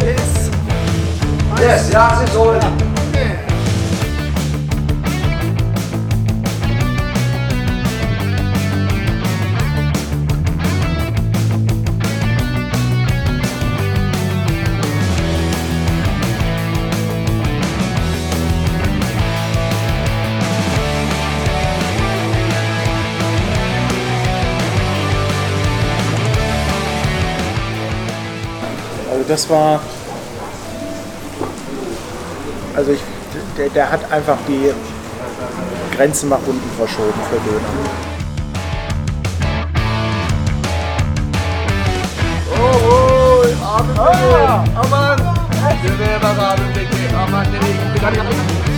Yes. Yes, ja, es ist das war. Also ich, der, der hat einfach die Grenzen nach unten verschoben für Döner. Oh, oh, Arme, Aman. Göbeğe bak abimdeki. Aman nereye gitti? Hadi hadi.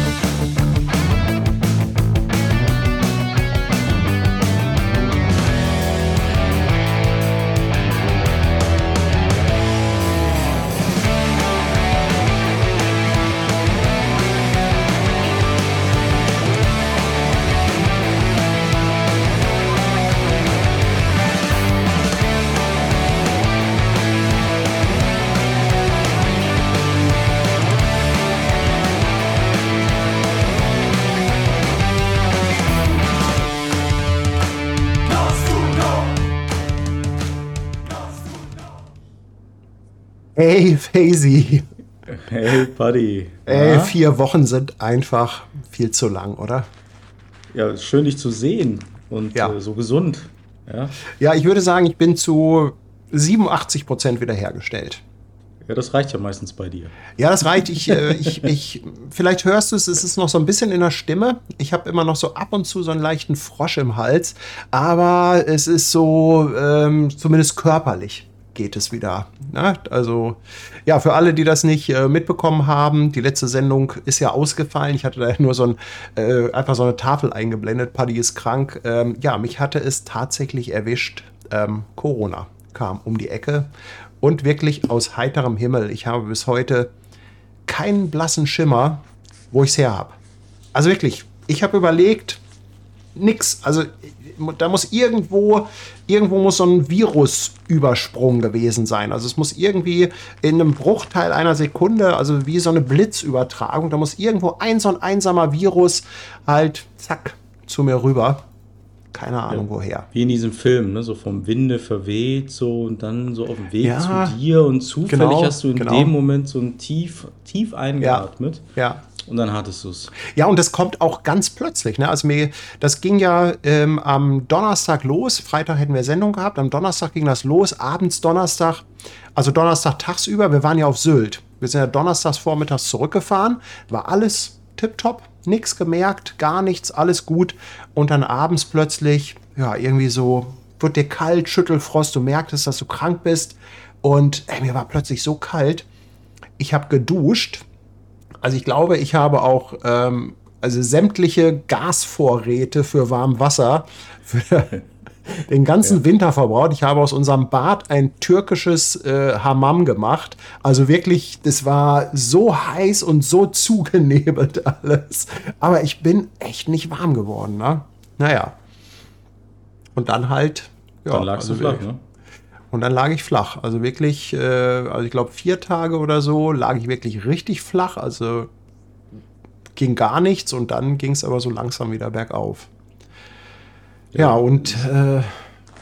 Hey, Faisy. Hey, Buddy. Ey, vier Wochen sind einfach viel zu lang, oder? Ja, schön dich zu sehen und Ja. äh, so gesund. Ja? Ja, ich würde sagen, ich bin zu 87 Prozent wiederhergestellt. ja, das reicht ja meistens bei dir. Ja, das reicht. Ich, äh, ich, ich, vielleicht hörst du es, es ist noch so ein bisschen in der Stimme. Ich habe immer noch so ab und zu so einen leichten Frosch im Hals, aber es ist so, ähm, zumindest körperlich geht es wieder. Ne? Also, ja, für alle, die das nicht äh, mitbekommen haben, die letzte Sendung ist ja ausgefallen. Ich hatte da nur so ein, äh, einfach so eine Tafel eingeblendet. Paddy ist krank. Ähm, ja, mich hatte es tatsächlich erwischt. Ähm, Corona kam um die Ecke und wirklich aus heiterem Himmel. Ich habe bis heute keinen blassen Schimmer, wo ich es her habe. Also wirklich, ich habe überlegt, nix. Also da muss irgendwo, irgendwo muss so ein Virusübersprung gewesen sein. Also es muss irgendwie in einem Bruchteil einer Sekunde, also wie so eine Blitzübertragung, da muss irgendwo ein so ein einsamer Virus halt, zack, zu mir rüber. Keine Ahnung woher. Wie in diesem Film, ne? so vom Winde verweht, so und dann so auf dem Weg Ja, zu dir und zufällig genau, hast du in genau. dem Moment so ein tief, tief eingeatmet Ja. Und dann hattest du es. Ja, und das kommt auch ganz plötzlich. Ne? Also mir, das ging ja ähm, am Donnerstag los. Freitag hätten wir Sendung gehabt. Am Donnerstag ging das los. Abends Donnerstag, also Donnerstag tagsüber. Wir waren ja auf Sylt. Wir sind ja donnerstags vormittags zurückgefahren. War alles tipptopp. Nichts gemerkt, gar nichts, alles gut. Und dann abends plötzlich, ja, irgendwie so, wird dir kalt, Schüttelfrost. Du merktest, dass du krank bist. Und ey, mir war plötzlich so kalt. Ich habe geduscht. Also ich glaube, ich habe auch ähm, also sämtliche Gasvorräte für warm Wasser für den ganzen Winter verbraucht. Ich habe aus unserem Bad ein türkisches äh, Hammam gemacht. Also wirklich, das war so heiß und so zugenebelt alles. Aber ich bin echt nicht warm geworden. Ne? Naja. Und dann halt. Ja, Dann lagst also du flach, ne? Und dann lag ich flach. Also wirklich, äh, also ich glaube vier Tage oder so lag ich wirklich richtig flach. Also ging gar nichts und dann ging es aber so langsam wieder bergauf. Ja, und äh,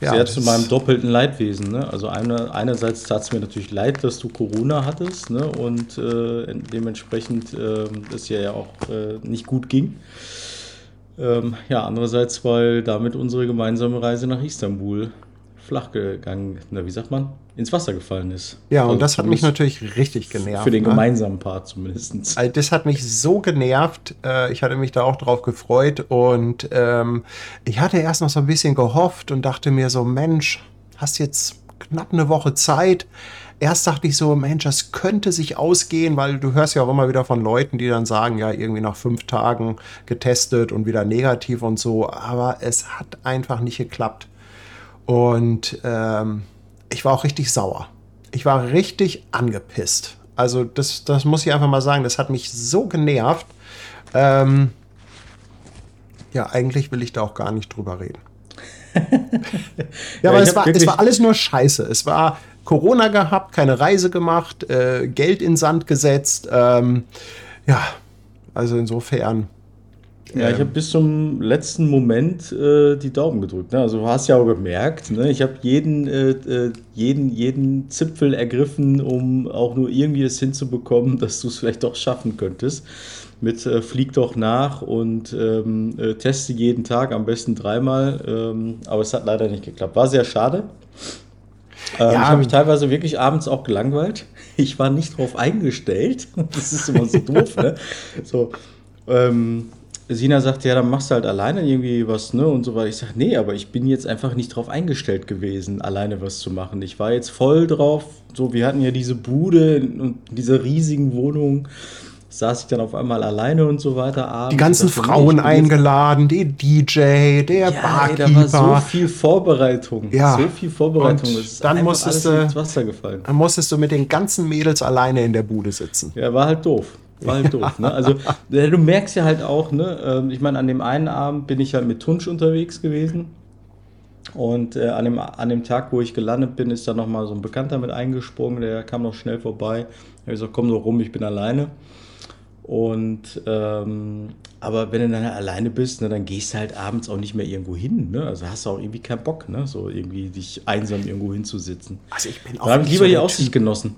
ja, Sehr zu das- meinem doppelten Leidwesen. Ne? Also eine, einerseits tat es mir natürlich leid, dass du Corona hattest ne? und äh, dementsprechend äh, es ja ja auch äh, nicht gut ging. Ähm, ja, andererseits, weil damit unsere gemeinsame Reise nach Istanbul flach gegangen, na, wie sagt man, ins Wasser gefallen ist. ja, und Also das hat mich natürlich richtig genervt. Für den ne? gemeinsamen Part zumindest. Also das hat mich so genervt. Äh, ich hatte mich da auch drauf gefreut und ähm, ich hatte erst noch so ein bisschen gehofft und dachte mir so, Mensch, hast jetzt knapp eine Woche Zeit. Erst dachte ich so, Mensch, das könnte sich ausgehen, weil du hörst ja auch immer wieder von Leuten, die dann sagen, ja, irgendwie nach fünf Tagen getestet und wieder negativ und so. Aber es hat einfach nicht geklappt. Und ähm, ich war auch richtig sauer. Ich war richtig angepisst. Also das, das muss ich einfach mal sagen, das hat mich so genervt. Ähm, ja, eigentlich will ich da auch gar nicht drüber reden. ja, aber es war, es war alles nur Scheiße. Es war, Corona gehabt, keine Reise gemacht, äh, Geld in Sand gesetzt. Ähm, ja, also insofern. Ja, ich habe bis zum letzten Moment äh, die Daumen gedrückt. Ne? Also du hast ja auch gemerkt, ne? ich habe jeden, äh, äh, jeden, jeden Zipfel ergriffen, um auch nur irgendwie das hinzubekommen, dass du es vielleicht doch schaffen könntest. Mit äh, Flieg doch nach und ähm, äh, teste jeden Tag, am besten dreimal. Ähm, aber es hat leider nicht geklappt. War sehr schade. Ähm, Ja. Ich habe mich teilweise wirklich abends auch gelangweilt. Ich war nicht drauf eingestellt. Das ist immer so doof, ne? So, ähm, Sina sagt, ja, dann machst du halt alleine irgendwie was, ne? Und so weiter. Ich sage, nee, aber ich bin jetzt einfach nicht drauf eingestellt gewesen, alleine was zu machen. Ich war jetzt voll drauf. So, wir hatten ja diese Bude und diese riesigen Wohnung. Saß ich dann auf einmal alleine und so weiter abends. Die ganzen nee, Frauen ich eingeladen, die DJ, der ja, ey, Barkeeper. da war so viel Vorbereitung. Ja. So viel Vorbereitung. Und ist dann musstest du- ins Wasser gefallen. Dann musstest du mit den ganzen Mädels alleine in der Bude sitzen. Ja, war halt doof. War halt doof. Ne? Also du merkst ja halt auch, ne, ähm, ich meine, an dem einen Abend bin ich halt mit Tunsch unterwegs gewesen. Und äh, an, dem, an dem Tag, wo ich gelandet bin, ist da nochmal so ein Bekannter mit eingesprungen, der kam noch schnell vorbei. Er hat gesagt, komm nur rum, ich bin alleine. Und ähm, aber wenn du dann alleine bist, ne, dann gehst du halt abends auch nicht mehr irgendwo hin. Ne? Also hast du auch irgendwie keinen Bock, ne? so irgendwie dich einsam irgendwo hinzusitzen. Also ich bin Da habe ich lieber so die Aussicht genossen.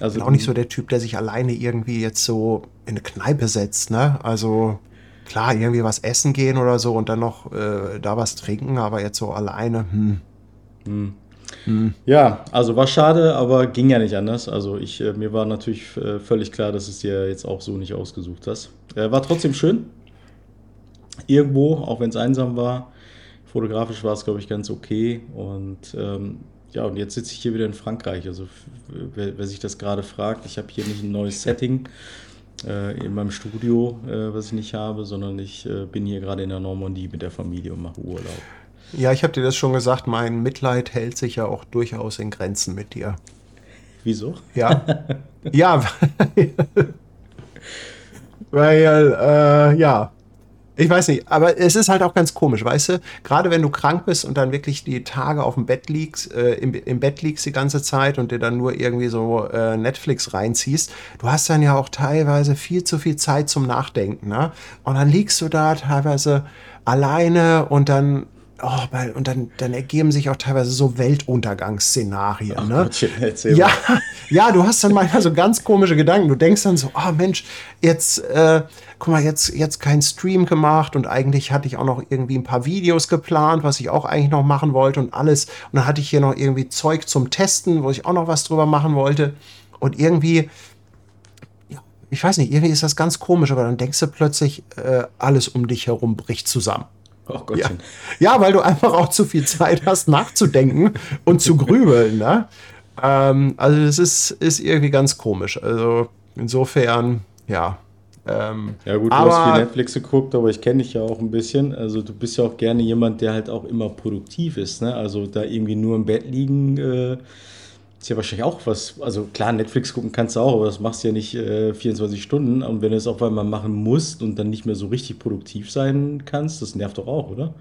Also bin auch nicht so der Typ, der sich alleine irgendwie jetzt so in eine Kneipe setzt. Ne? Also klar, irgendwie was essen gehen oder so und dann noch äh, da was trinken, aber jetzt so alleine. Hm. Ja, also war schade, aber ging ja nicht anders. Also ich, äh, mir war natürlich äh, völlig klar, dass es dir jetzt auch so nicht ausgesucht hast. Äh, war trotzdem schön. Irgendwo, auch wenn es einsam war. Fotografisch war es, glaube ich, ganz okay. Und ähm, ja, und jetzt sitze ich hier wieder in Frankreich. Also wer, wer sich das gerade fragt, ich habe hier nicht ein neues Setting äh, in meinem Studio, äh, was ich nicht habe, sondern ich äh, bin hier gerade in der Normandie mit der Familie und mache Urlaub. Ja, ich habe dir das schon gesagt, mein Mitleid hält sich ja auch durchaus in Grenzen mit dir. Wieso? Ja. ja. Weil, äh, ja. Ich weiß nicht, aber es ist halt auch ganz komisch, weißt du? Gerade wenn du krank bist und dann wirklich die Tage auf dem Bett liegst, äh, im, im Bett liegst die ganze Zeit und dir dann nur irgendwie so äh, Netflix reinziehst, du hast dann ja auch teilweise viel zu viel Zeit zum Nachdenken, ne? Und dann liegst du da teilweise alleine und dann, oh, weil, und dann, dann ergeben sich auch teilweise so Weltuntergangsszenarien, ne? Gottchen, Ja, ja, du hast dann manchmal so ganz komische Gedanken. Du denkst dann so, ah Mensch, jetzt, äh, guck mal, jetzt, jetzt kein Stream gemacht und eigentlich hatte ich auch noch irgendwie ein paar Videos geplant, was ich auch eigentlich noch machen wollte und alles. Und dann hatte ich hier noch irgendwie Zeug zum Testen, wo ich auch noch was drüber machen wollte. Und irgendwie, ja, ich weiß nicht, irgendwie ist das ganz komisch, aber dann denkst du plötzlich, äh, alles um dich herum bricht zusammen. Oh Ja. Ja, weil du einfach auch zu viel Zeit hast, nachzudenken und zu grübeln. Ne? Ähm, also das ist, ist irgendwie ganz komisch. Also insofern, ja. Ähm, Ja gut, du aber, hast viel Netflix geguckt, aber ich kenne dich ja auch ein bisschen. Also du bist ja auch gerne jemand, der halt auch immer produktiv ist. Ne? Also da irgendwie nur im Bett liegen, äh, ist ja wahrscheinlich auch was. Also klar, Netflix gucken kannst du auch, aber das machst du ja nicht äh, 24 Stunden. Und wenn du es auf einmal machen musst und dann nicht mehr so richtig produktiv sein kannst, das nervt doch auch, oder?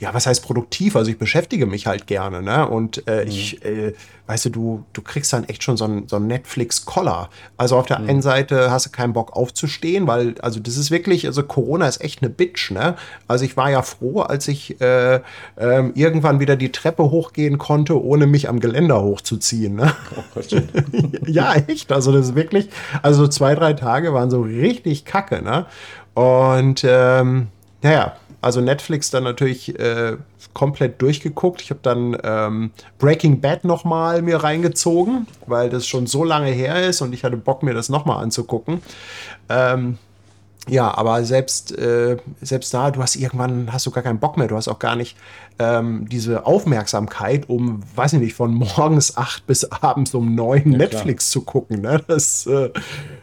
Ja, was heißt produktiv? Also ich beschäftige mich halt gerne, ne? Und äh, ich, äh, weißt du, du, du kriegst dann echt schon so ein, so Netflix-Collar. Also auf der einen Seite hast du keinen Bock aufzustehen, weil, also das ist wirklich, also Corona ist echt eine Bitch, ne? Also ich war ja froh, als ich äh, ähm, irgendwann wieder die Treppe hochgehen konnte, ohne mich am Geländer hochzuziehen, ne? Oh ja, echt. Also das ist wirklich, also so zwei, drei Tage waren so richtig kacke, ne? Und ähm, naja, also Netflix dann natürlich äh, komplett durchgeguckt. Ich habe dann ähm, Breaking Bad nochmal mir reingezogen, weil das schon so lange her ist und ich hatte Bock, mir das nochmal anzugucken. Ähm, ja, aber selbst, äh, selbst da, du hast irgendwann, hast du gar keinen Bock mehr, du hast auch gar nicht ähm, diese Aufmerksamkeit, um, weiß ich nicht, von morgens acht bis abends um neun klar. Netflix zu gucken. Ne? Das, äh,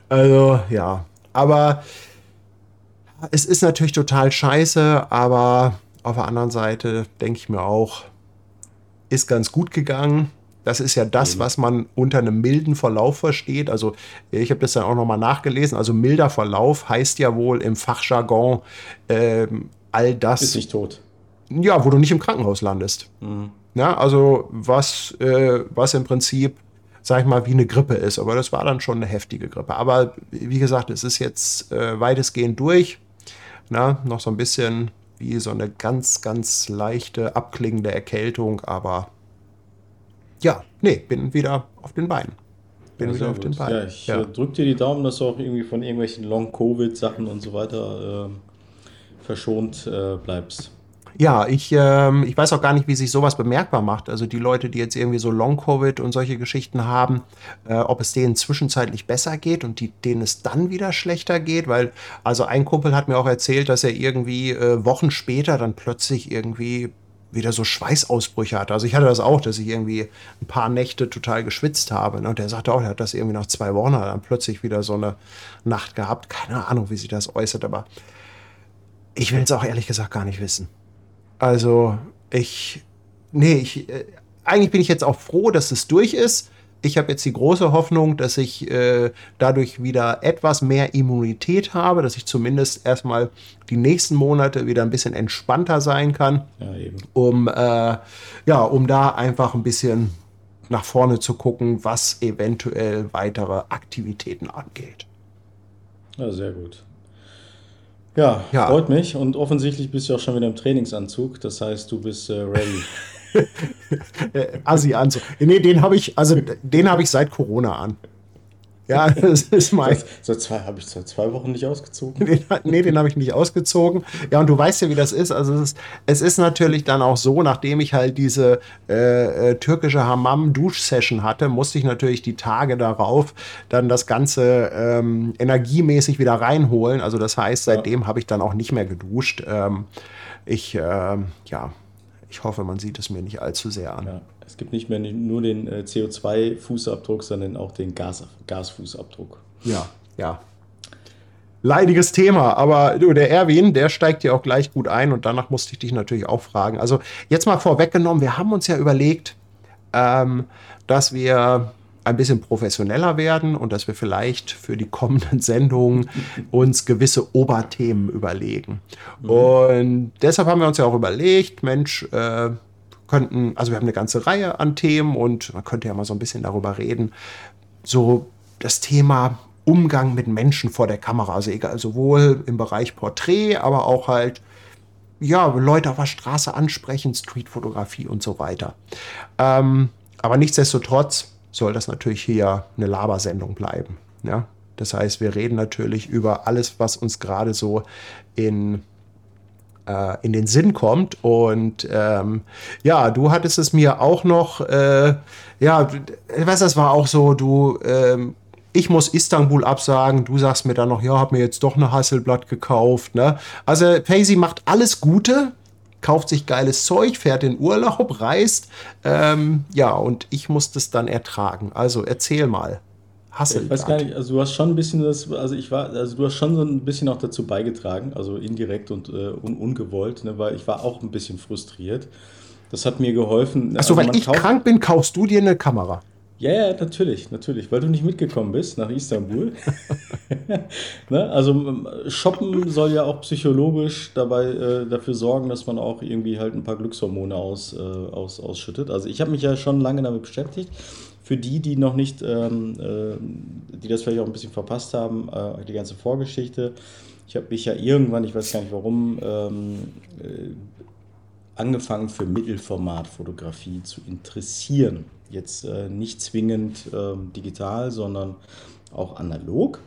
also, ja. Aber es ist natürlich total scheiße, aber auf der anderen Seite denke ich mir auch, ist ganz gut gegangen. Das ist ja das, was man unter einem milden Verlauf versteht. Also ich habe das dann auch nochmal nachgelesen. Also milder Verlauf heißt ja wohl im Fachjargon ähm, all das. Ist nicht tot. ja, wo du nicht im Krankenhaus landest. Ja, also was, äh, was im Prinzip, sag ich mal, wie eine Grippe ist. Aber das war dann schon eine heftige Grippe. Aber wie gesagt, es ist jetzt äh, weitestgehend durch. Na, noch so ein bisschen wie so eine ganz, ganz leichte, abklingende Erkältung. Aber ja, nee, bin wieder auf den Beinen. Bin Ja, wieder auf den gut. Beinen. Ja, ich äh, drücke dir die Daumen, dass du auch irgendwie von irgendwelchen Long-Covid-Sachen und so weiter ähm, verschont äh, bleibst. Ja, ich, ähm, ich weiß auch gar nicht, wie sich sowas bemerkbar macht. Also die Leute, die jetzt irgendwie so Long-Covid und solche Geschichten haben, äh, ob es denen zwischenzeitlich besser geht und die, denen es dann wieder schlechter geht. Weil, also ein Kumpel hat mir auch erzählt, dass er irgendwie äh, Wochen später dann plötzlich irgendwie wieder so Schweißausbrüche hatte. Also ich hatte das auch, dass ich irgendwie ein paar Nächte total geschwitzt habe. Ne? Und der sagte auch, er hat das irgendwie nach zwei Wochen dann plötzlich wieder so eine Nacht gehabt. Keine Ahnung, wie sich das äußert, aber ich will es auch ehrlich gesagt gar nicht wissen. Also, ich. Nee, ich. Äh, eigentlich bin ich jetzt auch froh, dass es durch ist. Ich habe jetzt die große Hoffnung, dass ich äh, dadurch wieder etwas mehr Immunität habe, dass ich zumindest erstmal die nächsten Monate wieder ein bisschen entspannter sein kann, Ja, eben. um, äh, ja, um da einfach ein bisschen nach vorne zu gucken, was eventuell weitere Aktivitäten angeht. Ja, sehr gut. Ja, Ja. freut mich. Und offensichtlich bist du auch schon wieder im Trainingsanzug. Das heißt, du bist äh, ready. äh, Assi an. So. Nee, den habe ich, also den habe ich seit Corona an. Ja, das ist mein. Seit zwei habe ich seit zwei Wochen nicht ausgezogen. Den, nee, den habe ich nicht ausgezogen. Ja, und du weißt ja, wie das ist. Also es ist, es ist natürlich dann auch so, nachdem ich halt diese äh, äh, türkische Hammam-Dusch-Session hatte, musste ich natürlich die Tage darauf dann das Ganze ähm, energiemäßig wieder reinholen. Also das heißt, seitdem habe ich dann auch nicht mehr geduscht. Ähm, ich, ähm, ja, ich hoffe, man sieht es mir nicht allzu sehr an. Ja, es gibt nicht mehr nur den äh, CO2-Fußabdruck, sondern auch den Gas, Gasfußabdruck. Ja, ja. Leidiges Thema, aber du, der Erwin, der steigt ja auch gleich gut ein und danach musste ich dich natürlich auch fragen. Also jetzt mal vorweggenommen, wir haben uns ja überlegt, ähm, dass wir ein bisschen professioneller werden und dass wir vielleicht für die kommenden Sendungen uns gewisse Oberthemen überlegen. Und deshalb haben wir uns ja auch überlegt, Mensch, äh, könnten, also wir haben eine ganze Reihe an Themen und man könnte ja mal so ein bisschen darüber reden, so das Thema Umgang mit Menschen vor der Kamera, also egal, sowohl im Bereich Porträt, aber auch halt, ja, Leute auf der Straße ansprechen, Streetfotografie und so weiter. Ähm, aber nichtsdestotrotz soll das natürlich hier eine Labersendung bleiben. Ja? Das heißt, wir reden natürlich über alles, was uns gerade so in äh, in den Sinn kommt. Und ähm, ja, du hattest es mir auch noch, äh, ja, ich weiß, das war auch so, du, ähm, ich muss Istanbul absagen, du sagst mir dann noch, ja, hab mir jetzt doch eine Hasselblatt gekauft. Ne? Also Paisy macht alles Gute, kauft sich geiles Zeug, fährt in Urlaub, reist. Ähm, ja, und ich muss das dann ertragen. Also erzähl mal. Ich Hasselblatt. weiß gar nicht, also du hast schon ein bisschen das, also ich war, also du hast schon so ein bisschen auch dazu beigetragen, also indirekt und äh, un, ungewollt, ne, weil ich war auch ein bisschen frustriert. Das hat mir geholfen. Achso, also weil ich krank bin, kaufst du dir eine Kamera. Ja, ja, natürlich, natürlich, weil du nicht mitgekommen bist nach Istanbul. ne? Also Shoppen soll ja auch psychologisch dabei äh, dafür sorgen, dass man auch irgendwie halt ein paar Glückshormone aus, äh, aus, ausschüttet. Also ich habe mich ja schon lange damit beschäftigt. Für die, die noch nicht, ähm, äh, die das vielleicht auch ein bisschen verpasst haben, äh, die ganze Vorgeschichte. Ich habe mich ja irgendwann, ich weiß gar nicht warum, ähm, äh, angefangen für Mittelformatfotografie zu interessieren. Jetzt äh, nicht zwingend ähm, digital, sondern auch analog.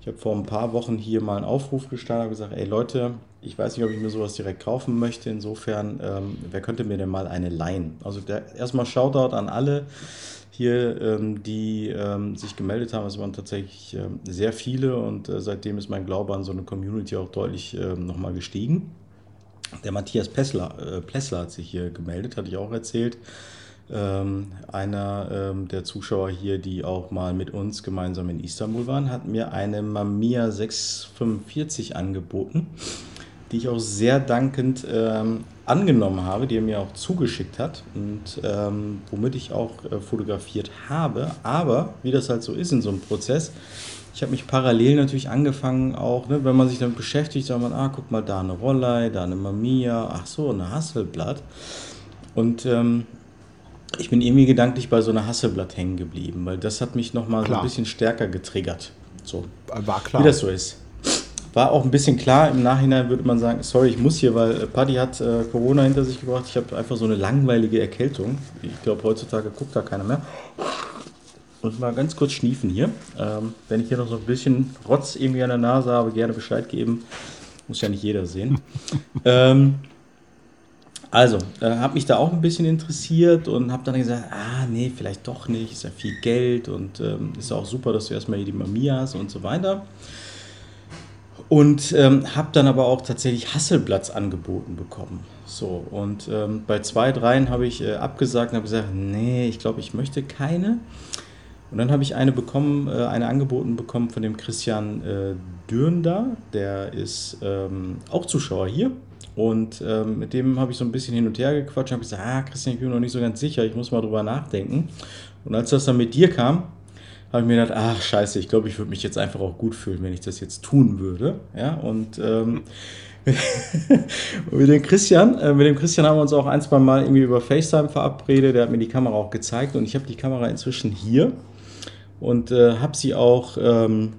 Ich habe vor ein paar Wochen hier mal einen Aufruf gestartet und gesagt, ey Leute, ich weiß nicht, ob ich mir sowas direkt kaufen möchte. Insofern, ähm, wer könnte mir denn mal eine leihen? Also der, erstmal Shoutout an alle hier, ähm, die ähm, sich gemeldet haben. Es waren tatsächlich ähm, sehr viele und äh, seitdem ist mein Glaube an so eine Community auch deutlich ähm, nochmal gestiegen. Der Matthias Pessler, äh, Plessler hat sich hier gemeldet, hatte ich auch erzählt. Ähm, einer ähm, der Zuschauer hier, die auch mal mit uns gemeinsam in Istanbul waren, hat mir eine Mamiya 645 angeboten. Die ich auch sehr dankend ähm, angenommen habe, die er mir auch zugeschickt hat und ähm, womit ich auch äh, fotografiert habe. Aber wie das halt so ist in so einem Prozess, ich habe mich parallel natürlich angefangen, auch, ne, wenn man sich damit beschäftigt, sagt man, ah, guck mal, da eine Rollei, da eine Mamiya, ach so, eine Hasselblatt. Und ähm, ich bin irgendwie gedanklich bei so einer Hasselblatt hängen geblieben, weil das hat mich nochmal so ein bisschen stärker getriggert. So, War klar. wie das so ist. War auch ein bisschen klar, im Nachhinein würde man sagen, sorry, ich muss hier, weil äh, Paddy hat äh, Corona hinter sich gebracht. Ich habe einfach so eine langweilige Erkältung. Ich glaube, heutzutage guckt da keiner mehr. Muss mal ganz kurz schniefen hier. Ähm, wenn ich hier noch so ein bisschen Rotz irgendwie an der Nase habe, gerne Bescheid geben. Muss ja nicht jeder sehen. ähm, also, äh, habe mich da auch ein bisschen interessiert und habe dann gesagt, ah, nee, vielleicht doch nicht, ist ja viel Geld und ähm, ist auch super, dass du erstmal hier die Mamiya hast und so weiter. Und ähm, habe dann aber auch tatsächlich Hasselblatts angeboten bekommen. So, und ähm, bei zwei, dreien habe ich äh, abgesagt und habe gesagt, nee, ich glaube, ich möchte keine. Und dann habe ich eine bekommen, äh, eine angeboten bekommen von dem Christian äh, Dürnder, der ist ähm, auch Zuschauer hier. Und ähm, mit dem habe ich so ein bisschen hin und her gequatscht und habe gesagt, ah, Christian, ich bin mir noch nicht so ganz sicher, ich muss mal drüber nachdenken. Und als das dann mit dir kam, habe ich mir gedacht, ach scheiße, ich glaube, ich würde mich jetzt einfach auch gut fühlen, wenn ich das jetzt tun würde. Ja, und ähm, mit dem Christian, äh, mit dem Christian haben wir uns auch ein, zwei Mal irgendwie über FaceTime verabredet. Der hat mir die Kamera auch gezeigt und ich habe die Kamera inzwischen hier und äh, habe sie auch ähm,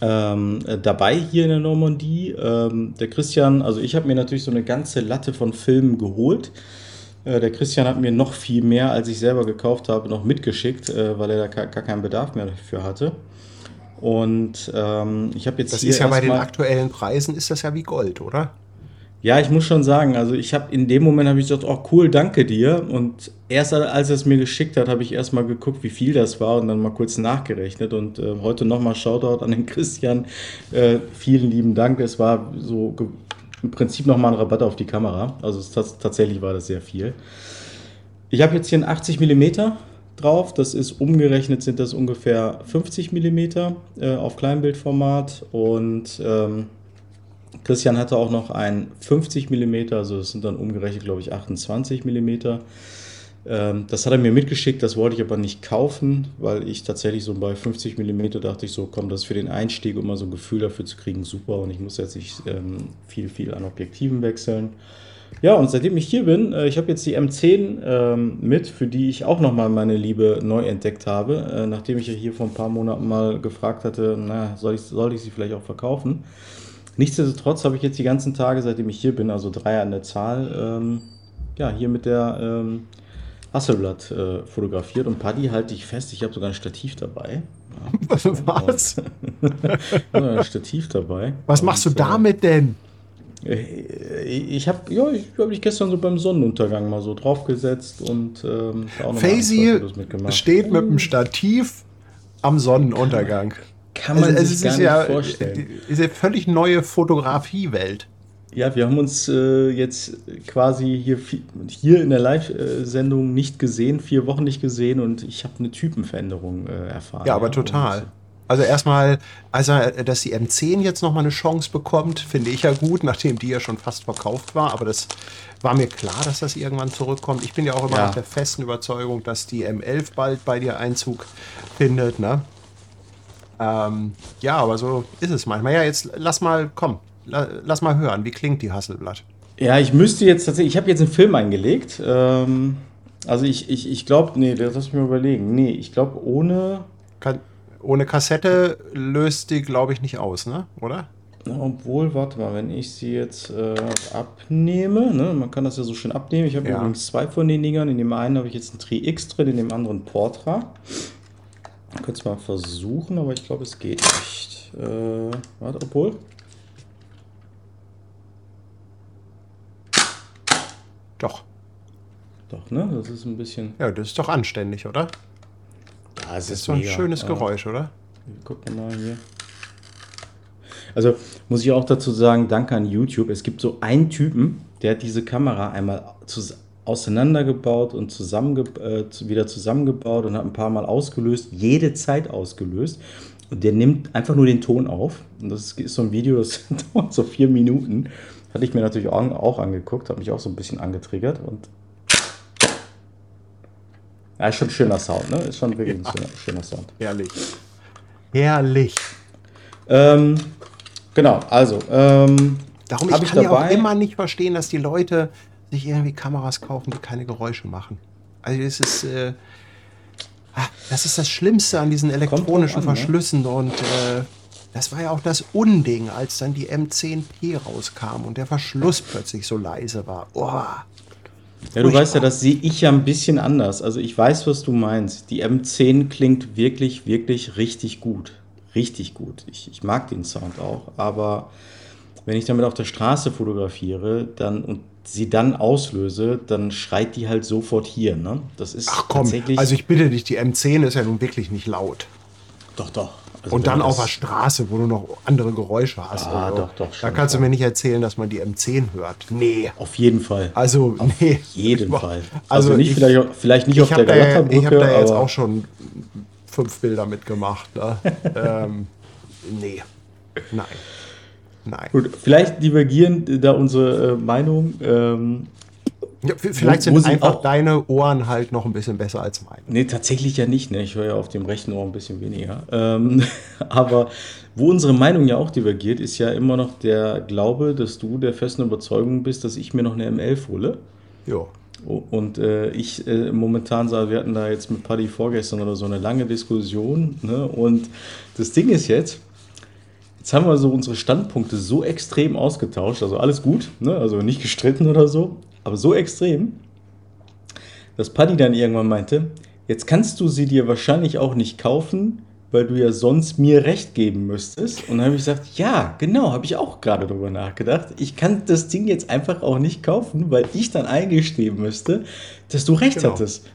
ähm, äh, dabei hier in der Normandie. Ähm, der Christian, also ich habe mir natürlich so eine ganze Latte von Filmen geholt. Äh, der Christian hat mir noch viel mehr, als ich selber gekauft habe, noch mitgeschickt, äh, weil er da gar, keinen Bedarf mehr dafür hatte. Und ähm, ich habe jetzt Das hier ist ja bei den aktuellen Preisen ist das ja wie Gold, oder? Ja, ich muss schon sagen, also ich habe in dem Moment habe ich gesagt, oh cool, danke dir. Und erst als er es mir geschickt hat, habe ich erstmal geguckt, wie viel das war und dann mal kurz nachgerechnet. Und äh, heute nochmal Shoutout an den Christian. Äh, vielen lieben Dank. Es war so im Prinzip nochmal ein Rabatt auf die Kamera. Also tatsächlich war das sehr viel. Ich habe jetzt hier einen 80 mm drauf. Das ist umgerechnet sind das ungefähr 50 mm äh, auf Kleinbildformat und ähm, Christian hatte auch noch ein 50 mm, also das sind dann umgerechnet, glaube ich, 28 mm. Ähm, das hat er mir mitgeschickt, das wollte ich aber nicht kaufen, weil ich tatsächlich so bei 50 mm dachte ich so, komm, das ist für den Einstieg, um mal so ein Gefühl dafür zu kriegen, super und ich muss jetzt nicht ähm, viel, viel an Objektiven wechseln. Ja, und seitdem ich hier bin, äh, ich habe jetzt die M10 ähm, mit, für die ich auch nochmal meine Liebe neu entdeckt habe, äh, nachdem ich ja hier vor ein paar Monaten mal gefragt hatte, na, soll ich, soll ich sie vielleicht auch verkaufen? Nichtsdestotrotz habe ich jetzt die ganzen Tage, seitdem ich hier bin, also drei an der Zahl, ja, hier mit der Hasselblatt äh, fotografiert und Paddy halte ich fest, ich habe sogar ein Stativ dabei. Was? Ja, ein Stativ dabei. Was machst du Und, äh, damit denn? Äh, Ich habe ja, ich habe mich gestern so beim Sonnenuntergang mal so draufgesetzt und ähm, Faisy steht mit dem Stativ am Sonnenuntergang. Kann man sich es gar ist nicht ja, vorstellen. ist ja völlig neue Fotografiewelt. Ja, wir haben uns äh, jetzt quasi hier, hier in der Live-Sendung nicht gesehen, vier Wochen nicht gesehen und ich habe eine Typenveränderung äh, erfahren. Ja, aber total. Also erstmal, also dass die M10 jetzt nochmal eine Chance bekommt, finde ich ja gut, nachdem die ja schon fast verkauft war. Aber das war mir klar, dass das irgendwann zurückkommt. Ich bin ja auch immer Ja. noch der festen Überzeugung, dass die M11 bald bei dir Einzug findet. Ne? Ähm, ja, aber so ist es manchmal. Ja, jetzt lass mal, komm, lass mal hören, wie klingt die Hasselblatt? Ja, ich müsste jetzt tatsächlich, ich habe jetzt einen Film eingelegt. Ähm, also ich, ich, ich glaube, nee, das lass mich mal überlegen. Nee, ich glaube ohne, Kann, ohne Kassette löst die, glaube ich, nicht aus, ne? oder? Obwohl, warte mal, wenn ich sie jetzt äh, abnehme, ne, man kann das ja so schön abnehmen. Ich habe Ja. übrigens zwei von den Dingern. In dem einen habe ich jetzt ein Tri X drin, in dem anderen Portra. Ich könnte es mal versuchen, aber ich glaube, es geht nicht. Äh, warte, obwohl. Doch. Doch, ne? Das ist ein bisschen. Ja, das ist doch anständig, oder? Ja, es Das ist so ein schönes Geräusch, oder? Gucken wir mal hier. Also muss ich auch dazu sagen, danke an YouTube. Es gibt so einen Typen, der hat diese Kamera einmal auseinandergebaut und zusammenge äh, wieder zusammengebaut und hat ein paar Mal ausgelöst, jede Zeit ausgelöst. Und der nimmt einfach nur den Ton auf. Und das ist so ein Video, das dauert so vier Minuten. Hatte ich mir natürlich auch, angeguckt, hat mich auch so ein bisschen angetriggert. Und ja, ist schon ein schöner Sound, ne? Ist schon wirklich ein schöner, schöner Sound. Herrlich. Herrlich. Ähm, genau, also. Ähm, Darum, ich kann ja auch dabei- immer nicht verstehen, dass die Leute sich irgendwie Kameras kaufen, die keine Geräusche machen. Also das ist, äh, ah, das ist das Schlimmste an diesen elektronischen an, ne? Verschlüssen und äh, das war ja auch das Unding, als dann die M10P rauskam und der Verschluss plötzlich so leise war. Oh, Ja, du weißt ja, das sehe ich ja ein bisschen anders. Also ich weiß, was du meinst. Die M10 klingt wirklich, wirklich richtig gut. Richtig gut. Ich, ich mag den Sound auch. Aber wenn ich damit auf der Straße fotografiere dann, und sie dann auslöse, dann schreit die halt sofort hier. Ne? Das ist Ach komm, tatsächlich. also ich bitte dich, die M10 ist ja nun wirklich nicht laut. doch, doch. Also Und dann auf der Straße, wo du noch andere Geräusche hast. Ah, Also, doch, doch, Da schon, kannst du schon. mir nicht erzählen, dass man die M10 hört. Nee. Auf jeden Fall. Also, nee. jeden Fall. Also, nicht ich- vielleicht, vielleicht nicht auf der habe da, ich Galata-Brücke, hab da jetzt auch schon fünf Bilder mitgemacht. Ne? ähm, nee. Nein. Nein. gut, vielleicht divergieren da unsere äh, Meinungen. Ähm, Ja, vielleicht sind einfach auch- deine Ohren halt noch ein bisschen besser als meine. Nee, tatsächlich ja nicht. Ne? Ich höre ja auf dem rechten Ohr ein bisschen weniger. Ähm, aber wo unsere Meinung ja auch divergiert, ist ja immer noch der Glaube, dass du der festen Überzeugung bist, dass ich mir noch eine M11 hole. Jo. Oh, Und äh, ich äh, momentan sah, wir hatten da jetzt mit Paddy vorgestern oder so eine lange Diskussion. Ne? Und das Ding ist jetzt, jetzt haben wir so unsere Standpunkte so extrem ausgetauscht. Also alles gut, ne? also nicht gestritten oder so, aber so extrem, dass Paddy dann irgendwann meinte, jetzt kannst du sie dir wahrscheinlich auch nicht kaufen, weil du ja sonst mir recht geben müsstest. Und dann habe ich gesagt, ja, genau, habe ich auch gerade drüber nachgedacht. Ich kann das Ding jetzt einfach auch nicht kaufen, weil ich dann eingestehen müsste, dass du recht Genau. hattest.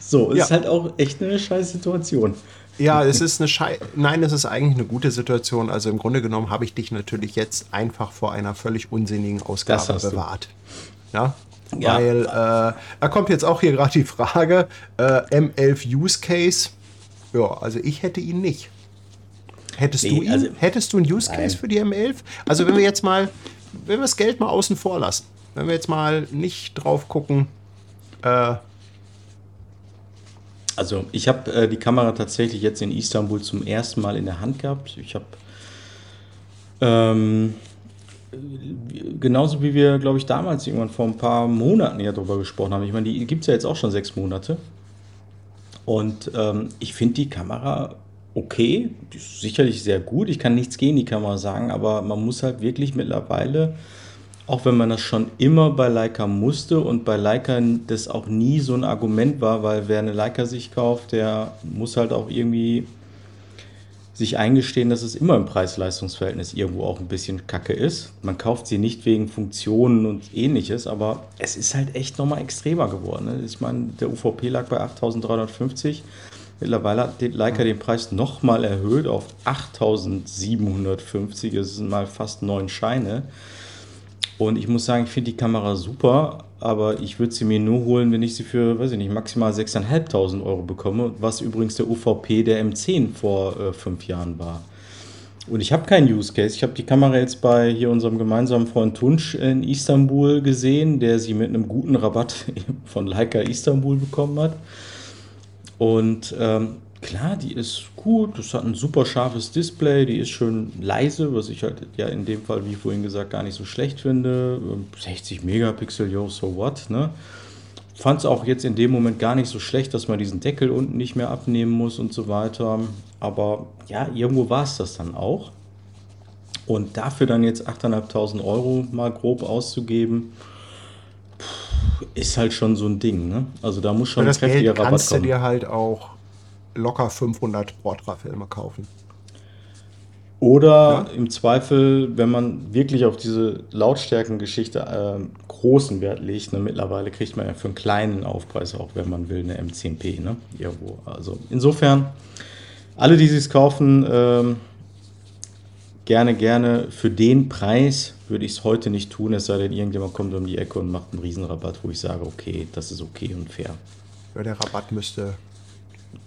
So, ist Ja. halt auch echt eine scheiß Situation. Ja, es ist eine Schei Nein, es ist eigentlich eine gute Situation. Also im Grunde genommen habe ich dich natürlich jetzt einfach vor einer völlig unsinnigen Ausgabe hast du. Ja. Ja. Weil äh, da kommt jetzt auch hier gerade die Frage: äh, M11 Use Case. Ja, also ich hätte ihn nicht. Hättest Nee, du ihn? also- Hättest du einen Use Case Nein. für die M11? Also wenn wir jetzt mal, wenn wir das Geld mal außen vor lassen, wenn wir jetzt mal nicht drauf gucken, äh, Also ich habe äh, die Kamera tatsächlich jetzt in Istanbul zum ersten Mal in der Hand gehabt. Ich habe ähm, genauso wie wir, glaube ich, damals irgendwann vor ein paar Monaten ja darüber gesprochen haben. Ich meine, die gibt es ja jetzt auch schon sechs Monate. Und ähm, ich finde die Kamera okay, die ist sicherlich sehr gut. Ich kann nichts gegen die Kamera sagen, aber man muss halt wirklich mittlerweile, auch wenn man das schon immer bei Leica musste und bei Leica das auch nie so ein Argument war, weil wer eine Leica sich kauft, der muss halt auch irgendwie sich eingestehen, dass es immer im Preis-Leistungs-Verhältnis irgendwo auch ein bisschen kacke ist. Man kauft sie nicht wegen Funktionen und ähnliches, aber es ist halt echt nochmal extremer geworden. Ne? Ich meine, der UVP lag bei 8350. Mittlerweile hat Leica den Preis nochmal erhöht auf 8750. Das sind mal fast neun Scheine. Und ich muss sagen, ich finde die Kamera super, aber ich würde sie mir nur holen, wenn ich sie für, weiß ich nicht, maximal 6.500 Euro bekomme, was übrigens der UVP der M10 vor äh, fünf Jahren war. Und ich habe keinen Use Case. Ich habe die Kamera jetzt bei hier unserem gemeinsamen Freund Tunsch in Istanbul gesehen, der sie mit einem guten Rabatt von Leica Istanbul bekommen hat. Und ähm, klar, die ist gut, das hat ein super scharfes Display, die ist schön leise, was ich halt ja in dem Fall, wie vorhin gesagt, gar nicht so schlecht finde. Ähm, 60 Megapixel, yo, so what, ne? Fand es auch jetzt in dem Moment gar nicht so schlecht, dass man diesen Deckel unten nicht mehr abnehmen muss und so weiter. Aber ja, irgendwo war es das dann auch. Und dafür dann jetzt 8.500 Euro mal grob auszugeben, ist halt schon so ein Ding. Ne? Also da muss schon Für ein das kräftiger Geld Rabatt kannst du kommen. dir halt auch locker 500 Portra-Filme kaufen. Oder im Zweifel, wenn man wirklich auf diese Lautstärkengeschichte ähm, großen Wert legt, ne, mittlerweile kriegt man ja für einen kleinen Aufpreis auch, wenn man will, eine M10P, ne? Irgendwo. Also insofern, alle, die sich kaufen, ähm, gerne, gerne für den Preis würde ich es heute nicht tun, es sei denn, irgendjemand kommt um die Ecke und macht einen Riesenrabatt, wo ich sage, okay, das ist okay und fair. Ja, der Rabatt müsste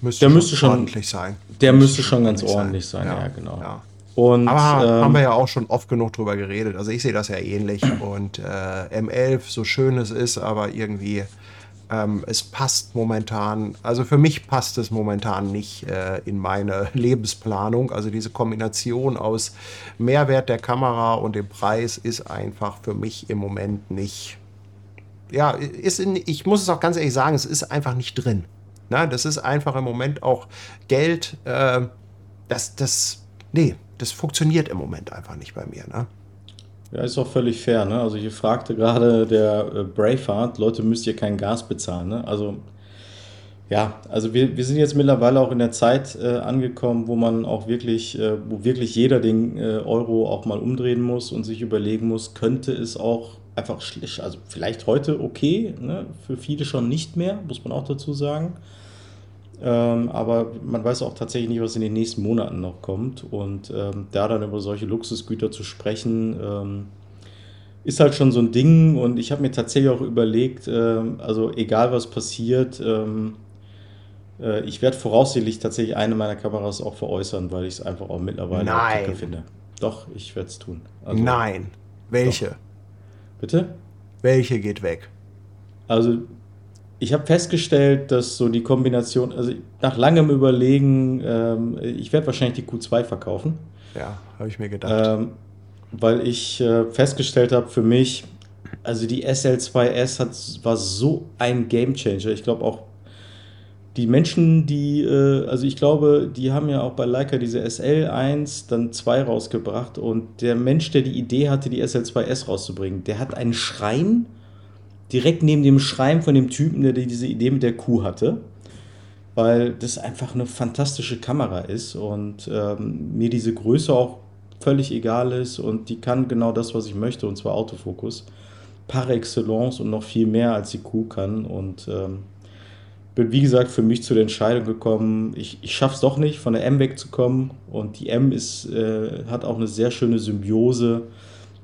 Müsste Der müsste schon- ordentlich sein. Der müsste schon ganz ordentlich sein, ja, Ja, genau. ja. Und Aber ähm, haben wir ja auch schon oft genug drüber geredet. Also ich sehe das ja ähnlich. Und äh, M11, so schön es ist, aber irgendwie, ähm, es passt momentan, also für mich passt es momentan nicht äh, in meine Lebensplanung. Also diese Kombination aus Mehrwert der Kamera und dem Preis ist einfach für mich im Moment nicht ja, ist in, ich muss es auch ganz ehrlich sagen, es ist einfach nicht drin. Na, das ist einfach im Moment auch Geld, äh, das, das, nee, das funktioniert im Moment einfach nicht bei mir. Ne? Ja, ist auch völlig fair, ne? Also hier fragte gerade der äh, Braveheart, Leute, müsst ihr kein Gas bezahlen, ne? Also ja, also wir, wir sind jetzt mittlerweile auch in der Zeit äh, angekommen, wo man auch wirklich, äh, wo wirklich jeder den äh, Euro auch mal umdrehen muss und sich überlegen muss, könnte es auch einfach schlecht, also vielleicht heute okay, ne? Für viele schon nicht mehr, muss man auch dazu sagen. Ähm, aber man weiß auch tatsächlich nicht, was in den nächsten Monaten noch kommt. Und ähm, da dann über solche Luxusgüter zu sprechen, ähm, ist halt schon so ein Ding. Und ich habe mir tatsächlich auch überlegt, ähm, also egal was passiert, ähm, äh, ich werde voraussichtlich tatsächlich eine meiner Kameras auch veräußern, weil ich es einfach auch mittlerweile Nein. finde. Doch, ich werde es tun. Also, Nein. Welche? Bitte? Welche geht weg? Also, ich habe festgestellt, dass so die Kombination, also nach langem Überlegen, ähm, ich werde wahrscheinlich die Q2 verkaufen, Ja, habe ich mir gedacht. ähm, weil ich äh, festgestellt habe für mich, also die SL2S hat, war so ein Gamechanger. Ich glaube auch die Menschen, die, äh, also ich glaube, die haben ja auch bei Leica diese SL1 dann 2 rausgebracht und der Mensch, der die Idee hatte, die SL2S rauszubringen, der hat einen Schrein direkt neben dem Schrein von dem Typen, der diese Idee mit der Kuh hatte, weil das einfach eine fantastische Kamera ist und ähm, mir diese Größe auch völlig egal ist und die kann genau das, was ich möchte, und zwar Autofokus par excellence und noch viel mehr als die Kuh kann und ähm, bin wie gesagt für mich zu der Entscheidung gekommen, ich, ich schaffe es doch nicht, von der M wegzukommen und die M ist, äh, hat auch eine sehr schöne Symbiose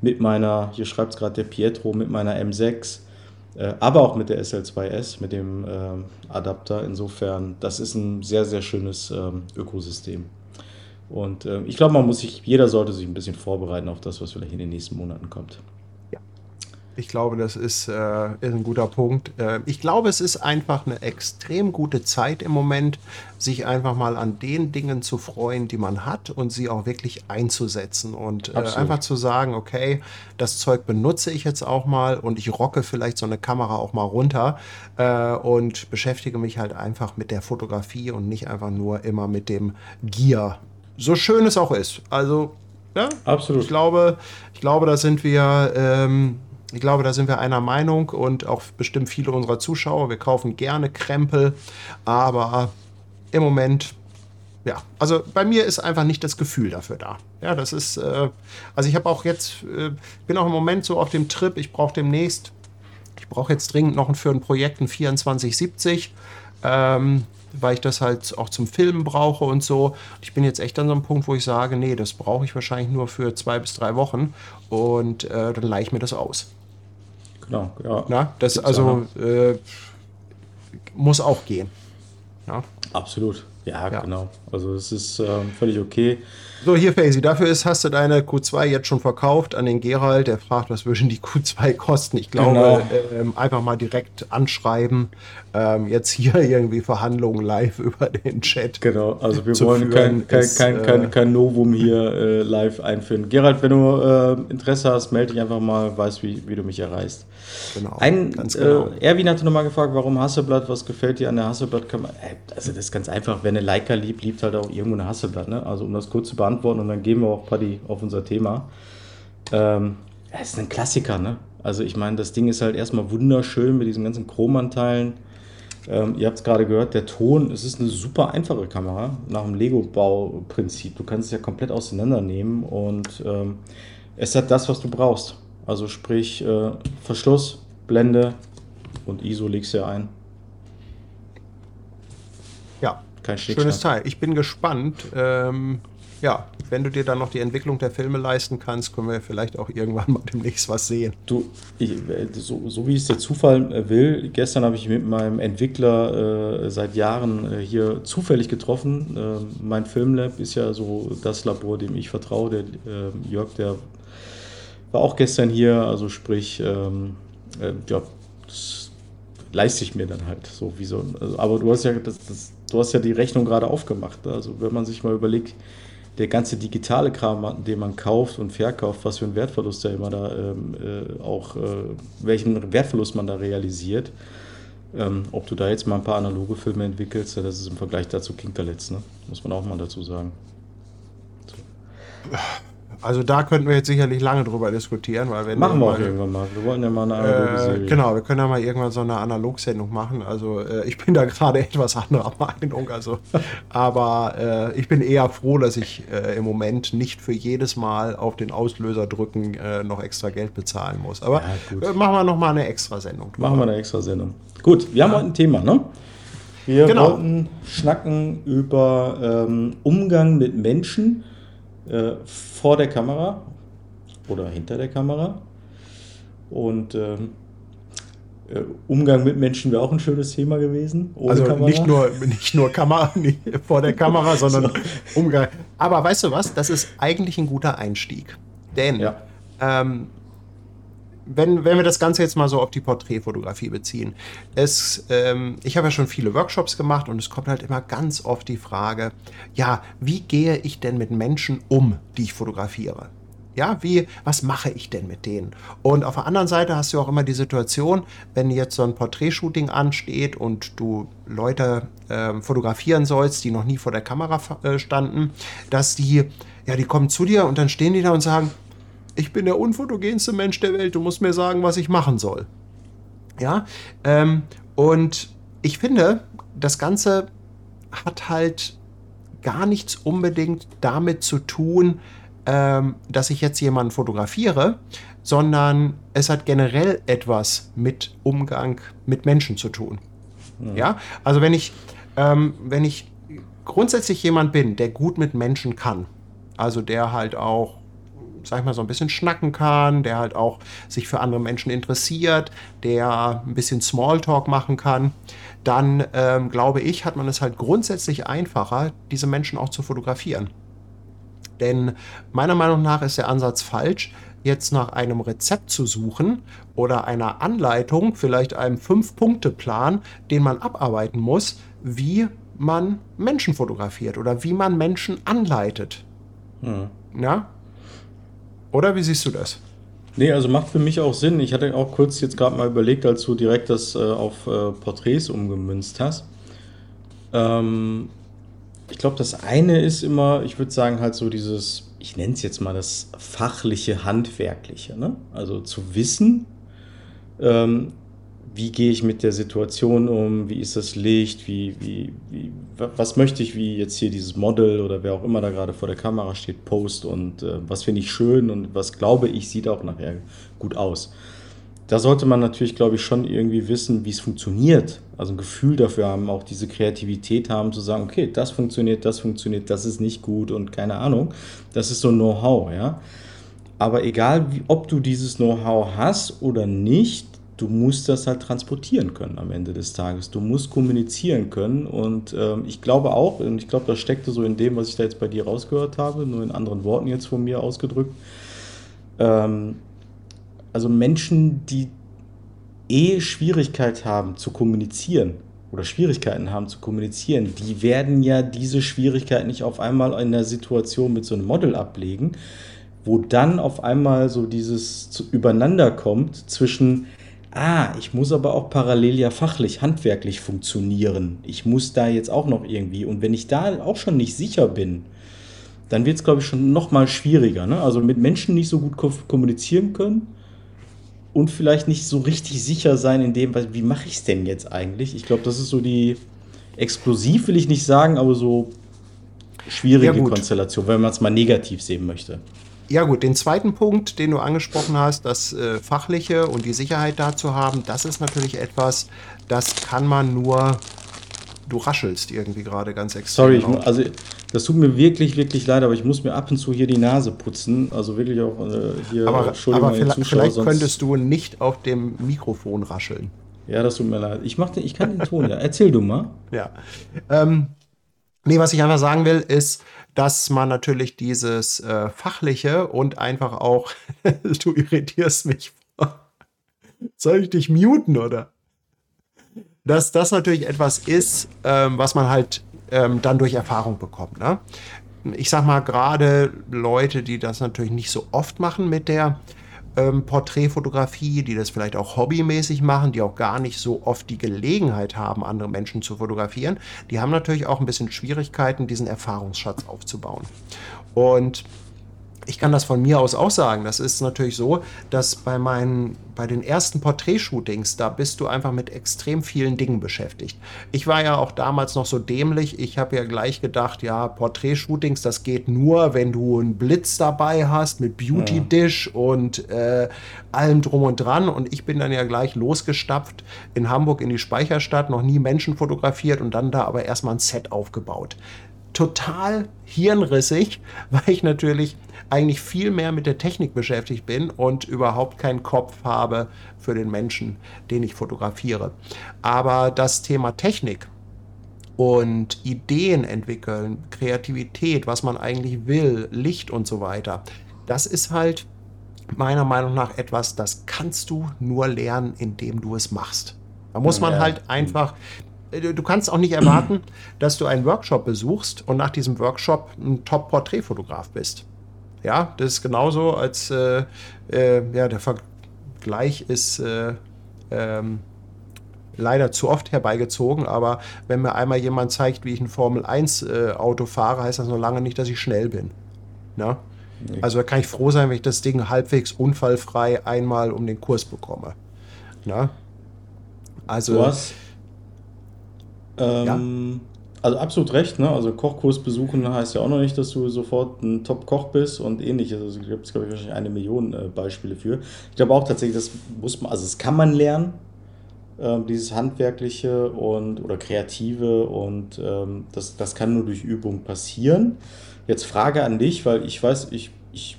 mit meiner, hier schreibt es gerade der Pietro, mit meiner M6, äh, aber auch mit der SL2S, mit dem ähm, Adapter. Insofern, das ist ein sehr, sehr schönes ähm, Ökosystem. Und äh, ich glaube, man muss sich, jeder sollte sich ein bisschen vorbereiten auf das, was vielleicht in den nächsten Monaten kommt. Ich glaube, das ist, äh, ist ein guter Punkt. Äh, ich glaube, es ist einfach eine extrem gute Zeit im Moment, sich einfach mal an den Dingen zu freuen, die man hat und sie auch wirklich einzusetzen und äh, einfach zu sagen, okay, das Zeug benutze ich jetzt auch mal und ich rocke vielleicht so eine Kamera auch mal runter äh, und beschäftige mich halt einfach mit der Fotografie und nicht einfach nur immer mit dem Gear. So schön es auch ist. Also, ja, Absolut. ich glaube, ich glaube, da sind wir, ähm, ich glaube, da sind wir einer Meinung und auch bestimmt viele unserer Zuschauer. Wir kaufen gerne Krempel, aber im Moment, ja, also bei mir ist einfach nicht das Gefühl dafür da. Ja, das ist, äh, also ich habe auch jetzt, äh, bin auch im Moment so auf dem Trip. Ich brauche demnächst, ich brauche jetzt dringend noch für ein Projekt ein 2470. Ähm, weil ich das halt auch zum Filmen brauche und so. Ich bin jetzt echt an so einem Punkt, wo ich sage, nee, das brauche ich wahrscheinlich nur für zwei bis drei Wochen und äh, dann leihe ich mir das aus. Genau, ja. Na, das Gibt's also äh, muss auch gehen. Ja. Absolut. Ja, Ja. genau. Also es ist ähm, völlig okay. So, hier, Faisy, dafür ist, hast du deine Q2 jetzt schon verkauft an den Gerald. Der fragt, was würde die Q2 kosten? Ich glaube, Genau. ähm, einfach mal direkt anschreiben. Ähm, jetzt hier irgendwie Verhandlungen live über den Chat. Genau, also wir wollen führen, kein, kein, ist, kein, äh, kein, kein Novum hier äh, live einführen. Gerald, wenn du äh, Interesse hast, melde dich einfach mal, weißt, wie, wie du mich erreichst. Genau, Ein, genau. äh, Erwin hatte nochmal gefragt, warum Hasselblatt, was gefällt dir an der Hasselblatt-Kamera? Äh, Also das ist ganz einfach, wer eine Leica liebt, liebt halt auch irgendwo eine Hasselblatt. Ne? Also um das kurz zu beantworten und dann gehen wir auch Paddy auf unser Thema. Ähm, es ist ein Klassiker, ne? Also ich meine, das Ding ist halt erstmal wunderschön mit diesen ganzen Chromanteilen. Ähm, ihr habt es gerade gehört, der Ton, es ist eine super einfache Kamera nach dem Lego-Bauprinzip. Du kannst es ja komplett auseinandernehmen und ähm, es hat das, was du brauchst. Also sprich äh, Verschluss, Blende und ISO legst du ja ein. Ja, Kein schönes. Teil. Ich bin gespannt. Ähm, ja, wenn du dir dann noch die Entwicklung der Filme leisten kannst, können wir vielleicht auch irgendwann mal demnächst was sehen. Du, ich, äh, so, so wie es der Zufall äh, will, gestern habe ich mit meinem Entwickler äh, seit Jahren äh, hier zufällig getroffen. Äh, mein Filmlab ist ja so das Labor, dem ich vertraue. Der äh, Jörg, der war auch gestern hier, also sprich, ähm, ja, das leiste ich mir dann halt so wie so. Also, aber du hast ja das, das, du hast ja die Rechnung gerade aufgemacht. Also wenn man sich mal überlegt, der ganze digitale Kram, den man kauft und verkauft, was für einen Wertverlust da immer da ähm, äh, auch, äh, welchen Wertverlust man da realisiert. Ähm, ob du da jetzt mal ein paar analoge Filme entwickelst, das ist im Vergleich dazu Kinkerletz, ne? muss man auch mal dazu sagen. So. Also da könnten wir jetzt sicherlich lange drüber diskutieren, weil wenn machen wir auch irgendwann mal. Wir wollen ja mal eine analoge äh, Serie. Genau, wir können ja mal irgendwann so eine Analogsendung machen. Also äh, ich bin da gerade etwas anderer Meinung. Also, aber äh, ich bin eher froh, dass ich äh, im Moment nicht für jedes Mal auf den Auslöser drücken äh, noch extra Geld bezahlen muss. Aber ja, äh, machen wir noch mal eine extra Sendung. Machen wir eine extra Sendung. Gut, wir haben heute ein Thema, ne? Wir genau. wollten schnacken über ähm, Umgang mit Menschen äh, vor der Kamera oder hinter der Kamera. Und ähm, äh, Umgang mit Menschen wäre auch ein schönes Thema gewesen. also Kamera. nicht nur, nicht nur Kamera nicht vor der Kamera, sondern so. Umgang. Aber weißt du was? Das ist eigentlich ein guter Einstieg. Denn ja. ähm, wenn, wenn wir das Ganze jetzt mal so auf die Porträtfotografie beziehen, es, ähm, ich habe ja schon viele Workshops gemacht und es kommt halt immer ganz oft die Frage, ja, wie gehe ich denn mit Menschen um, die ich fotografiere? Ja, wie, was mache ich denn mit denen? Und auf der anderen Seite hast du auch immer die Situation, wenn jetzt so ein Porträtshooting ansteht und du Leute äh, fotografieren sollst, die noch nie vor der Kamera äh, standen, dass die, ja, die kommen zu dir und dann stehen die da und sagen, ich bin der unfotogenste Mensch der Welt, du musst mir sagen, was ich machen soll. Ja, ähm, und ich finde, das Ganze hat halt gar nichts unbedingt damit zu tun, ähm, dass ich jetzt jemanden fotografiere, sondern es hat generell etwas mit Umgang mit Menschen zu tun. Ja, ja? also wenn ich, ähm, wenn ich grundsätzlich jemand bin, der gut mit Menschen kann, also der halt auch sag ich mal, so ein bisschen schnacken kann, der halt auch sich für andere Menschen interessiert, der ein bisschen Smalltalk machen kann, dann ähm, glaube ich, hat man es halt grundsätzlich einfacher, diese Menschen auch zu fotografieren. Denn meiner Meinung nach ist der Ansatz falsch, jetzt nach einem Rezept zu suchen oder einer Anleitung, vielleicht einem Fünf-Punkte-Plan, den man abarbeiten muss, wie man Menschen fotografiert oder wie man Menschen anleitet. Hm. Ja? Oder wie siehst du das? Nee, also macht für mich auch Sinn. Ich hatte auch kurz jetzt gerade mal überlegt, als du direkt das äh, auf äh, Porträts umgemünzt hast. Ähm, ich glaube, das eine ist immer, ich würde sagen, halt so dieses, ich nenne es jetzt mal das fachliche, handwerkliche. Ne? Also zu wissen, ähm, wie gehe ich mit der Situation um, wie ist das Licht, wie, wie, wie, was möchte ich, wie jetzt hier dieses Model oder wer auch immer da gerade vor der Kamera steht, post und äh, was finde ich schön und was glaube ich, sieht auch nachher gut aus. Da sollte man natürlich, glaube ich, schon irgendwie wissen, wie es funktioniert. Also ein Gefühl dafür haben, auch diese Kreativität haben, zu sagen, okay, das funktioniert, das funktioniert, das ist nicht gut und keine Ahnung. Das ist so Know-how, ja. Aber egal, wie, ob du dieses Know-how hast oder nicht, du musst das halt transportieren können am Ende des Tages. Du musst kommunizieren können. Und ähm, ich glaube auch, und ich glaube, das steckte so in dem, was ich da jetzt bei dir rausgehört habe, nur in anderen Worten jetzt von mir ausgedrückt. Ähm, also Menschen, die eh Schwierigkeit haben zu kommunizieren oder Schwierigkeiten haben zu kommunizieren, die werden ja diese Schwierigkeiten nicht auf einmal in der Situation mit so einem Model ablegen, wo dann auf einmal so dieses übereinander kommt zwischen ah, ich muss aber auch parallel ja fachlich, handwerklich funktionieren. Ich muss da jetzt auch noch irgendwie. Und wenn ich da auch schon nicht sicher bin, dann wird es, glaube ich, schon noch mal schwieriger. Ne? Also mit Menschen nicht so gut kommunizieren können und vielleicht nicht so richtig sicher sein in dem, wie mache ich es denn jetzt eigentlich? Ich glaube, das ist so die, explosiv will ich nicht sagen, aber so schwierige ja, Konstellation, wenn man es mal negativ sehen möchte. Ja gut, den zweiten Punkt, den du angesprochen hast, das äh, Fachliche und die Sicherheit dazu haben, das ist natürlich etwas, das kann man nur du raschelst irgendwie gerade ganz extrem. Sorry, ich, also das tut mir wirklich, wirklich leid, aber ich muss mir ab und zu hier die Nase putzen. Also wirklich auch äh, hier, aber, Entschuldigung aber vielleicht, Zuschauer, vielleicht könntest du nicht auf dem Mikrofon rascheln. Ja, das tut mir leid. Ich, mach den, ich kann den Ton ja. Erzähl du mal. Ja. Ähm, nee, was ich einfach sagen will, ist, dass man natürlich dieses äh, Fachliche und einfach auch, du irritierst mich. Soll ich dich muten, oder? Dass das natürlich etwas ist, ähm, was man halt ähm, dann durch Erfahrung bekommt. Ne? Ich sag mal, gerade Leute, die das natürlich nicht so oft machen mit der ähm, Porträtfotografie, die das vielleicht auch hobbymäßig machen, die auch gar nicht so oft die Gelegenheit haben, andere Menschen zu fotografieren, die haben natürlich auch ein bisschen Schwierigkeiten, diesen Erfahrungsschatz aufzubauen. Und ich kann das von mir aus auch sagen. Das ist natürlich so, dass bei meinen, bei den ersten Porträtshootings, da bist du einfach mit extrem vielen Dingen beschäftigt. Ich war ja auch damals noch so dämlich. Ich habe ja gleich gedacht, ja, Porträtshootings, das geht nur, wenn du einen Blitz dabei hast mit Beauty Dish und äh, allem drum und dran. Und ich bin dann ja gleich losgestapft in Hamburg in die Speicherstadt, noch nie Menschen fotografiert und dann da aber erstmal ein Set aufgebaut total hirnrissig, weil ich natürlich eigentlich viel mehr mit der Technik beschäftigt bin und überhaupt keinen Kopf habe für den Menschen, den ich fotografiere. Aber das Thema Technik und Ideen entwickeln, Kreativität, was man eigentlich will, Licht und so weiter, das ist halt meiner Meinung nach etwas, das kannst du nur lernen, indem du es machst. Da muss man Ja. halt einfach, du kannst auch nicht erwarten, dass du einen Workshop besuchst und nach diesem Workshop ein Top-Porträtfotograf bist. Ja, das ist genauso, als äh, äh, ja, der Vergleich ist äh, ähm, leider zu oft herbeigezogen, aber wenn mir einmal jemand zeigt, wie ich ein Formel-1-Auto fahre, heißt das noch lange nicht, dass ich schnell bin. Ne? Also da kann ich froh sein, wenn ich das Ding halbwegs unfallfrei einmal um den Kurs bekomme. Ne? Also, Du hast ähm, also absolut recht, ne? Also Kochkurs besuchen heißt ja auch noch nicht, dass du sofort ein Top-Koch bist und ähnliches. Also es gibt, glaube ich, wahrscheinlich eine Million äh, Beispiele für. Ich glaube auch tatsächlich, das muss man, also das kann man lernen, ähm, dieses Handwerkliche und oder Kreative und ähm, das, das kann nur durch Übung passieren. Jetzt Frage an dich, weil ich weiß, ich, ich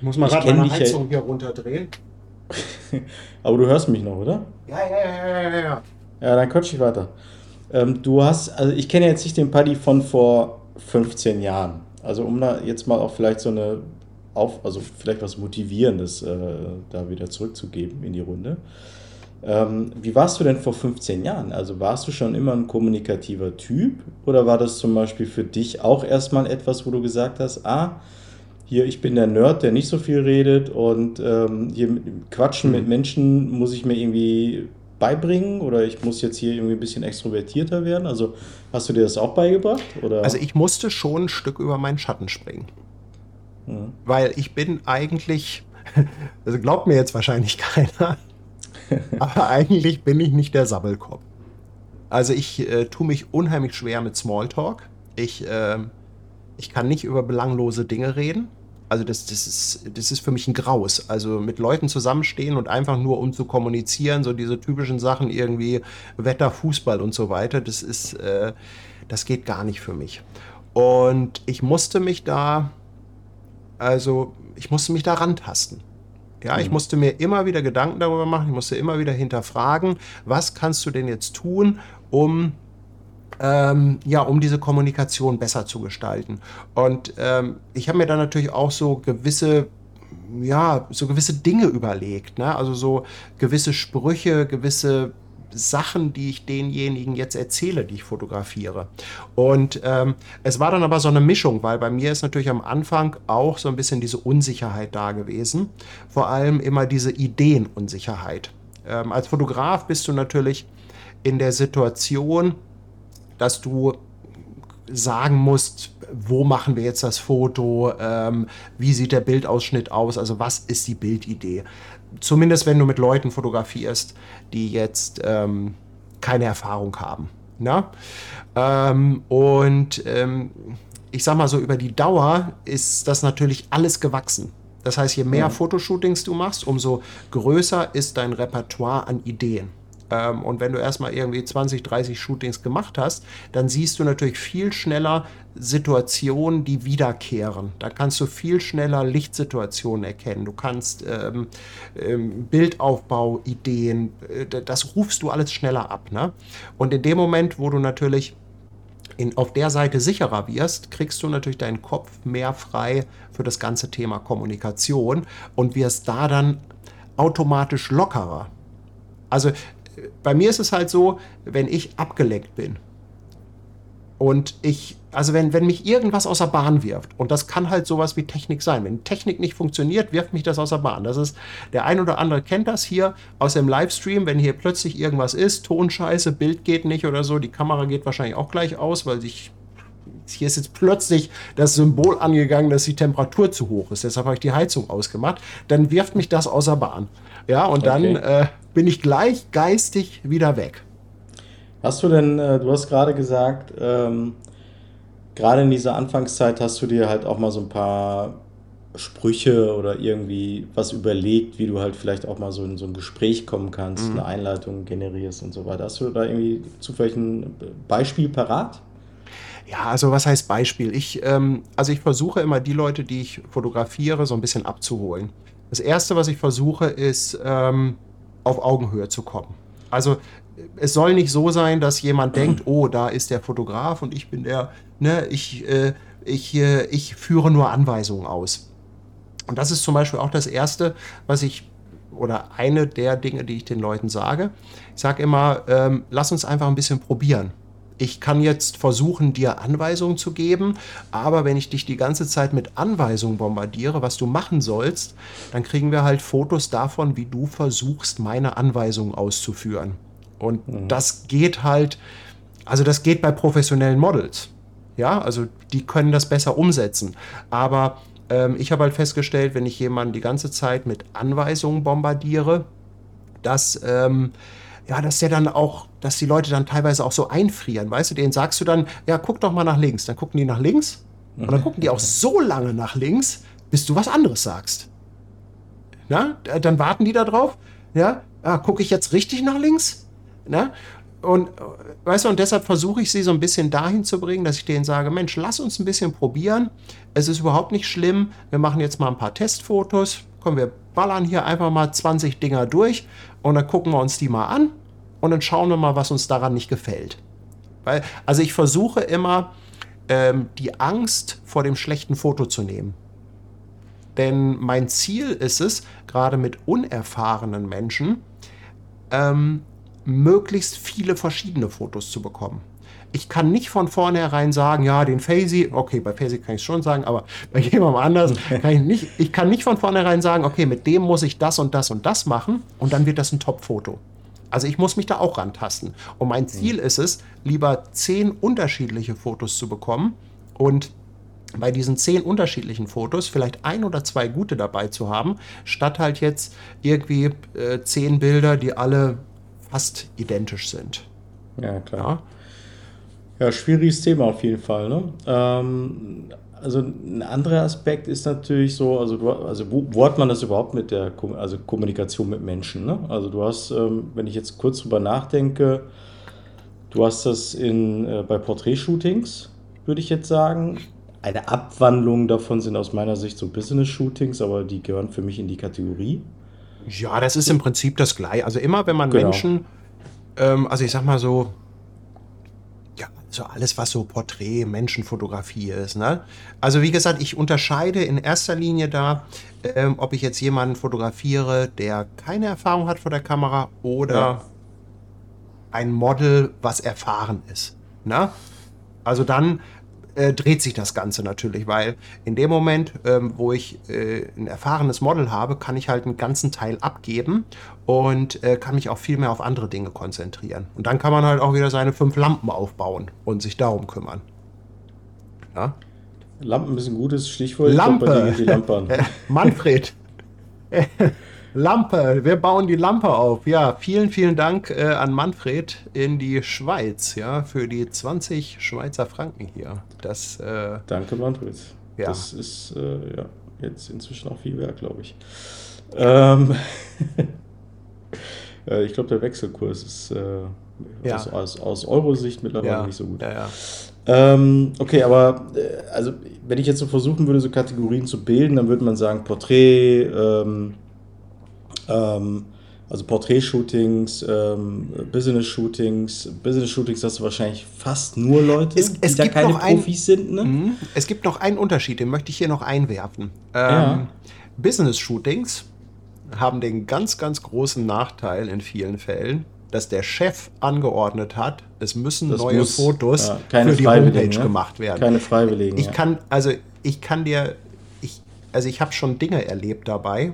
muss man gerade meine ja- Heizung hier runterdrehen? aber du hörst mich noch, oder? Ja, ja, ja, ja, ja, ja. Ja, dann quatsch ich weiter. Ähm, du hast, also ich kenne jetzt nicht den Paddy von vor 15 Jahren. Also um da jetzt mal auch vielleicht so eine auf, also vielleicht was Motivierendes äh, da wieder zurückzugeben in die Runde. Ähm, wie warst du denn vor 15 Jahren? Also warst du schon immer ein kommunikativer Typ oder war das zum Beispiel für dich auch erstmal etwas, wo du gesagt hast, ah, hier, ich bin der Nerd, der nicht so viel redet und ähm, hier mit Quatschen mit Menschen muss ich mir irgendwie beibringen oder ich muss jetzt hier irgendwie ein bisschen extrovertierter werden? Also hast du dir das auch beigebracht? Oder? Also ich musste schon ein Stück über meinen Schatten springen. Mhm. Weil ich bin eigentlich, also glaubt mir jetzt wahrscheinlich keiner, aber eigentlich bin ich nicht der Sabbelkopf. Also ich äh, tue mich unheimlich schwer mit Smalltalk. Ich, ähm, ich kann nicht über belanglose Dinge reden. Also das, das, ist, das ist für mich ein Graus. Also mit Leuten zusammenstehen und einfach nur um zu kommunizieren, so diese typischen Sachen irgendwie Wetter, Fußball und so weiter, das ist, äh, das geht gar nicht für mich. Und ich musste mich da, also ich musste mich da rantasten. Ja, ich musste mir immer wieder Gedanken darüber machen, ich musste immer wieder hinterfragen, was kannst du denn jetzt tun, um ähm, ja, um diese Kommunikation besser zu gestalten. Und ähm, ich habe mir dann natürlich auch so gewisse, ja, so gewisse Dinge überlegt, ne? Also so gewisse Sprüche, gewisse Sachen, die ich denjenigen jetzt erzähle, die ich fotografiere. Und ähm, es war dann aber so eine Mischung, weil bei mir ist natürlich am Anfang auch so ein bisschen diese Unsicherheit da gewesen. Vor allem immer diese Ideenunsicherheit. Ähm, als Fotograf bist du natürlich in der Situation, dass du sagen musst, wo machen wir jetzt das Foto, ähm, wie sieht der Bildausschnitt aus, also was ist die Bildidee. Zumindest wenn du mit Leuten fotografierst, die jetzt ähm, keine Erfahrung haben. Ne? Ähm, und ähm, ich sag mal so, über die Dauer ist das natürlich alles gewachsen. Das heißt, je mehr Fotoshootings du machst, umso größer ist dein Repertoire an Ideen. Ähm, und wenn du erstmal irgendwie 20, 30 Shootings gemacht hast, dann siehst du natürlich viel schneller Situationen, die wiederkehren. Da kannst du viel schneller Lichtsituationen erkennen. Du kannst ähm, ähm, Bildaufbau, Ideen, äh, das rufst du alles schneller ab. Ne? Und in dem Moment, wo du natürlich in, auf der Seite sicherer wirst, kriegst du natürlich deinen Kopf mehr frei für das ganze Thema Kommunikation und wirst da dann automatisch lockerer. Also bei mir ist es halt so, wenn ich abgelenkt bin und ich, also wenn, wenn mich irgendwas aus der Bahn wirft, und das kann halt sowas wie Technik sein. Wenn Technik nicht funktioniert, wirft mich das aus der Bahn. Das ist, der ein oder andere kennt das hier aus dem Livestream, wenn hier plötzlich irgendwas ist, Tonscheiße, Bild geht nicht oder so, die Kamera geht wahrscheinlich auch gleich aus, weil sich hier ist jetzt plötzlich das Symbol angegangen, dass die Temperatur zu hoch ist. Deshalb habe ich die Heizung ausgemacht. Dann wirft mich das außer Bahn. Ja, und okay. dann äh, bin ich gleich geistig wieder weg. Hast du denn, äh, du hast gerade gesagt, ähm, gerade in dieser Anfangszeit hast du dir halt auch mal so ein paar Sprüche oder irgendwie was überlegt, wie du halt vielleicht auch mal so in so ein Gespräch kommen kannst, mhm. eine Einleitung generierst und so weiter. Hast du da irgendwie zufällig ein Beispiel parat? Ja, also was heißt Beispiel? Ich, ähm, also ich versuche immer die Leute, die ich fotografiere, so ein bisschen abzuholen. Das erste, was ich versuche, ist ähm, auf Augenhöhe zu kommen. Also es soll nicht so sein, dass jemand denkt, oh, da ist der Fotograf und ich bin der, ne, ich, äh, ich, äh, ich führe nur Anweisungen aus. Und das ist zum Beispiel auch das Erste, was ich, oder eine der Dinge, die ich den Leuten sage. Ich sage immer, ähm, lass uns einfach ein bisschen probieren. Ich kann jetzt versuchen, dir Anweisungen zu geben, aber wenn ich dich die ganze Zeit mit Anweisungen bombardiere, was du machen sollst, dann kriegen wir halt Fotos davon, wie du versuchst, meine Anweisungen auszuführen. Und mhm. das geht halt, also das geht bei professionellen Models. Ja, also die können das besser umsetzen. Aber ähm, ich habe halt festgestellt, wenn ich jemanden die ganze Zeit mit Anweisungen bombardiere, dass, ähm, ja, dass der dann auch, dass die Leute dann teilweise auch so einfrieren. Weißt du, denen sagst du dann, ja, guck doch mal nach links. Dann gucken die nach links und dann gucken die auch so lange nach links, bis du was anderes sagst. Na, dann warten die da drauf. Ja, ah, gucke ich jetzt richtig nach links? Ne? Und weißt du, und deshalb versuche ich sie so ein bisschen dahin zu bringen, dass ich denen sage, Mensch, lass uns ein bisschen probieren. Es ist überhaupt nicht schlimm. Wir machen jetzt mal ein paar Testfotos. Komm, wir ballern hier einfach mal 20 Dinger durch und dann gucken wir uns die mal an und dann schauen wir mal, was uns daran nicht gefällt. Weil, also ich versuche immer, ähm, die Angst vor dem schlechten Foto zu nehmen. Denn mein Ziel ist es, gerade mit unerfahrenen Menschen, ähm, möglichst viele verschiedene Fotos zu bekommen. Ich kann nicht von vornherein sagen, ja, den Fazy, okay, bei Fazy kann ich es schon sagen, aber bei jemandem anders kann ich nicht, ich kann nicht von vornherein sagen, okay, mit dem muss ich das und das und das machen und dann wird das ein Top-Foto. Also ich muss mich da auch rantasten. Und mein Ziel ist es, lieber zehn unterschiedliche Fotos zu bekommen und bei diesen zehn unterschiedlichen Fotos vielleicht ein oder zwei gute dabei zu haben, statt halt jetzt irgendwie äh, zehn Bilder, die alle fast identisch sind. Ja, klar. Ja, ja schwieriges Thema auf jeden Fall. Ne? Ähm, also ein anderer Aspekt ist natürlich so, also, du, also wo, wo, hat man das überhaupt mit der also Kommunikation mit Menschen? Ne? Also du hast, ähm, wenn ich jetzt kurz drüber nachdenke, du hast das in, äh, bei Porträtshootings, würde ich jetzt sagen. Eine Abwandlung davon sind aus meiner Sicht so Business-Shootings, aber die gehören für mich in die Kategorie. Ja, das ist im Prinzip das Gleiche. Also immer, wenn man genau. Menschen, ähm, also ich sag mal so, so alles, was so Porträt, Menschenfotografie ist. Ne? Also wie gesagt, ich unterscheide in erster Linie da, ähm, ob ich jetzt jemanden fotografiere, der keine Erfahrung hat vor der Kamera oder ja. ein Model, was erfahren ist. Ne? Also dann äh, dreht sich das Ganze natürlich, weil in dem Moment, ähm, wo ich äh, ein erfahrenes Model habe, kann ich halt einen ganzen Teil abgeben und äh, kann mich auch viel mehr auf andere Dinge konzentrieren. Und dann kann man halt auch wieder seine fünf Lampen aufbauen und sich darum kümmern. Ja? Lampen ist ein gutes Stichwort. Lampe. Glaub, Manfred. Lampe, wir bauen die Lampe auf. Ja, vielen, vielen Dank äh, an Manfred in die Schweiz, ja, für die 20 Schweizer Franken hier. Das, äh, Danke, Manfred. Ja. Das ist äh, ja, jetzt inzwischen auch viel wert, glaube ich. Ähm, Äh, ich glaube, der Wechselkurs ist äh, Ja. aus, aus, aus Euro-Sicht mittlerweile Ja, nicht so gut. Ja. Ähm, okay, aber äh, also wenn ich jetzt so versuchen würde, so Kategorien zu bilden, dann würde man sagen Porträt, ähm, ähm, also Porträt-Shootings, ähm, Business-Shootings. Business-Shootings hast du wahrscheinlich fast nur Leute, Es- es die da keine noch ein- Profis sind, ne? Mhm. Es gibt noch einen Unterschied, den möchte ich hier noch einwerfen. Ja. Ähm, Business-Shootings haben den ganz, ganz großen Nachteil in vielen Fällen, dass der Chef angeordnet hat, es müssen Das neue muss, Fotos ja, keine für die Homepage ne? gemacht werden. Keine Freiwilligen. Ich ja. kann, also ich kann dir, ich, also ich habe schon Dinge erlebt dabei.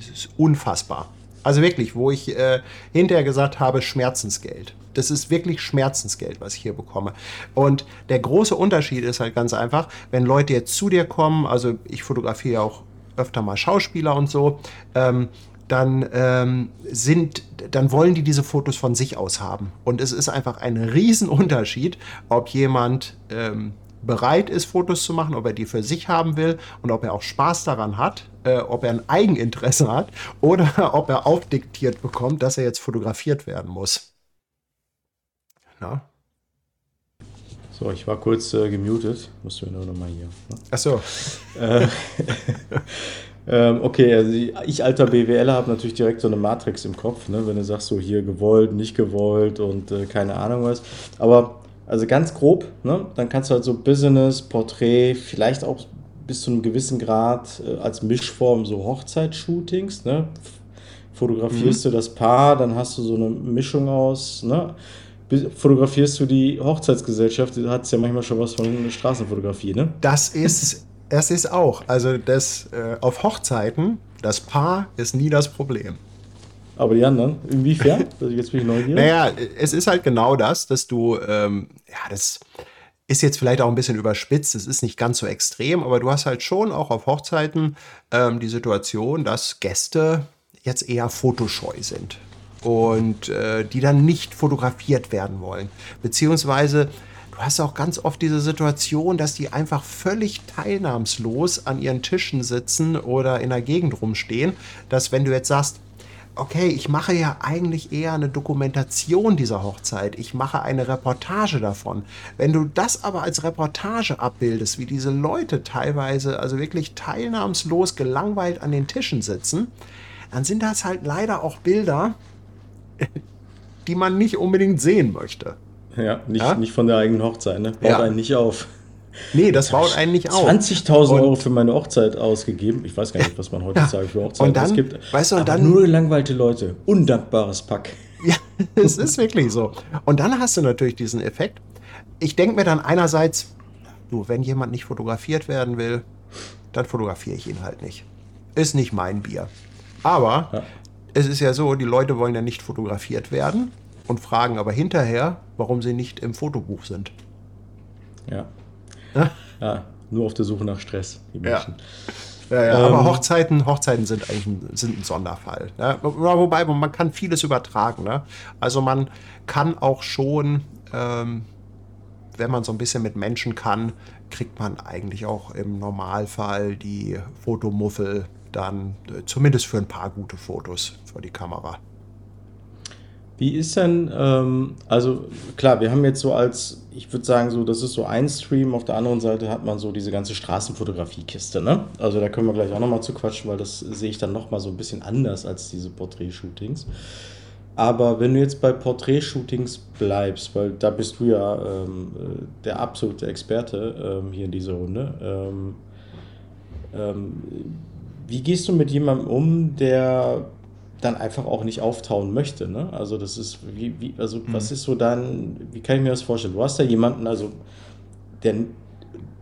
Es ist unfassbar. Also wirklich, wo ich äh, hinterher gesagt habe, Schmerzensgeld. Das ist wirklich Schmerzensgeld, was ich hier bekomme. Und der große Unterschied ist halt ganz einfach, wenn Leute jetzt zu dir kommen, also ich fotografiere auch öfter mal Schauspieler und so, ähm, dann ähm, sind, dann wollen die diese Fotos von sich aus haben. Und es ist einfach ein Riesenunterschied, ob jemand ähm, bereit ist, Fotos zu machen, ob er die für sich haben will und ob er auch Spaß daran hat, äh, ob er ein Eigeninteresse hat oder ob er aufdiktiert bekommt, dass er jetzt fotografiert werden muss. Ja. So, ich war kurz äh, gemutet. Musst du nur noch mal hier. Ne? Achso, Äh, ähm, okay, also ich alter BWLer habe natürlich direkt so eine Matrix im Kopf, ne? wenn du sagst, so hier gewollt, nicht gewollt und äh, keine Ahnung was. Aber also ganz grob, ne? dann kannst du halt so Business, Porträt, vielleicht auch bis zu einem gewissen Grad äh, als Mischform so Hochzeitsshootings. Ne? Fotografierst du das Paar, dann hast du so eine Mischung aus. Ne? Fotografierst du die Hochzeitsgesellschaft, da hat es ja manchmal schon was von einer Straßenfotografie, ne? das ist, das ist auch, also das äh, auf Hochzeiten, das Paar ist nie das Problem. Aber die anderen, inwiefern? Also jetzt bin ich neugierig. Naja, es ist halt genau das, dass du, ähm, ja, das ist jetzt vielleicht auch ein bisschen überspitzt, es ist nicht ganz so extrem, aber du hast halt schon auch auf Hochzeiten ähm, die Situation, dass Gäste jetzt eher fotoscheu sind und äh, die dann nicht fotografiert werden wollen. Beziehungsweise du hast auch ganz oft diese Situation, dass die einfach völlig teilnahmslos an ihren Tischen sitzen oder in der Gegend rumstehen, dass wenn du jetzt sagst, okay, ich mache ja eigentlich eher eine Dokumentation dieser Hochzeit. Ich mache eine Reportage davon. Wenn du das aber als Reportage abbildest, wie diese Leute teilweise, also wirklich teilnahmslos gelangweilt an den Tischen sitzen, dann sind das halt leider auch Bilder, die man nicht unbedingt sehen möchte. Ja, nicht, Ja? nicht von der eigenen Hochzeit, ne? Baut Ja. einen nicht auf. Nee, das baut einen nicht auf. 20.000 Und- Euro für meine Hochzeit ausgegeben. Ich weiß gar nicht, was man heutzutage für Hochzeiten Und dann, ausgibt. weißt du, und aber dann- nur gelangweilte Leute. Undankbares Pack. Ja, es ist wirklich so. Und dann hast du natürlich diesen Effekt. Ich denke mir dann einerseits, du, wenn jemand nicht fotografiert werden will, dann fotografiere ich ihn halt nicht. Ist nicht mein Bier. Aber Ja. es ist ja so, die Leute wollen ja nicht fotografiert werden und fragen aber hinterher, warum sie nicht im Fotobuch sind. Ja. Ja? Nur auf der Suche nach Stress, die. Menschen. Ja, ja, Ähm, aber Hochzeiten, Hochzeiten sind eigentlich ein, sind ein Sonderfall. Ne? Wobei man kann vieles übertragen. Ne? Also man kann auch schon, ähm, wenn man so ein bisschen mit Menschen kann, kriegt man eigentlich auch im Normalfall die Fotomuffel dann äh, zumindest für ein paar gute Fotos vor die Kamera. Wie ist denn, ähm, also klar, wir haben jetzt so als, ich würde sagen, so, das ist so ein Stream, auf der anderen Seite hat man so diese ganze Straßenfotografie-Kiste, ne? Also da können wir gleich auch nochmal zu quatschen, weil das sehe ich dann nochmal so ein bisschen anders als diese Porträt-Shootings. Aber wenn du jetzt bei Porträt-Shootings bleibst, weil da bist du ja ähm, äh, der absolute Experte ähm, hier in dieser Runde, ähm, ähm, wie gehst du mit jemandem um, der dann einfach auch nicht auftauen möchte? Ne? Also das ist, wie, wie, also was ist so dann, wie kann ich mir das vorstellen? Du hast da jemanden, also der,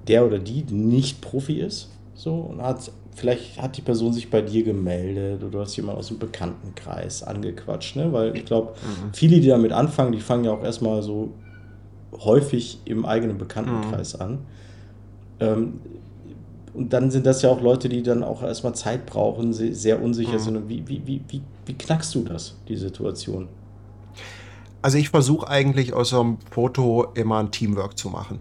der oder die nicht Profi ist, so und hat vielleicht hat die Person sich bei dir gemeldet oder du hast jemanden aus dem Bekanntenkreis angequatscht, ne? Weil ich glaube, viele, die damit anfangen, die fangen ja auch erstmal so häufig im eigenen Bekanntenkreis an. Ähm, und dann sind das ja auch Leute, die dann auch erstmal Zeit brauchen, se- sehr unsicher sind. Und wie, wie, wie, wie, wie knackst du das, die Situation? Also ich versuche eigentlich aus so einem Foto immer ein Teamwork zu machen.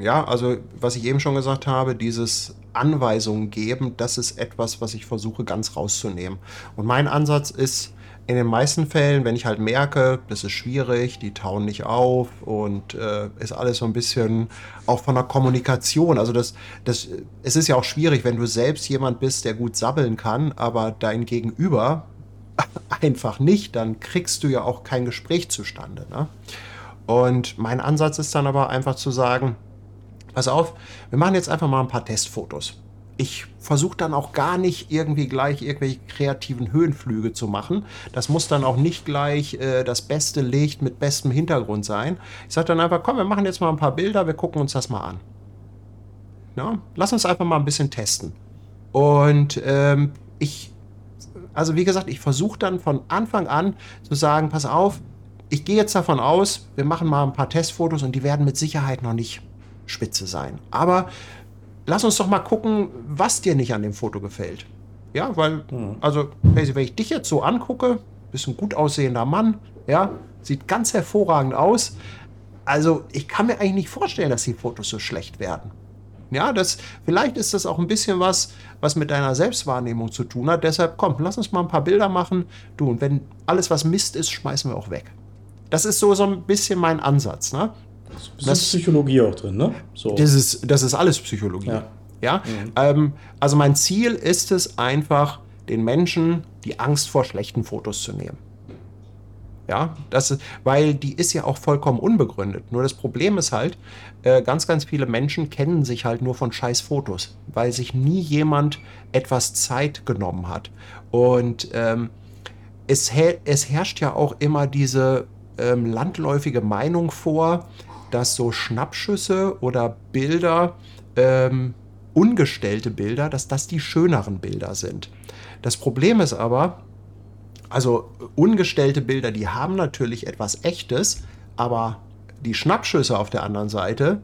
Ja, also was ich eben schon gesagt habe, dieses Anweisungen geben, das ist etwas, was ich versuche ganz rauszunehmen. Und mein Ansatz ist in den meisten Fällen, wenn ich halt merke, das ist schwierig, die tauen nicht auf und äh, ist alles so ein bisschen auch von der Kommunikation. Also das, das, es ist ja auch schwierig, wenn du selbst jemand bist, der gut sabbeln kann, aber dein Gegenüber einfach nicht, dann kriegst du ja auch kein Gespräch zustande. Ne? Und mein Ansatz ist dann aber einfach zu sagen, pass auf, wir machen jetzt einfach mal ein paar Testfotos ich versuche dann auch gar nicht irgendwie gleich irgendwelche kreativen Höhenflüge zu machen. Das muss dann auch nicht gleich äh, das beste Licht mit bestem Hintergrund sein. Ich sage dann einfach, komm, wir machen jetzt mal ein paar Bilder, wir gucken uns das mal an. Ja, lass uns einfach mal ein bisschen testen. Und ähm, ich, also wie gesagt, ich versuche dann von Anfang an zu sagen, pass auf, ich gehe jetzt davon aus, wir machen mal ein paar Testfotos und die werden mit Sicherheit noch nicht spitze sein. Aber lass uns doch mal gucken, was dir nicht an dem Foto gefällt. Ja, weil, mhm. also, wenn ich dich jetzt so angucke, bist ein gut aussehender Mann, ja, sieht ganz hervorragend aus. Also, ich kann mir eigentlich nicht vorstellen, dass die Fotos so schlecht werden. Ja, das, vielleicht ist das auch ein bisschen was, was mit deiner Selbstwahrnehmung zu tun hat. Deshalb, komm, lass uns mal ein paar Bilder machen. Du, und wenn alles, was Mist ist, schmeißen wir auch weg. Das ist so, so ein bisschen mein Ansatz. Ne? Das ist Psychologie auch drin, ne? So. Das, ist, das ist alles Psychologie. Ja. ja? Mhm. Ähm, also mein Ziel ist es einfach, den Menschen die Angst vor schlechten Fotos zu nehmen. Ja, das ist, weil die ist ja auch vollkommen unbegründet. Nur das Problem ist halt, äh, ganz, ganz viele Menschen kennen sich halt nur von scheiß Fotos, weil sich nie jemand etwas Zeit genommen hat. Und ähm, es, es herrscht ja auch immer diese ähm, landläufige Meinung vor, dass so Schnappschüsse oder Bilder, ähm, ungestellte Bilder, dass das die schöneren Bilder sind. Das Problem ist aber, also ungestellte Bilder, die haben natürlich etwas Echtes, aber die Schnappschüsse auf der anderen Seite,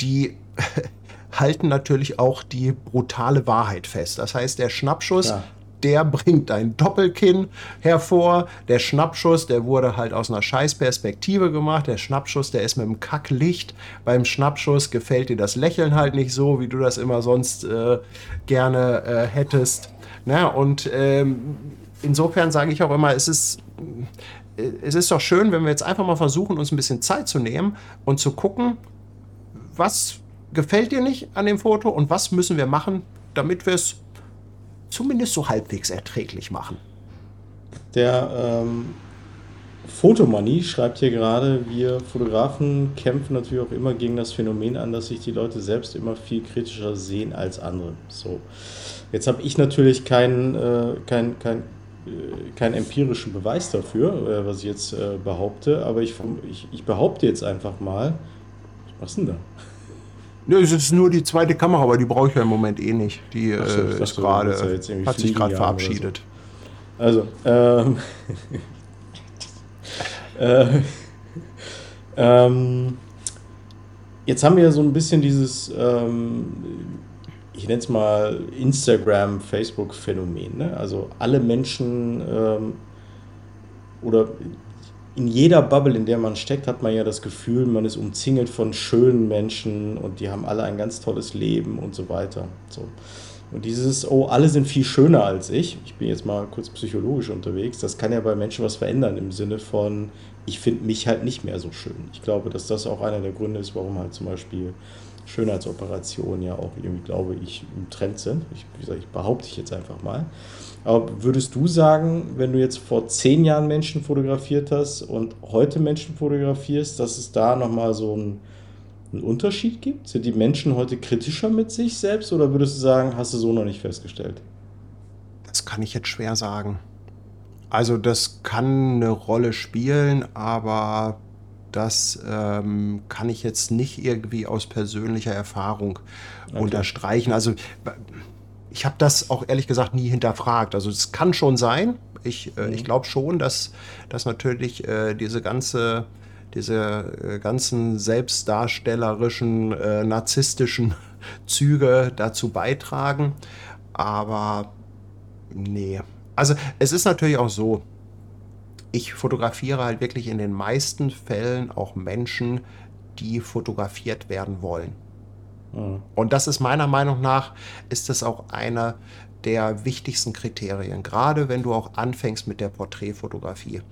die halten natürlich auch die brutale Wahrheit fest. Das heißt, der Schnappschuss ja der bringt ein Doppelkinn hervor. Der Schnappschuss, der wurde halt aus einer Scheißperspektive gemacht. Der Schnappschuss, der ist mit dem Kacklicht. Beim Schnappschuss gefällt dir das Lächeln halt nicht so, wie du das immer sonst äh, gerne äh, hättest. Na, und ähm, insofern sage ich auch immer, es ist, es ist doch schön, wenn wir jetzt einfach mal versuchen, uns ein bisschen Zeit zu nehmen und zu gucken, was gefällt dir nicht an dem Foto und was müssen wir machen, damit wir es zumindest so halbwegs erträglich machen. Der ähm, Fotomanie schreibt hier gerade, wir Fotografen kämpfen natürlich auch immer gegen das Phänomen an, dass sich die Leute selbst immer viel kritischer sehen als andere. So. Jetzt habe ich natürlich keinen äh, kein, kein, äh, keinen empirischen Beweis dafür, äh, was ich jetzt äh, behaupte, aber ich, ich, ich behaupte jetzt einfach mal, was ist denn da? Ne, es ist nur die zweite Kamera, aber die brauche ich ja im Moment eh nicht. Die so, äh, ist gerade, ja hat sich gerade verabschiedet. So. Also, ähm, äh, ähm, jetzt haben wir ja so ein bisschen dieses, ähm, ich nenne es mal Instagram, Facebook-Phänomen. Ne? Also alle Menschen ähm, oder in jeder Bubble, in der man steckt, hat man ja das Gefühl, man ist umzingelt von schönen Menschen und die haben alle ein ganz tolles Leben und so weiter. So. Und dieses, oh, alle sind viel schöner als ich, ich bin jetzt mal kurz psychologisch unterwegs, das kann ja bei Menschen was verändern im Sinne von, ich finde mich halt nicht mehr so schön. Ich glaube, dass das auch einer der Gründe ist, warum halt zum Beispiel Schönheitsoperationen ja auch irgendwie, glaube ich, im Trend sind. Ich, wie gesagt, ich behaupte ich jetzt einfach mal. Aber würdest du sagen, wenn du jetzt vor zehn Jahren Menschen fotografiert hast und heute Menschen fotografierst, dass es da nochmal so einen, einen Unterschied gibt? Sind die Menschen heute kritischer mit sich selbst oder würdest du sagen, hast du so noch nicht festgestellt? Das kann ich jetzt schwer sagen. Also das kann eine Rolle spielen, aber das ähm, kann ich jetzt nicht irgendwie aus persönlicher Erfahrung okay. unterstreichen. Also ich habe das auch ehrlich gesagt nie hinterfragt. Also es kann schon sein. Ich, äh, mhm. ich glaube schon, dass, dass natürlich äh, diese ganze diese äh, ganzen selbstdarstellerischen, äh, narzisstischen Züge dazu beitragen. Aber nee. Also es ist natürlich auch so, ich fotografiere halt wirklich in den meisten Fällen auch Menschen, die fotografiert werden wollen. Und das ist meiner Meinung nach, ist das auch eine der wichtigsten Kriterien, gerade wenn du auch anfängst mit der Porträtfotografie.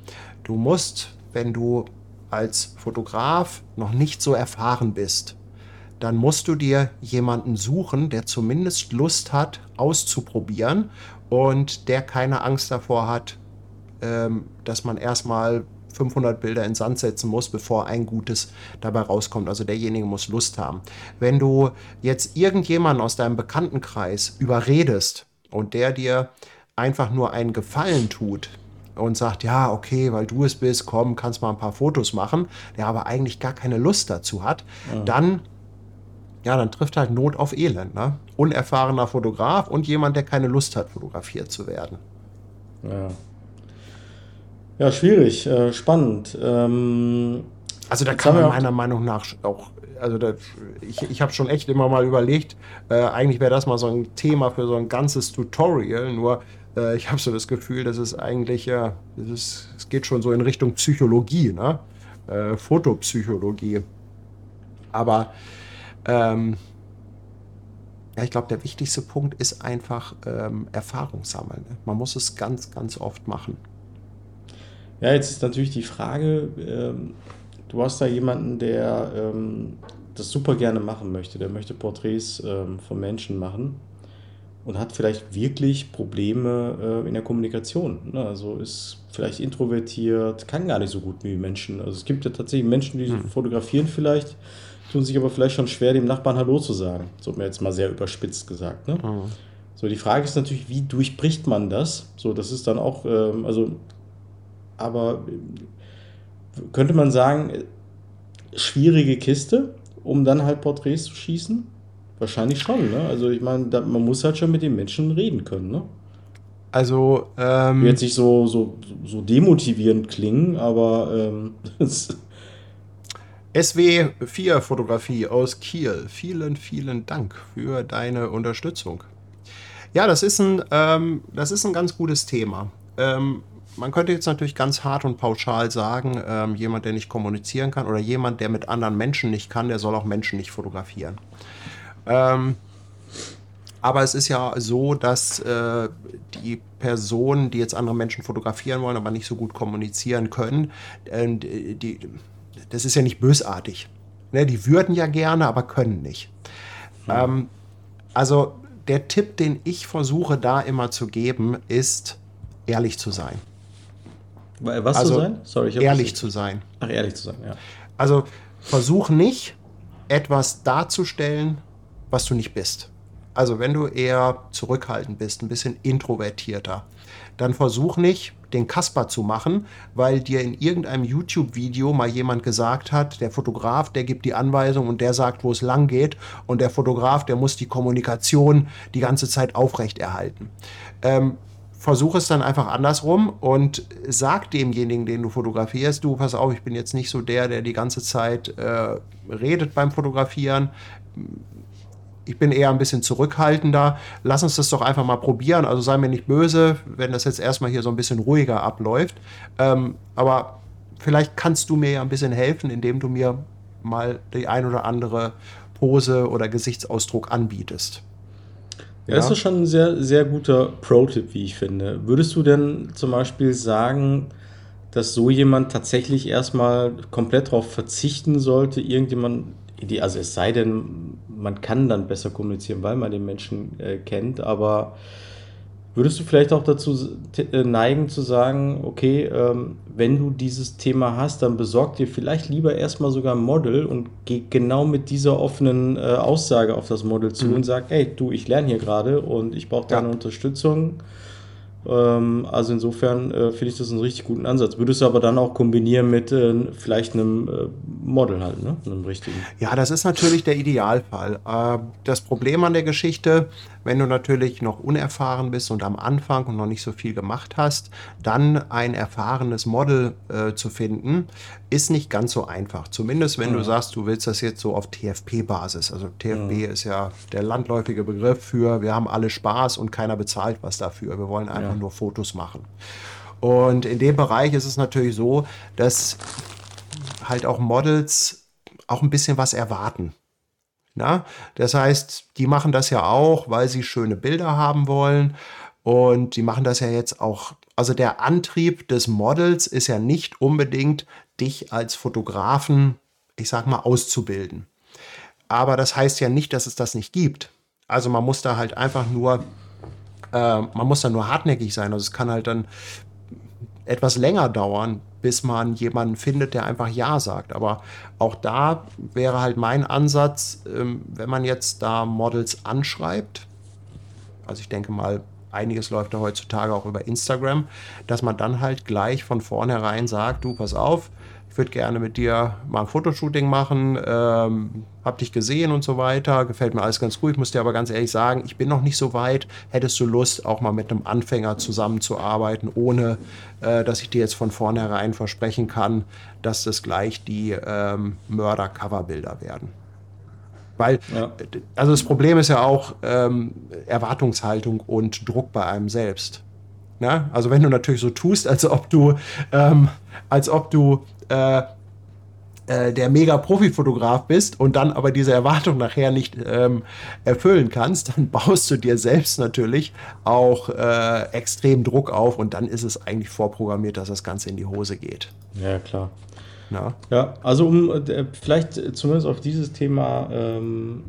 Du musst, wenn du als Fotograf noch nicht so erfahren bist, dann musst du dir jemanden suchen, der zumindest Lust hat, auszuprobieren und der keine Angst davor hat, ähm, dass man erstmal 500 Bilder in Sand setzen muss, bevor ein gutes dabei rauskommt. Also derjenige muss Lust haben. Wenn du jetzt irgendjemanden aus deinem Bekanntenkreis überredest und der dir einfach nur einen Gefallen tut, und sagt, ja, okay, weil du es bist, komm, kannst mal ein paar Fotos machen, der aber eigentlich gar keine Lust dazu hat, ja. dann ja, dann trifft halt Not auf Elend. Ne? Unerfahrener Fotograf und jemand, der keine Lust hat, fotografiert zu werden. Ja. Ja, schwierig, äh, spannend. Ähm, also da kann man meiner Meinung nach auch, also da, ich, ich habe schon echt immer mal überlegt, äh, eigentlich wäre das mal so ein Thema für so ein ganzes Tutorial, nur äh, ich habe so das Gefühl, dass es eigentlich, ja, es geht schon so in Richtung Psychologie, ne? Äh, Fotopsychologie. Aber ähm, ja, ich glaube, der wichtigste Punkt ist einfach ähm, Erfahrung sammeln. Ne? Man muss es ganz, ganz oft machen. Ja, jetzt ist natürlich die Frage, ähm, du hast da jemanden, der ähm, das super gerne machen möchte, der möchte Porträts ähm, von Menschen machen und hat vielleicht wirklich Probleme äh, in der Kommunikation. Ne? Also ist vielleicht introvertiert, kann gar nicht so gut wie Menschen. Also es gibt ja tatsächlich Menschen, die hm. fotografieren vielleicht, tun sich aber vielleicht schon schwer, dem Nachbarn Hallo zu sagen. So mir jetzt mal sehr überspitzt gesagt. Ne? Mhm. So, die Frage ist natürlich, wie durchbricht man das? So, das ist dann auch, ähm, also, aber könnte man sagen, schwierige Kiste, um dann halt Porträts zu schießen? Wahrscheinlich schon, ne? Also ich meine, man muss halt schon mit den Menschen reden können, ne? Also, ähm, Wird sich so, so, so demotivierend klingen, aber ähm, SW4 Fotografie aus Kiel. Vielen, vielen Dank für deine Unterstützung. Ja, das ist ein, ähm, das ist ein ganz gutes Thema. Ähm, man könnte jetzt natürlich ganz hart und pauschal sagen, ähm, jemand, der nicht kommunizieren kann oder jemand, der mit anderen Menschen nicht kann, der soll auch Menschen nicht fotografieren. Ähm, aber es ist ja so, dass äh, die Personen, die jetzt andere Menschen fotografieren wollen, aber nicht so gut kommunizieren können, äh, die, das ist ja nicht bösartig. Ne, die würden ja gerne, aber können nicht. Hm. Ähm, also der Tipp, den ich versuche da immer zu geben, ist ehrlich zu sein. Was also, zu sein? Sorry, ich ehrlich zu sein. Ach, ehrlich zu sein, ja. Also versuch nicht, etwas darzustellen, was du nicht bist. Also wenn du eher zurückhaltend bist, ein bisschen introvertierter, dann versuch nicht, den Kasper zu machen, weil dir in irgendeinem YouTube-Video mal jemand gesagt hat, der Fotograf, der gibt die Anweisung und der sagt, wo es lang geht und der Fotograf, der muss die Kommunikation die ganze Zeit aufrechterhalten. Ähm, versuch es dann einfach andersrum und sag demjenigen, den du fotografierst, du, pass auf, ich bin jetzt nicht so der, der die ganze Zeit äh, redet beim Fotografieren ich bin eher ein bisschen zurückhaltender. Lass uns das doch einfach mal probieren. Also sei mir nicht böse, wenn das jetzt erstmal hier so ein bisschen ruhiger abläuft. Ähm, aber vielleicht kannst du mir ja ein bisschen helfen, indem du mir mal die ein oder andere Pose oder Gesichtsausdruck anbietest. Ja, das ist schon ein sehr, sehr guter Pro-Tipp, wie ich finde. Würdest du denn zum Beispiel sagen, dass so jemand tatsächlich erstmal komplett darauf verzichten sollte, irgendjemand, also es sei denn, man kann dann besser kommunizieren, weil man den Menschen äh, kennt, aber würdest du vielleicht auch dazu äh, neigen zu sagen, okay, ähm, wenn du dieses Thema hast, dann besorg dir vielleicht lieber erstmal sogar ein Model und geh genau mit dieser offenen äh, Aussage auf das Model zu mhm. und sag, hey, du, ich lerne hier gerade und ich brauche deine ja. Unterstützung ähm, also insofern äh, finde ich das einen richtig guten Ansatz. Würdest du aber dann auch kombinieren mit äh, vielleicht einem Model halt, ne? einem richtigen. Ja, das ist natürlich der Idealfall. Äh, das Problem an der Geschichte, wenn du natürlich noch unerfahren bist und am Anfang und noch nicht so viel gemacht hast, dann ein erfahrenes Model äh, zu finden, ist nicht ganz so einfach. Zumindest wenn ja. du sagst, du willst das jetzt so auf TFP-Basis. Also TFP ja. ist ja der landläufige Begriff für, wir haben alle Spaß und keiner bezahlt was dafür. Wir wollen einfach ja. nur Fotos machen. Und in dem Bereich ist es natürlich so, dass halt auch Models auch ein bisschen was erwarten. Na? Das heißt, die machen das ja auch, weil sie schöne Bilder haben wollen. Und die machen das ja jetzt auch. Also der Antrieb des Models ist ja nicht unbedingt, dich als Fotografen, ich sag mal, auszubilden. Aber das heißt ja nicht, dass es das nicht gibt. Also man muss da halt einfach nur, äh, man muss da nur hartnäckig sein. Also es kann halt dann etwas länger dauern, bis man jemanden findet, der einfach Ja sagt. Aber auch da wäre halt mein Ansatz, ähm, wenn man jetzt da Models anschreibt, also ich denke mal, einiges läuft da heutzutage auch über Instagram, dass man dann halt gleich von vornherein sagt, du, pass auf, ich würde gerne mit dir mal ein Fotoshooting machen, ähm, hab dich gesehen und so weiter, gefällt mir alles ganz gut. Ich muss dir aber ganz ehrlich sagen, ich bin noch nicht so weit. Hättest du Lust, auch mal mit einem Anfänger zusammenzuarbeiten, ohne äh, dass ich dir jetzt von vornherein versprechen kann, dass das gleich die ähm, Mörder-Coverbilder werden? Weil, ja. also das Problem ist ja auch ähm, Erwartungshaltung und Druck bei einem selbst. Ja? Also wenn du natürlich so tust, als ob du, ähm, als ob du äh, äh, der mega Profi-Fotograf bist und dann aber diese Erwartung nachher nicht ähm, erfüllen kannst, dann baust du dir selbst natürlich auch äh, extrem Druck auf und dann ist es eigentlich vorprogrammiert, dass das Ganze in die Hose geht. Ja, klar. Na? Ja, also um äh, vielleicht zumindest auf dieses Thema, ähm,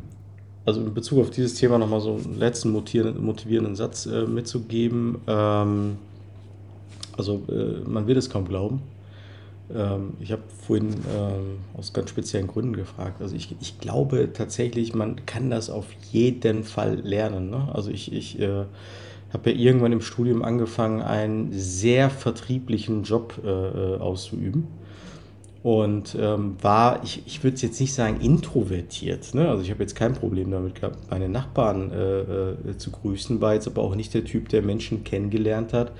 also in Bezug auf dieses Thema nochmal so einen letzten motivierenden Satz äh, mitzugeben. Ähm, also äh, man wird es kaum glauben. Ähm, ich habe vorhin ähm, aus ganz speziellen Gründen gefragt. Also ich, ich glaube tatsächlich, man kann das auf jeden Fall lernen. Ne? Also ich, ich äh, habe ja irgendwann im Studium angefangen, einen sehr vertrieblichen Job äh, äh auszuüben und ähm, war, ich, ich würde es jetzt nicht sagen introvertiert. Ne? Also ich habe jetzt kein Problem damit gehabt, meine Nachbarn äh, äh, zu grüßen, war jetzt aber auch nicht der Typ, der Menschen kennengelernt hat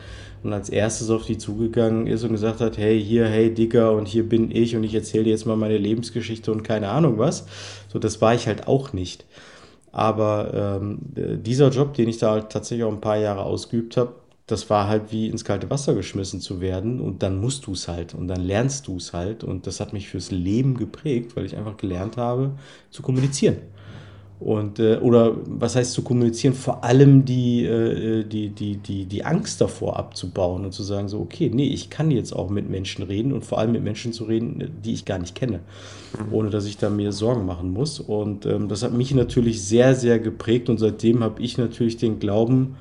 und als erstes auf die zugegangen ist und gesagt hat, hey, hier, hey, Dicker und hier bin ich und ich erzähle dir jetzt mal meine Lebensgeschichte und keine Ahnung was. So, das war ich halt auch nicht. Aber ähm, dieser Job, den ich da halt tatsächlich auch ein paar Jahre ausgeübt habe, das war halt wie ins kalte Wasser geschmissen zu werden und dann musst du es halt und dann lernst du es halt und das hat mich fürs Leben geprägt, weil ich einfach gelernt habe zu kommunizieren. Und, äh, oder was heißt zu kommunizieren? Vor allem die, äh, die, die, die, die Angst davor abzubauen und zu sagen, so, okay, nee, ich kann jetzt auch mit Menschen reden und vor allem mit Menschen zu reden, die ich gar nicht kenne, ohne dass ich da mir Sorgen machen muss. Und ähm, das hat mich natürlich sehr, sehr geprägt und seitdem habe ich natürlich den Glauben,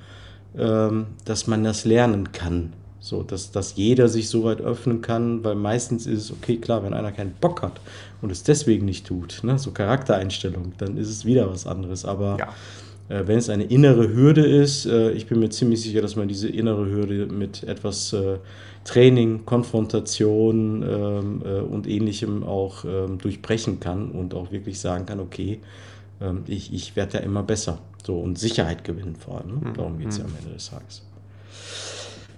dass man das lernen kann. So, dass, dass jeder sich so weit öffnen kann, weil meistens ist es okay, klar, wenn einer keinen Bock hat und es deswegen nicht tut, ne, so Charaktereinstellung, dann ist es wieder was anderes. Aber ja. äh, wenn es eine innere Hürde ist, äh, ich bin mir ziemlich sicher, dass man diese innere Hürde mit etwas äh, Training, Konfrontation ähm, äh, und ähnlichem auch ähm, durchbrechen kann und auch wirklich sagen kann, okay, ähm, ich, ich werde ja immer besser. So, und Sicherheit gewinnen vor allem. Ne? Darum geht es ja am Ende des Tages.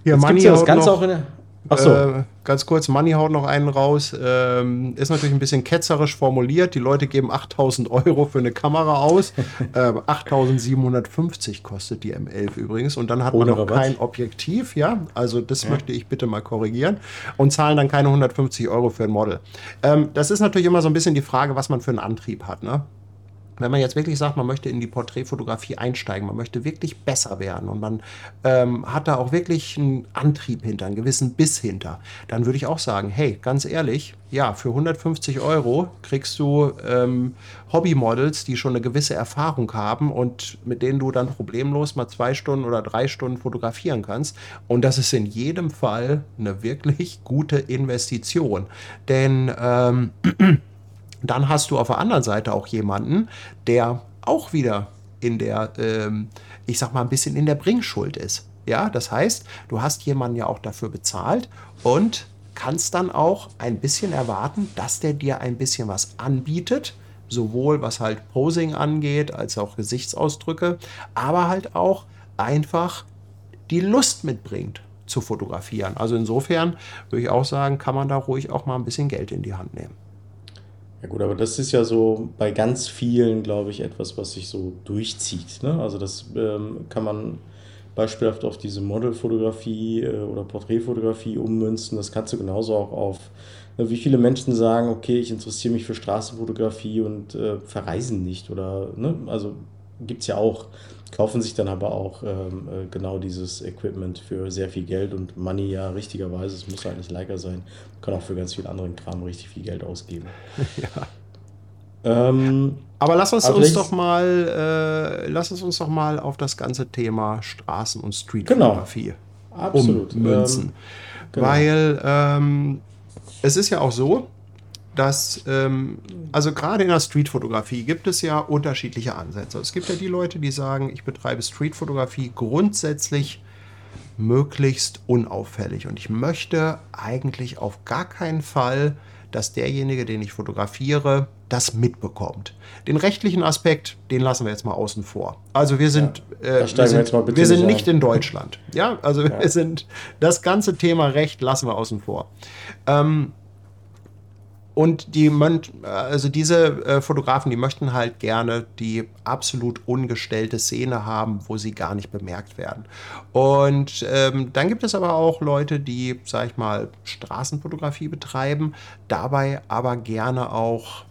Ja, Jetzt Money ja das Ganze noch, auch in der. Achso. Äh, ganz kurz, Money haut noch einen raus. Ähm, ist natürlich ein bisschen ketzerisch formuliert. Die Leute geben 8000 Euro für eine Kamera aus. äh, 8750 kostet die M11 übrigens. Und dann hat Ohne man noch Rabatt. kein Objektiv. Ja, also das ja. möchte ich bitte mal korrigieren. Und zahlen dann keine 150 Euro für ein Model. Ähm, das ist natürlich immer so ein bisschen die Frage, was man für einen Antrieb hat. Ne? Wenn man jetzt wirklich sagt, man möchte in die Porträtfotografie einsteigen, man möchte wirklich besser werden und man ähm, hat da auch wirklich einen Antrieb hinter, einen gewissen Biss hinter, dann würde ich auch sagen, hey, ganz ehrlich, ja, für 150 Euro kriegst du ähm, Hobbymodels, die schon eine gewisse Erfahrung haben und mit denen du dann problemlos mal zwei Stunden oder drei Stunden fotografieren kannst. Und das ist in jedem Fall eine wirklich gute Investition. Denn ähm, dann hast du auf der anderen Seite auch jemanden, der auch wieder in der, ähm, ich sag mal, ein bisschen in der Bringschuld ist. Ja, das heißt, du hast jemanden ja auch dafür bezahlt und kannst dann auch ein bisschen erwarten, dass der dir ein bisschen was anbietet, sowohl was halt Posing angeht, als auch Gesichtsausdrücke, aber halt auch einfach die Lust mitbringt zu fotografieren. Also insofern würde ich auch sagen, kann man da ruhig auch mal ein bisschen Geld in die Hand nehmen. Ja gut, aber das ist ja so bei ganz vielen, glaube ich, etwas, was sich so durchzieht. Ne? Also das ähm, kann man beispielhaft auf diese Modelfotografie äh, oder Porträtfotografie ummünzen. Das kannst du genauso auch auf Wie viele Menschen sagen, okay, ich interessiere mich für Straßenfotografie und äh, verreisen nicht oder, ne? Also gibt es ja auch, kaufen sich dann aber auch ähm, äh, genau dieses Equipment für sehr viel Geld und Money ja richtigerweise, es muss halt nicht Leica sein, man kann auch für ganz viel anderen Kram richtig viel Geld ausgeben. Ja. Ähm, Aber lass uns Aber uns doch mal, äh, lass uns uns doch mal auf das ganze Thema Straßen- und Genau. Streetfotografie absolut. ummünzen. Ähm, genau. Weil ähm, es ist ja auch so, dass, ähm, also gerade in der Streetfotografie gibt es ja unterschiedliche Ansätze. Es gibt ja die Leute, die sagen, ich betreibe Streetfotografie grundsätzlich möglichst unauffällig. Und ich möchte eigentlich auf gar keinen Fall, dass derjenige, den ich fotografiere, das mitbekommt. Den rechtlichen Aspekt, den lassen wir jetzt mal außen vor. Also wir sind, da äh, wir wir sind, bitte wir sind nicht in Deutschland. Ja, also wir sind, das ganze Thema Recht lassen wir außen vor. Ähm, und die, also diese äh, Fotografen, die möchten halt gerne die absolut ungestellte Szene haben, wo sie gar nicht bemerkt werden. Und ähm, dann gibt es aber auch Leute, die, sag ich mal, Straßenfotografie betreiben, dabei aber gerne auch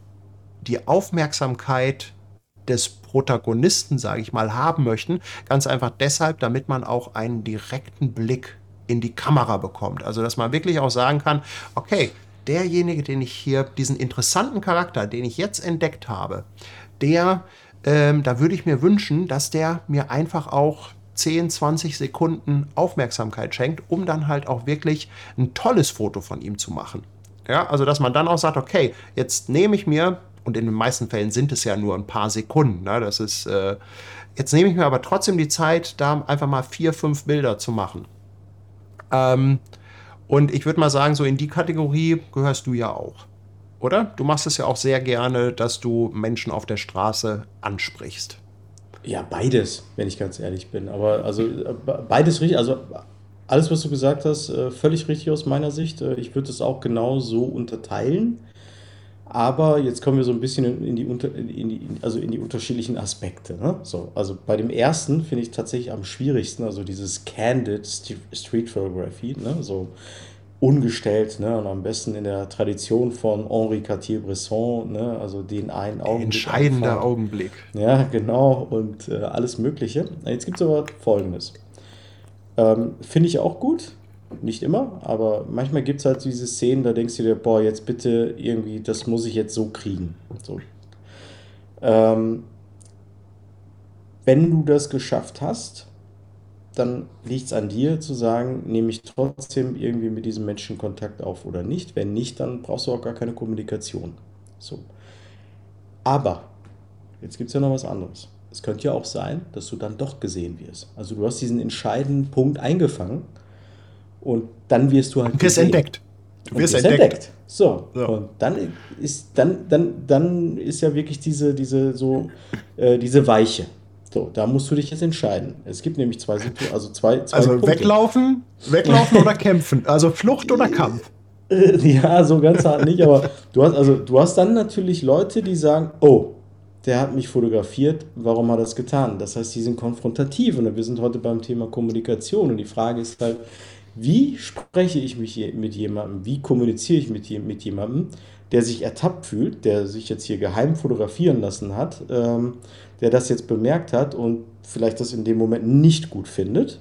die Aufmerksamkeit des Protagonisten, sage ich mal, haben möchten. Ganz einfach deshalb, damit man auch einen direkten Blick in die Kamera bekommt. Also, dass man wirklich auch sagen kann, okay, derjenige, den ich hier, diesen interessanten Charakter, den ich jetzt entdeckt habe, der, ähm, da würde ich mir wünschen, dass der mir einfach auch 10, 20 Sekunden Aufmerksamkeit schenkt, um dann halt auch wirklich ein tolles Foto von ihm zu machen. Ja, also dass man dann auch sagt, okay, jetzt nehme ich mir, und in den meisten Fällen sind es ja nur ein paar Sekunden, ne, das ist, äh, jetzt nehme ich mir aber trotzdem die Zeit, da einfach mal vier, fünf Bilder zu machen. Ähm, und ich würde mal sagen, so in die Kategorie gehörst du ja auch. Oder? Du machst es ja auch sehr gerne, dass du Menschen auf der Straße ansprichst. Ja, beides, wenn ich ganz ehrlich bin. Aber also beides richtig, also alles, was du gesagt hast, äh, völlig richtig aus meiner Sicht. Äh, Ich würde es auch genau so unterteilen. Aber jetzt kommen wir so ein bisschen in die, unter, in die, also in die unterschiedlichen Aspekte. Ne? So, also bei dem ersten finde ich tatsächlich am schwierigsten, also dieses Candid St- Street Photography, ne? so ungestellt ne? und am besten in der Tradition von Henri Cartier-Bresson, ne? also den einen Augenblick. Entscheidender einfach. Augenblick. Ja, genau, und äh, alles Mögliche. Jetzt gibt es aber Folgendes. Ähm, Finde ich auch gut, nicht immer, aber manchmal gibt es halt diese Szenen, da denkst du dir, boah, jetzt bitte irgendwie, das muss ich jetzt so kriegen. So. Ähm, wenn du das geschafft hast, dann liegt es an dir zu sagen, nehme ich trotzdem irgendwie mit diesem Menschen Kontakt auf oder nicht. Wenn nicht, dann brauchst du auch gar keine Kommunikation. So. Aber Jetzt gibt es ja noch was anderes. Es könnte ja auch sein, dass du dann doch gesehen wirst. Also du hast diesen entscheidenden Punkt eingefangen und dann wirst du halt Du wirst gesehen. entdeckt. Du wirst wirst entdeckt. So. So. Und dann ist, dann, dann, dann ist ja wirklich diese, diese, so, äh, diese Weiche. So, da musst du dich jetzt entscheiden. Es gibt nämlich zwei Situationen, also zwei, zwei Also Punkte. weglaufen, weglaufen oder kämpfen. Also Flucht oder Kampf. Ja, so ganz hart nicht, aber du hast, also, du hast dann natürlich Leute, die sagen, oh, der hat mich fotografiert, warum hat er das getan? Das heißt, die sind konfrontativ und wir sind heute beim Thema Kommunikation und die Frage ist halt, wie spreche ich mich mit jemandem, wie kommuniziere ich mit, mit jemandem, der sich ertappt fühlt, der sich jetzt hier geheim fotografieren lassen hat, ähm, der das jetzt bemerkt hat und vielleicht das in dem Moment nicht gut findet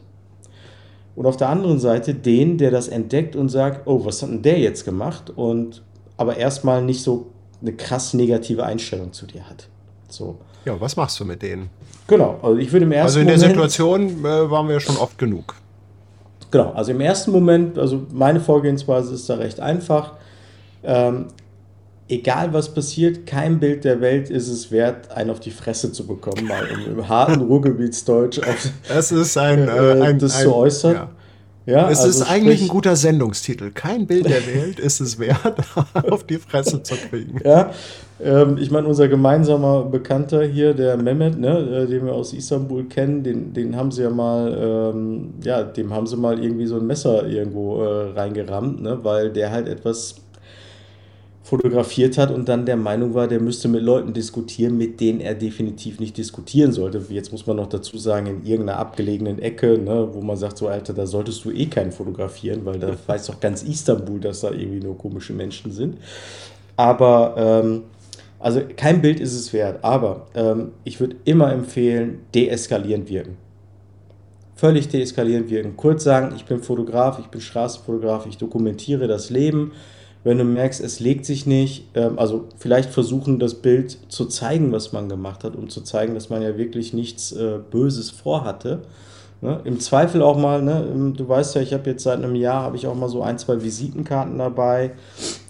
und auf der anderen Seite den, der das entdeckt und sagt, oh, was hat denn der jetzt gemacht? Und aber erstmal nicht so eine krass negative Einstellung zu dir hat. So. Ja, was machst du mit denen? Genau, also ich würde im ersten Also in der Moment, Situation äh, waren wir schon oft genug. Genau, also im ersten Moment, also meine Vorgehensweise ist da recht einfach. Ähm, egal was passiert, kein Bild der Welt ist es wert, einen auf die Fresse zu bekommen, mal im, im harten Ruhrgebietsdeutsch auf, Es ist ein, Äh, äh, ein, das ein zu äußern. Ja. ja, Es also ist eigentlich sprich- ein guter Sendungstitel. Kein Bild der Welt ist es wert, auf die Fresse zu kriegen. Ja, ähm, ich meine, unser gemeinsamer Bekannter hier, der Mehmet, ne, äh, den wir aus Istanbul kennen, den, den haben sie ja mal, ähm, ja, dem haben sie mal irgendwie so ein Messer irgendwo äh, reingerammt, ne, weil der halt etwas fotografiert hat und dann der Meinung war, der müsste mit Leuten diskutieren, mit denen er definitiv nicht diskutieren sollte. Jetzt muss man noch dazu sagen, in irgendeiner abgelegenen Ecke, ne, wo man sagt, so Alter, da solltest du eh keinen fotografieren, weil da weiß doch ganz Istanbul, dass da irgendwie nur komische Menschen sind. Aber ähm, also kein Bild ist es wert, aber ähm, ich würde immer empfehlen, deeskalierend wirken. Völlig deeskalierend wirken. Kurz sagen, ich bin Fotograf, ich bin Straßenfotograf, ich dokumentiere das Leben. Wenn du merkst, es legt sich nicht, ähm, also vielleicht versuchen, das Bild zu zeigen, was man gemacht hat, um zu zeigen, dass man ja wirklich nichts äh, Böses vorhatte. Ne? Im Zweifel auch mal, ne? du weißt ja, ich habe jetzt seit einem Jahr, habe ich auch mal so ein, zwei Visitenkarten dabei,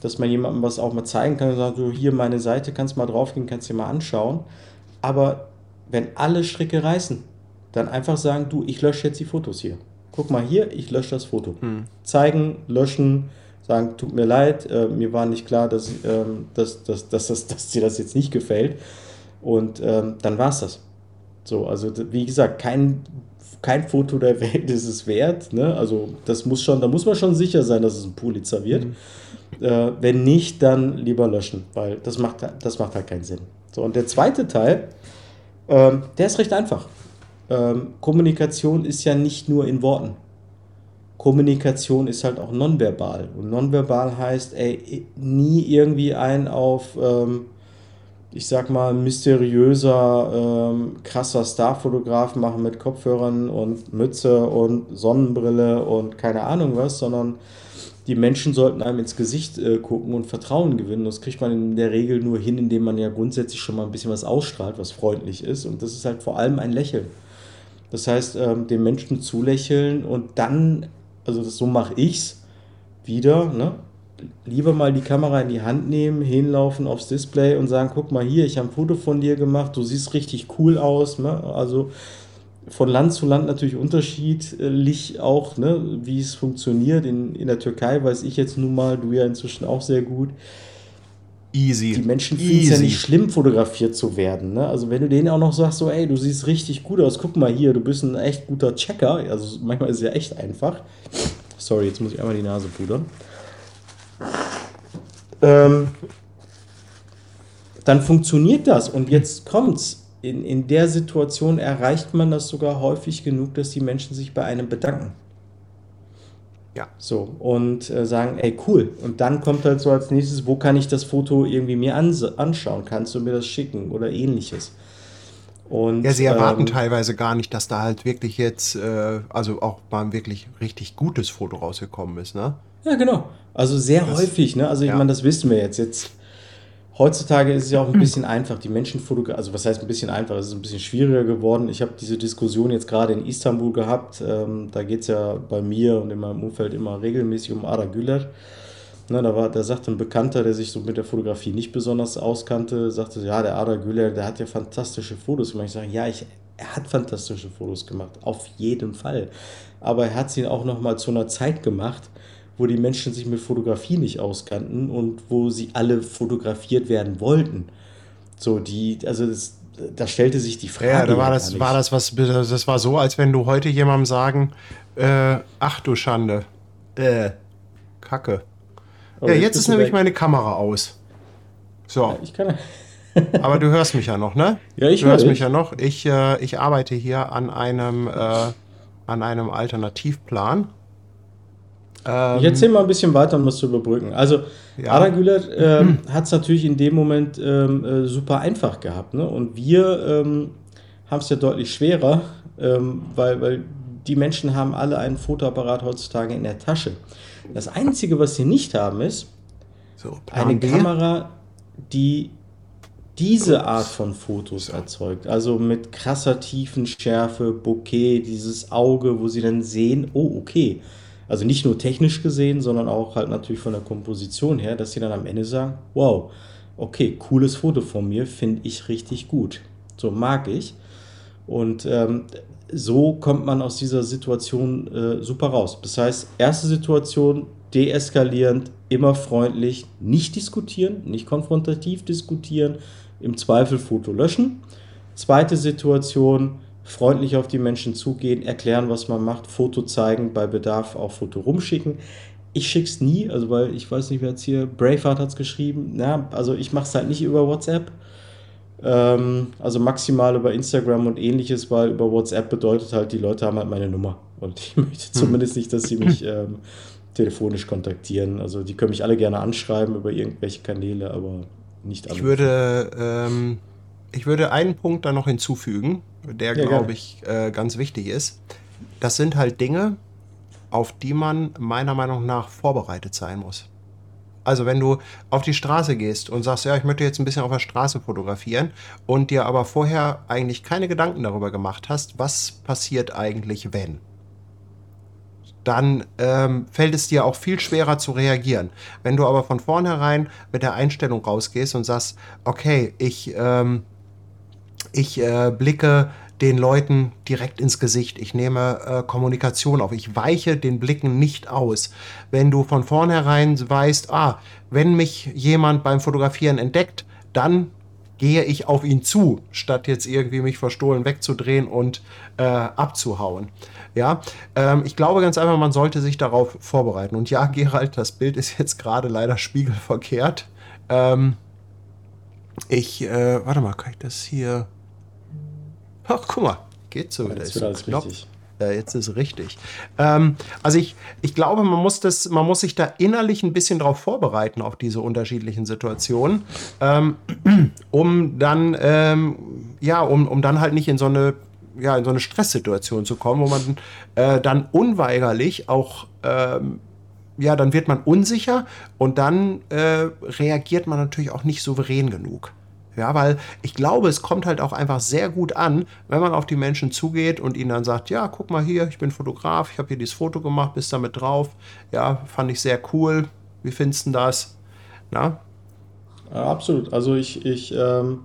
dass man jemandem was auch mal zeigen kann und sagt, so hier meine Seite, kannst mal draufgehen, kannst dir mal anschauen. Aber wenn alle Stricke reißen, dann einfach sagen, du, ich lösche jetzt die Fotos hier. Guck mal hier, ich lösche das Foto. Hm. Zeigen, löschen, sagen, tut mir leid, äh, mir war nicht klar, dass, ähm, dass, dass, dass, dass, dass dir das jetzt nicht gefällt. Und ähm, dann war es das. So, also wie gesagt, kein kein Foto der Welt ist es wert. Ne? Also das muss schon, da muss man schon sicher sein, dass es ein Pulitzer wird. Mhm. Äh, wenn nicht, dann lieber löschen, weil das macht, das macht halt keinen Sinn. So, und der zweite Teil, ähm, der ist recht einfach. Ähm, Kommunikation ist ja nicht nur in Worten. Kommunikation ist halt auch nonverbal. Und nonverbal heißt, ey, nie irgendwie ein auf ähm, ich sag mal, mysteriöser, ähm, krasser Starfotograf machen mit Kopfhörern und Mütze und Sonnenbrille und keine Ahnung was, sondern die Menschen sollten einem ins Gesicht äh, gucken und Vertrauen gewinnen. Das kriegt man in der Regel nur hin, indem man ja grundsätzlich schon mal ein bisschen was ausstrahlt, was freundlich ist. Und das ist halt vor allem ein Lächeln. Das heißt, ähm, den Menschen zulächeln und dann, also das, so mache ich's wieder, ne? Lieber mal die Kamera in die Hand nehmen, hinlaufen aufs Display und sagen, guck mal hier, ich habe ein Foto von dir gemacht, du siehst richtig cool aus. Ne? Also von Land zu Land natürlich unterschiedlich auch, ne? wie es funktioniert. In, in der Türkei weiß ich jetzt nun mal, du ja inzwischen auch sehr gut. Easy. Die Menschen finden es ja nicht schlimm, fotografiert zu werden. Ne? Also wenn du denen auch noch sagst, so, ey, du siehst richtig gut aus, guck mal hier, du bist ein echt guter Checker. Also manchmal ist es ja echt einfach. Sorry, jetzt muss ich einmal die Nase pudern ähm, dann funktioniert das. Und jetzt kommt's. In, in der Situation erreicht man das sogar häufig genug, dass die Menschen sich bei einem bedanken. Ja. So, und äh, sagen, ey, cool. Und dann kommt halt so als nächstes, wo kann ich das Foto irgendwie mir anschauen? Kannst du mir das schicken oder ähnliches? Und, ja, sie erwarten ähm, teilweise gar nicht, dass da halt wirklich jetzt, äh, also auch mal ein wirklich richtig gutes Foto rausgekommen ist, ne? Ja, genau. Also sehr das, häufig, ne? Also ich ja. meine, das wissen wir jetzt. Jetzt heutzutage ist es ja auch ein bisschen einfach. Die Menschen fotografieren, also was heißt ein bisschen einfach? Es ist ein bisschen schwieriger geworden. Ich habe diese Diskussion jetzt gerade in Istanbul gehabt. Ähm, da geht es ja bei mir und in meinem Umfeld immer regelmäßig um Ada Güler. Ne, da, war, da sagte ein Bekannter, der sich so mit der Fotografie nicht besonders auskannte, sagte, ja, der Ada Güler, der hat ja fantastische Fotos gemacht. Ich sage, ja, ich, er hat fantastische Fotos gemacht, auf jeden Fall. Aber er hat sie auch noch mal zu einer Zeit gemacht, wo die Menschen sich mit Fotografie nicht auskannten und wo sie alle fotografiert werden wollten. So, die, also das, da stellte sich die Frage. Ja, da war das, war das was, das war so, als wenn du heute jemandem sagen, äh, ach du Schande, äh, Kacke. Ja, jetzt, jetzt ist nämlich meine Kamera aus. So. Ich kann. Aber du hörst mich ja noch, ne? Ja, ich höre. Du hörst mich ja noch. Ich, äh, ich arbeite hier an einem, äh, an einem Alternativplan ähm, ich erzähle mal ein bisschen weiter, um das zu überbrücken. Also, ja. Ada Güler ähm, hat es natürlich in dem Moment ähm, äh, super einfach gehabt. Ne? Und wir ähm, haben es ja deutlich schwerer, ähm, weil, weil die Menschen haben alle einen Fotoapparat heutzutage in der Tasche. Das Einzige, was sie nicht haben, ist so, eine B. Kamera, die diese Art von Fotos erzeugt. Also mit krasser Tiefenschärfe, Bokeh, dieses Auge, wo sie dann sehen, oh, okay, also nicht nur technisch gesehen, sondern auch halt natürlich von der Komposition her, dass sie dann am Ende sagen, wow, okay, cooles Foto von mir, finde ich richtig gut. So mag ich. Und ähm, so kommt man aus dieser Situation äh, super raus. Das heißt, erste Situation, deeskalierend, immer freundlich, nicht diskutieren, nicht konfrontativ diskutieren, im Zweifel Foto löschen. Zweite Situation, freundlich auf die Menschen zugehen, erklären, was man macht, Foto zeigen, bei Bedarf auch Foto rumschicken. ich schick's nie, also weil ich weiß nicht, wer jetzt hier, Braveheart hat's geschrieben. Na, also ich mache es halt nicht über WhatsApp. Ähm, also maximal über Instagram und ähnliches, weil über WhatsApp bedeutet halt, die Leute haben halt meine Nummer. Und ich möchte zumindest nicht, dass sie mich ähm, telefonisch kontaktieren. Also die können mich alle gerne anschreiben über irgendwelche Kanäle, aber nicht alle. Ich würde, ähm, ich würde einen Punkt da noch hinzufügen, der, Ja, glaube ich, äh, ganz wichtig ist. Das sind halt Dinge, auf die man meiner Meinung nach vorbereitet sein muss. Also wenn du auf die Straße gehst und sagst, ja, ich möchte jetzt ein bisschen auf der Straße fotografieren und dir aber vorher eigentlich keine Gedanken darüber gemacht hast, was passiert eigentlich, wenn? dann ähm, fällt es dir auch viel schwerer zu reagieren. Wenn du aber von vornherein mit der Einstellung rausgehst und sagst, okay, ich, ähm, ich äh, blicke den Leuten direkt ins Gesicht, ich nehme äh, Kommunikation auf, ich weiche den Blicken nicht aus. Wenn du von vornherein weißt, ah, wenn mich jemand beim Fotografieren entdeckt, dann gehe ich auf ihn zu, statt jetzt irgendwie mich verstohlen wegzudrehen und äh, abzuhauen. Ja, ähm, ich glaube ganz einfach, man sollte sich darauf vorbereiten. Und ja, Gerald, das Bild ist jetzt gerade leider spiegelverkehrt. Ähm, ich, äh, warte mal, kann ich das hier? Ach, guck mal, geht so. Da Jetzt ist ein alles Knopf. richtig. Ja, jetzt ist es richtig. Ähm, also ich, ich glaube, man muss, das, man muss sich da innerlich ein bisschen darauf vorbereiten, auf diese unterschiedlichen Situationen, ähm, um dann, ähm, ja, um, um dann halt nicht in so eine, ja, in so eine Stresssituation zu kommen, wo man äh, dann unweigerlich auch, ähm, ja, dann wird man unsicher und dann äh, reagiert man natürlich auch nicht souverän genug. Ja, weil ich glaube, es kommt halt auch einfach sehr gut an, wenn man auf die Menschen zugeht und ihnen dann sagt, ja, guck mal hier, ich bin Fotograf, ich habe hier dieses Foto gemacht, bist damit drauf. Ja, fand ich sehr cool. Wie findest du das? Na? Absolut. Also ich, ich ähm,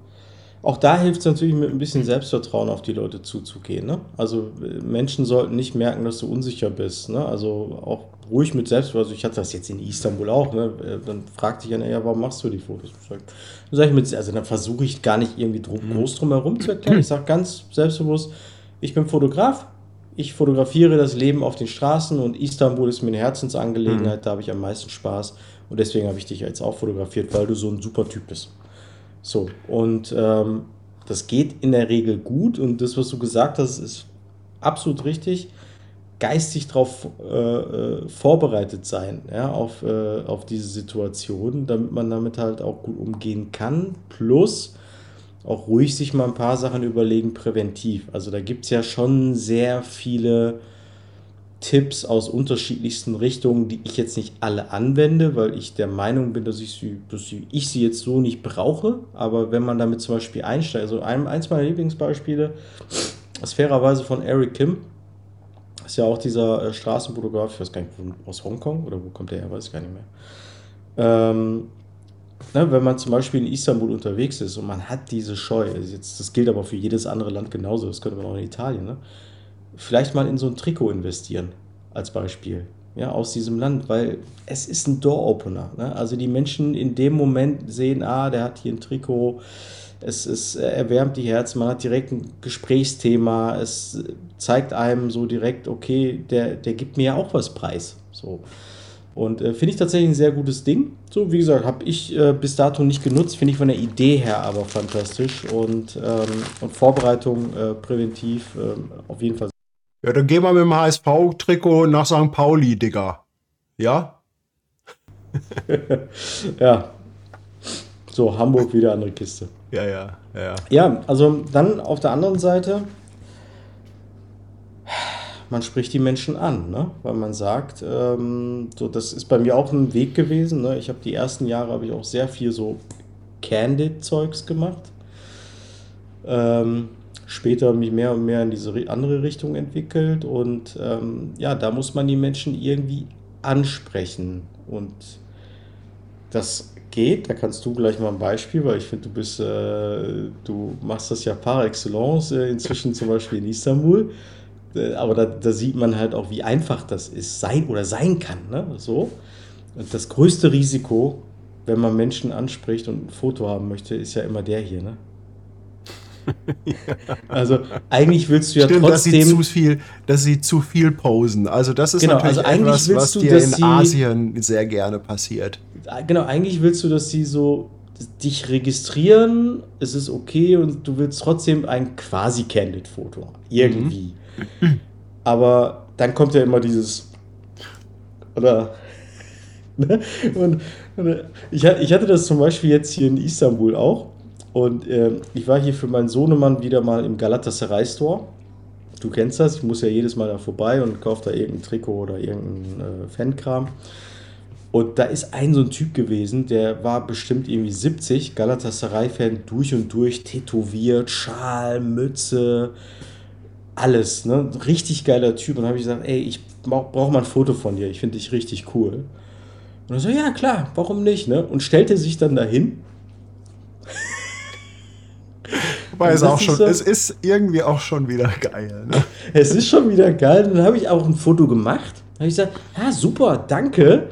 auch da hilft es natürlich mit ein bisschen Selbstvertrauen auf die Leute zuzugehen. Ne? Also äh, Menschen sollten nicht merken, dass du unsicher bist. Ne? Also auch ruhig mit Selbstvertrauen. Also ich hatte das jetzt in Istanbul auch. Ne? Äh, Dann fragt dich einer, ja, warum machst du die Fotos? Dann sag ich mit, also dann versuche ich gar nicht irgendwie drum, groß drum herum zu erklären. Ich sage ganz selbstbewusst, ich bin Fotograf. Ich fotografiere das Leben auf den Straßen und Istanbul ist mir eine Herzensangelegenheit, da habe ich am meisten Spaß und deswegen habe ich dich jetzt auch fotografiert, weil du so ein super Typ bist. So, und ähm, das geht in der Regel gut und das, was du gesagt hast, ist absolut richtig. Geistig darauf äh, äh, vorbereitet sein, ja, auf, äh, auf diese Situation, damit man damit halt auch gut umgehen kann. Plus auch ruhig sich mal ein paar Sachen überlegen, präventiv. Also da gibt es ja schon sehr viele Tipps aus unterschiedlichsten Richtungen, die ich jetzt nicht alle anwende, weil ich der Meinung bin, dass ich sie, dass ich sie jetzt so nicht brauche. Aber wenn man damit zum Beispiel einsteigt, also ein, eins meiner Lieblingsbeispiele ist fairerweise von Eric Kim. Ist ja auch dieser äh, Straßenfotograf, ich weiß gar nicht, aus Hongkong oder wo kommt der her, weiß ich gar nicht mehr. Ähm, ne, wenn man zum Beispiel in Istanbul unterwegs ist und man hat diese Scheu, also jetzt, das gilt aber für jedes andere Land genauso, das könnte man auch in Italien, ne? vielleicht mal in so ein Trikot investieren, als Beispiel. Ja, aus diesem Land, weil es ist ein Door-Opener. Ne? Also die Menschen in dem Moment sehen, ah, der hat hier ein Trikot, es, es erwärmt die Herzen, man hat direkt ein Gesprächsthema, es zeigt einem so direkt, okay, der, der gibt mir ja auch was preis. So. Und äh, finde ich tatsächlich ein sehr gutes Ding. So, wie gesagt, habe ich äh, bis dato nicht genutzt, finde ich von der Idee her aber fantastisch und, ähm, und Vorbereitung äh, präventiv ähm, auf jeden Fall Ja, dann gehen wir mit dem HSV-Trikot nach St. Pauli, Digga. Ja? Ja. So, Hamburg wieder andere Kiste. Ja, ja, ja. Ja, also dann auf der anderen Seite, man spricht die Menschen an, ne? weil man sagt, ähm, so, das ist bei mir auch ein Weg gewesen. Ne? Ich habe die ersten Jahre habe ich auch sehr viel so Candid-Zeugs gemacht. Ähm, später mich mehr und mehr in diese andere Richtung entwickelt und ähm, ja, da muss man die Menschen irgendwie ansprechen und das geht, da kannst du gleich mal ein Beispiel, weil ich finde, du bist, äh, du machst das ja par excellence, äh, inzwischen zum Beispiel in Istanbul. Äh, aber da, da sieht man halt auch, wie einfach das ist, sein oder sein kann. Ne? So. Und das größte Risiko, wenn man Menschen anspricht und ein Foto haben möchte, ist ja immer der hier. Ne? Also eigentlich willst du ja Stimmt, dass sie trotzdem. zu viel, dass sie zu viel posen. Also das ist Genau, natürlich also eigentlich etwas, was du, dir in sie- Asien sehr gerne passiert. Genau, eigentlich willst du, dass sie so dich registrieren, es ist okay und du willst trotzdem ein quasi Candid-Foto. Irgendwie. Aber dann kommt ja immer dieses. Oder. Ne? Und, und ich, ich hatte das zum Beispiel jetzt hier in Istanbul auch. Und ähm, ich war hier für meinen Sohnemann wieder mal im Galatasaray Store. Du kennst das, ich muss ja jedes Mal da vorbei und kaufe da irgendein Trikot oder irgendein äh, Fankram. Und da ist ein so ein Typ gewesen, der war bestimmt irgendwie 70, Galatasaray-Fan durch und durch, tätowiert, Schal, Mütze, alles. Ne? Richtig geiler Typ. Und dann habe ich gesagt, ey, ich brauche brauch mal ein Foto von dir, ich finde dich richtig cool. Und er so, ja klar, warum nicht? Ne? Und stellte sich dann dahin. Wobei es auch ist schon, so- es ist irgendwie auch schon wieder geil. Ne? Es ist schon wieder geil. Dann habe ich auch ein Foto gemacht. Habe ich gesagt, ja, super, danke.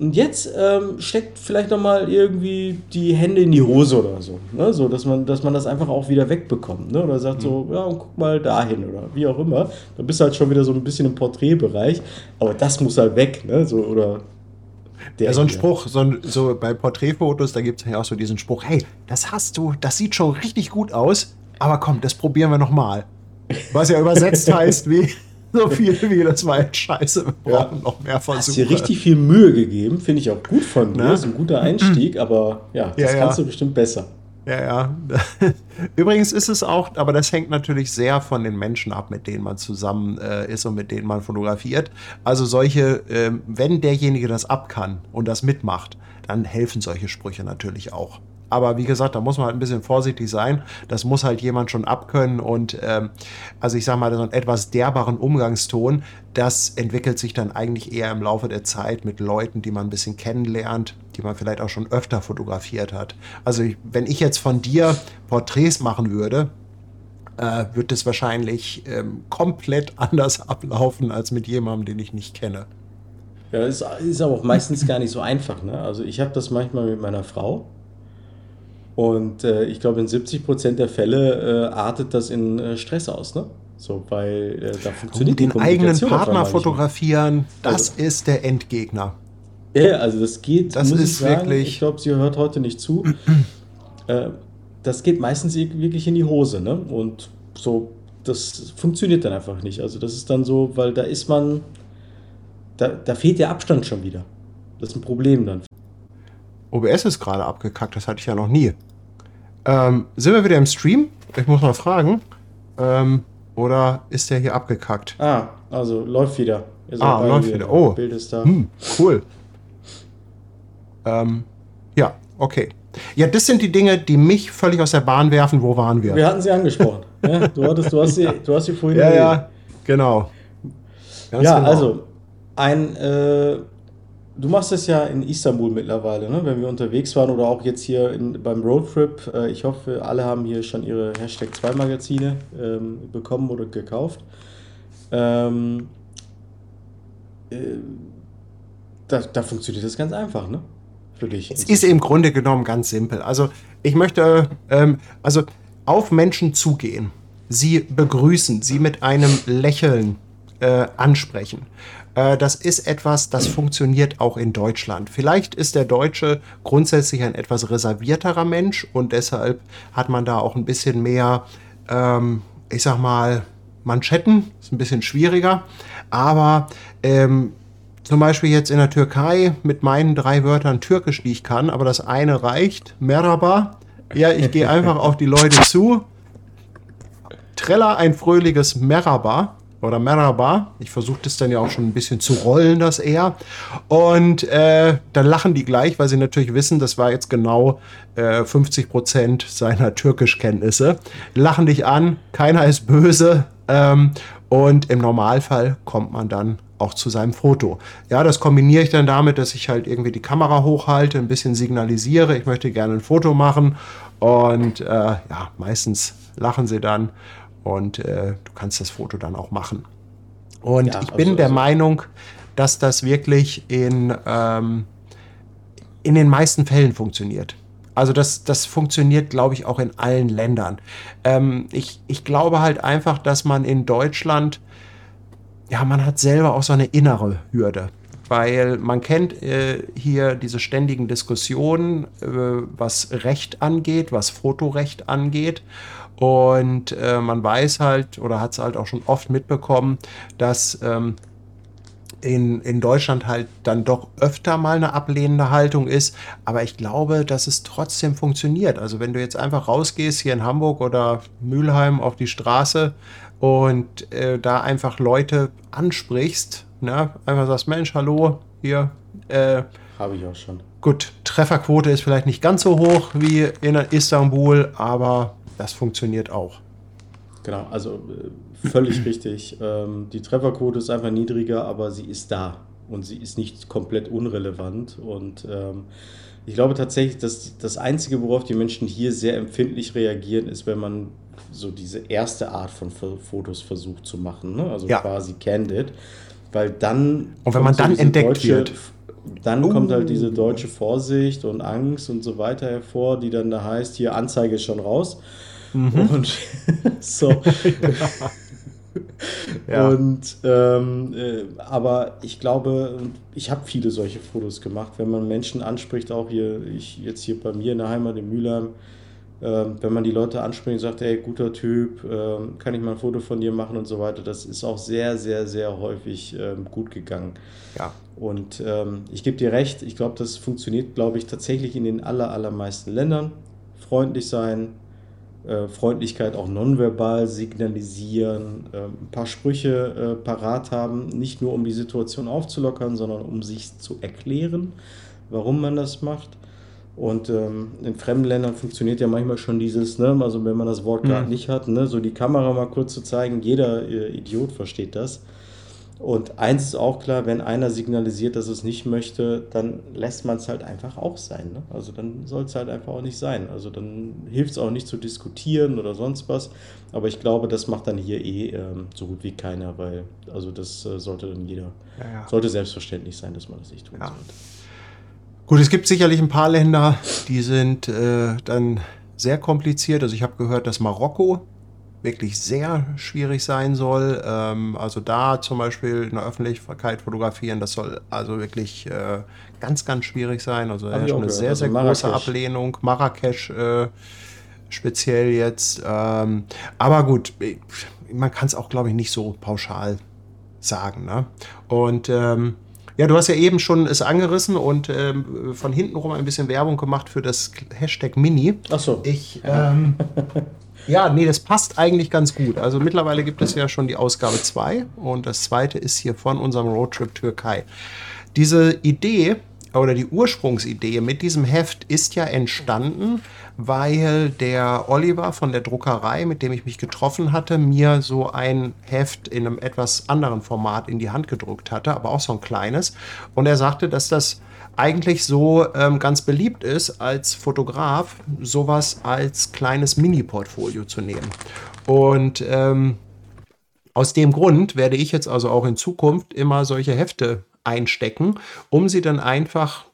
Und jetzt ähm, steckt vielleicht noch mal irgendwie die Hände in die Hose oder so. Ne? so dass, man, dass man das einfach auch wieder wegbekommt. Ne? Oder sagt so, ja, und guck mal dahin oder wie auch immer. Dann bist du halt schon wieder so ein bisschen im Porträtbereich. Aber das muss halt weg. Ne? So, oder der Ja, so ein hier. Spruch, so, ein, so bei Porträtfotos, da gibt es ja auch so diesen Spruch, hey, das hast du, das sieht schon richtig gut aus, aber komm, das probieren wir nochmal. Was ja übersetzt heißt, wie so viel wie das war jetzt scheiße, wir Ja. brauchen noch mehr Hast Versuche. dir richtig viel Mühe gegeben, finde ich auch gut von dir. Ne? Ist ein guter Einstieg, aber ja, das Ja, kannst ja. du bestimmt besser. Ja, ja. Übrigens ist es auch, aber das hängt natürlich sehr von den Menschen ab, mit denen man zusammen äh, ist und mit denen man fotografiert. Also solche, ähm, wenn derjenige das ab kann und das mitmacht, dann helfen solche Sprüche natürlich auch. Aber wie gesagt, da muss man halt ein bisschen vorsichtig sein. Das muss halt jemand schon abkönnen und ähm, also ich sag mal, so einen etwas derbaren Umgangston, das entwickelt sich dann eigentlich eher im Laufe der Zeit mit Leuten, die man ein bisschen kennenlernt, die man vielleicht auch schon öfter fotografiert hat. Also ich, wenn ich jetzt von dir Porträts machen würde, äh, wird es wahrscheinlich ähm, komplett anders ablaufen als mit jemandem, den ich nicht kenne. Ja, ist, ist aber auch meistens gar nicht so einfach. Ne? Also ich habe das manchmal mit meiner Frau und äh, ich glaube in 70% der Fälle äh, artet das in äh, Stress aus. Ne? So, weil äh, da funktioniert die den eigenen Partner fotografieren, das Also- ist der Endgegner. Ja, also das geht, Das ist ich sagen, wirklich- ich glaube, sie hört heute nicht zu. äh, das geht meistens wirklich in die Hose, ne? Und so, das funktioniert dann einfach nicht. Also das ist dann so, weil da ist man, da, da fehlt der Abstand schon wieder. Das ist ein Problem dann. OBS ist gerade abgekackt, das hatte ich ja noch nie. Ähm, sind wir wieder im Stream? Ich muss mal fragen. Ähm, oder ist der hier abgekackt? Ah, also läuft wieder. Ah, läuft wieder. Oh. Bild ist da. Hm, cool. Ähm, ja, okay. Ja, das sind die Dinge, die mich völlig aus der Bahn werfen. Wo waren wir? Wir hatten sie angesprochen. ja, du, hattest, du, hast sie, du hast sie vorhin ja, ja, genau. Ganz ja, genau. also ein, äh, du machst das ja in Istanbul mittlerweile, ne? wenn wir unterwegs waren oder auch jetzt hier in, beim Roadtrip. Äh, ich hoffe, alle haben hier schon ihre Hashtag 2 Magazine ähm, bekommen oder gekauft. Ähm, äh, da, da funktioniert das ganz einfach, ne? Für dich. Es ist im Grunde genommen ganz simpel. Also ich möchte ähm, also auf Menschen zugehen, sie begrüßen, sie mit einem Lächeln äh, ansprechen. Äh, das ist etwas, das funktioniert auch in Deutschland. Vielleicht ist der Deutsche grundsätzlich ein etwas reservierterer Mensch und deshalb hat man da auch ein bisschen mehr, ähm, ich sag mal, Manschetten. Ist ein bisschen schwieriger. Aber ähm, zum Beispiel jetzt in der Türkei mit meinen drei Wörtern Türkisch, die ich kann, aber das eine reicht. Merhaba. Ja, ich gehe einfach auf die Leute zu. Treller ein fröhliches Merhaba oder Merhaba. Ich versuche das dann ja auch schon ein bisschen zu rollen, das eher. Und äh, dann lachen die gleich, weil sie natürlich wissen, das war jetzt genau äh, 50 Prozent seiner Türkischkenntnisse. Lachen dich an, keiner ist böse. Ähm, und im Normalfall kommt man dann auch zu seinem Foto. Ja, das kombiniere ich dann damit, dass ich halt irgendwie die Kamera hochhalte, ein bisschen signalisiere, ich möchte gerne ein Foto machen. Und äh, ja, meistens lachen sie dann und äh, du kannst das Foto dann auch machen. Und Ja, ich bin also- der also- Meinung, dass das wirklich in, ähm, in den meisten Fällen funktioniert. Also das, das funktioniert, glaube ich, auch in allen Ländern. Ähm, ich, ich glaube halt einfach, dass man in Deutschland, ja, man hat selber auch so eine innere Hürde. Weil man kennt äh, hier diese ständigen Diskussionen, äh, was Recht angeht, was Fotorecht angeht. Und äh, man weiß halt oder hat es halt auch schon oft mitbekommen, dass ähm, in, in Deutschland halt dann doch öfter mal eine ablehnende Haltung ist. Aber ich glaube, dass es trotzdem funktioniert. Also wenn du jetzt einfach rausgehst hier in Hamburg oder Mülheim auf die Straße und äh, da einfach Leute ansprichst, ne? einfach sagst, Mensch, hallo, hier. Äh, Habe ich auch schon. Gut, Trefferquote ist vielleicht nicht ganz so hoch wie in Istanbul, aber das funktioniert auch. Genau, also äh, völlig richtig. Ähm, die Trefferquote ist einfach niedriger, aber sie ist da und sie ist nicht komplett unrelevant. Und ähm, ich glaube tatsächlich, dass das Einzige, worauf die Menschen hier sehr empfindlich reagieren, ist, wenn man so diese erste Art von Fotos versucht zu machen, ne? also ja. quasi candid, weil dann und wenn man dann so entdeckt deutsche, wird, dann uh. kommt halt diese deutsche Vorsicht und Angst und so weiter hervor, die dann da heißt, hier Anzeige ist schon raus. Mhm. Und so. ja. Und ähm, äh, aber ich glaube, ich habe viele solche Fotos gemacht, wenn man Menschen anspricht, auch hier, ich jetzt hier bei mir in der Heimat in Mülheim, äh, wenn man die Leute anspricht und sagt, ey, guter Typ, äh, kann ich mal ein Foto von dir machen und so weiter, das ist auch sehr, sehr, sehr häufig ähm, gut gegangen. Ja. Und ähm, ich gebe dir recht, ich glaube, das funktioniert, glaube ich, tatsächlich in den aller, allermeisten Ländern. Freundlich sein, äh, Freundlichkeit auch nonverbal signalisieren, äh, ein paar Sprüche äh, parat haben, nicht nur um die Situation aufzulockern, sondern um sich zu erklären, warum man das macht. Und ähm, in fremden Ländern funktioniert ja manchmal schon dieses, ne, also wenn man das Wort gerade mhm. nicht hat, ne, so die Kamera mal kurz zu zeigen, jeder äh, Idiot versteht das. Und eins ist auch klar, wenn einer signalisiert, dass es nicht möchte, dann lässt man es halt einfach auch sein. Ne? Also dann soll es halt einfach auch nicht sein. Also dann hilft es auch nicht zu diskutieren oder sonst was. Aber ich glaube, das macht dann hier eh ähm, so gut wie keiner, weil also das äh, sollte dann jeder, ja, ja. sollte selbstverständlich sein, dass man das nicht tun ja. sollte. Gut, es gibt sicherlich ein paar Länder, die sind äh, dann sehr kompliziert. Also ich habe gehört, dass Marokko wirklich sehr schwierig sein soll. Ähm, also da zum Beispiel in der Öffentlichkeit fotografieren, das soll also wirklich äh, ganz, ganz schwierig sein. Also ja, schon eine sehr, also sehr Marrakesch. große Ablehnung. Marrakesch äh, speziell jetzt. Ähm, aber gut, man kann es auch, glaube ich, nicht so pauschal sagen. Ne? Und ähm, ja, du hast ja eben schon es angerissen und ähm, von hinten rum ein bisschen Werbung gemacht für das Hashtag Mini. Ach so. Ich, ähm, Ja, nee, das passt eigentlich ganz gut. Also mittlerweile gibt es ja schon die Ausgabe 2 und das zweite ist hier von unserem Roadtrip Türkei. Diese Idee oder die Ursprungsidee mit diesem Heft ist ja entstanden, weil der Oliver von der Druckerei, mit dem ich mich getroffen hatte, mir so ein Heft in einem etwas anderen Format in die Hand gedrückt hatte, aber auch so ein kleines. Und er sagte, dass das eigentlich so ähm, ganz beliebt ist, als Fotograf sowas als kleines Mini-Portfolio zu nehmen. Und ähm, aus dem Grund werde ich jetzt also auch in Zukunft immer solche Hefte einstecken, um sie dann einfach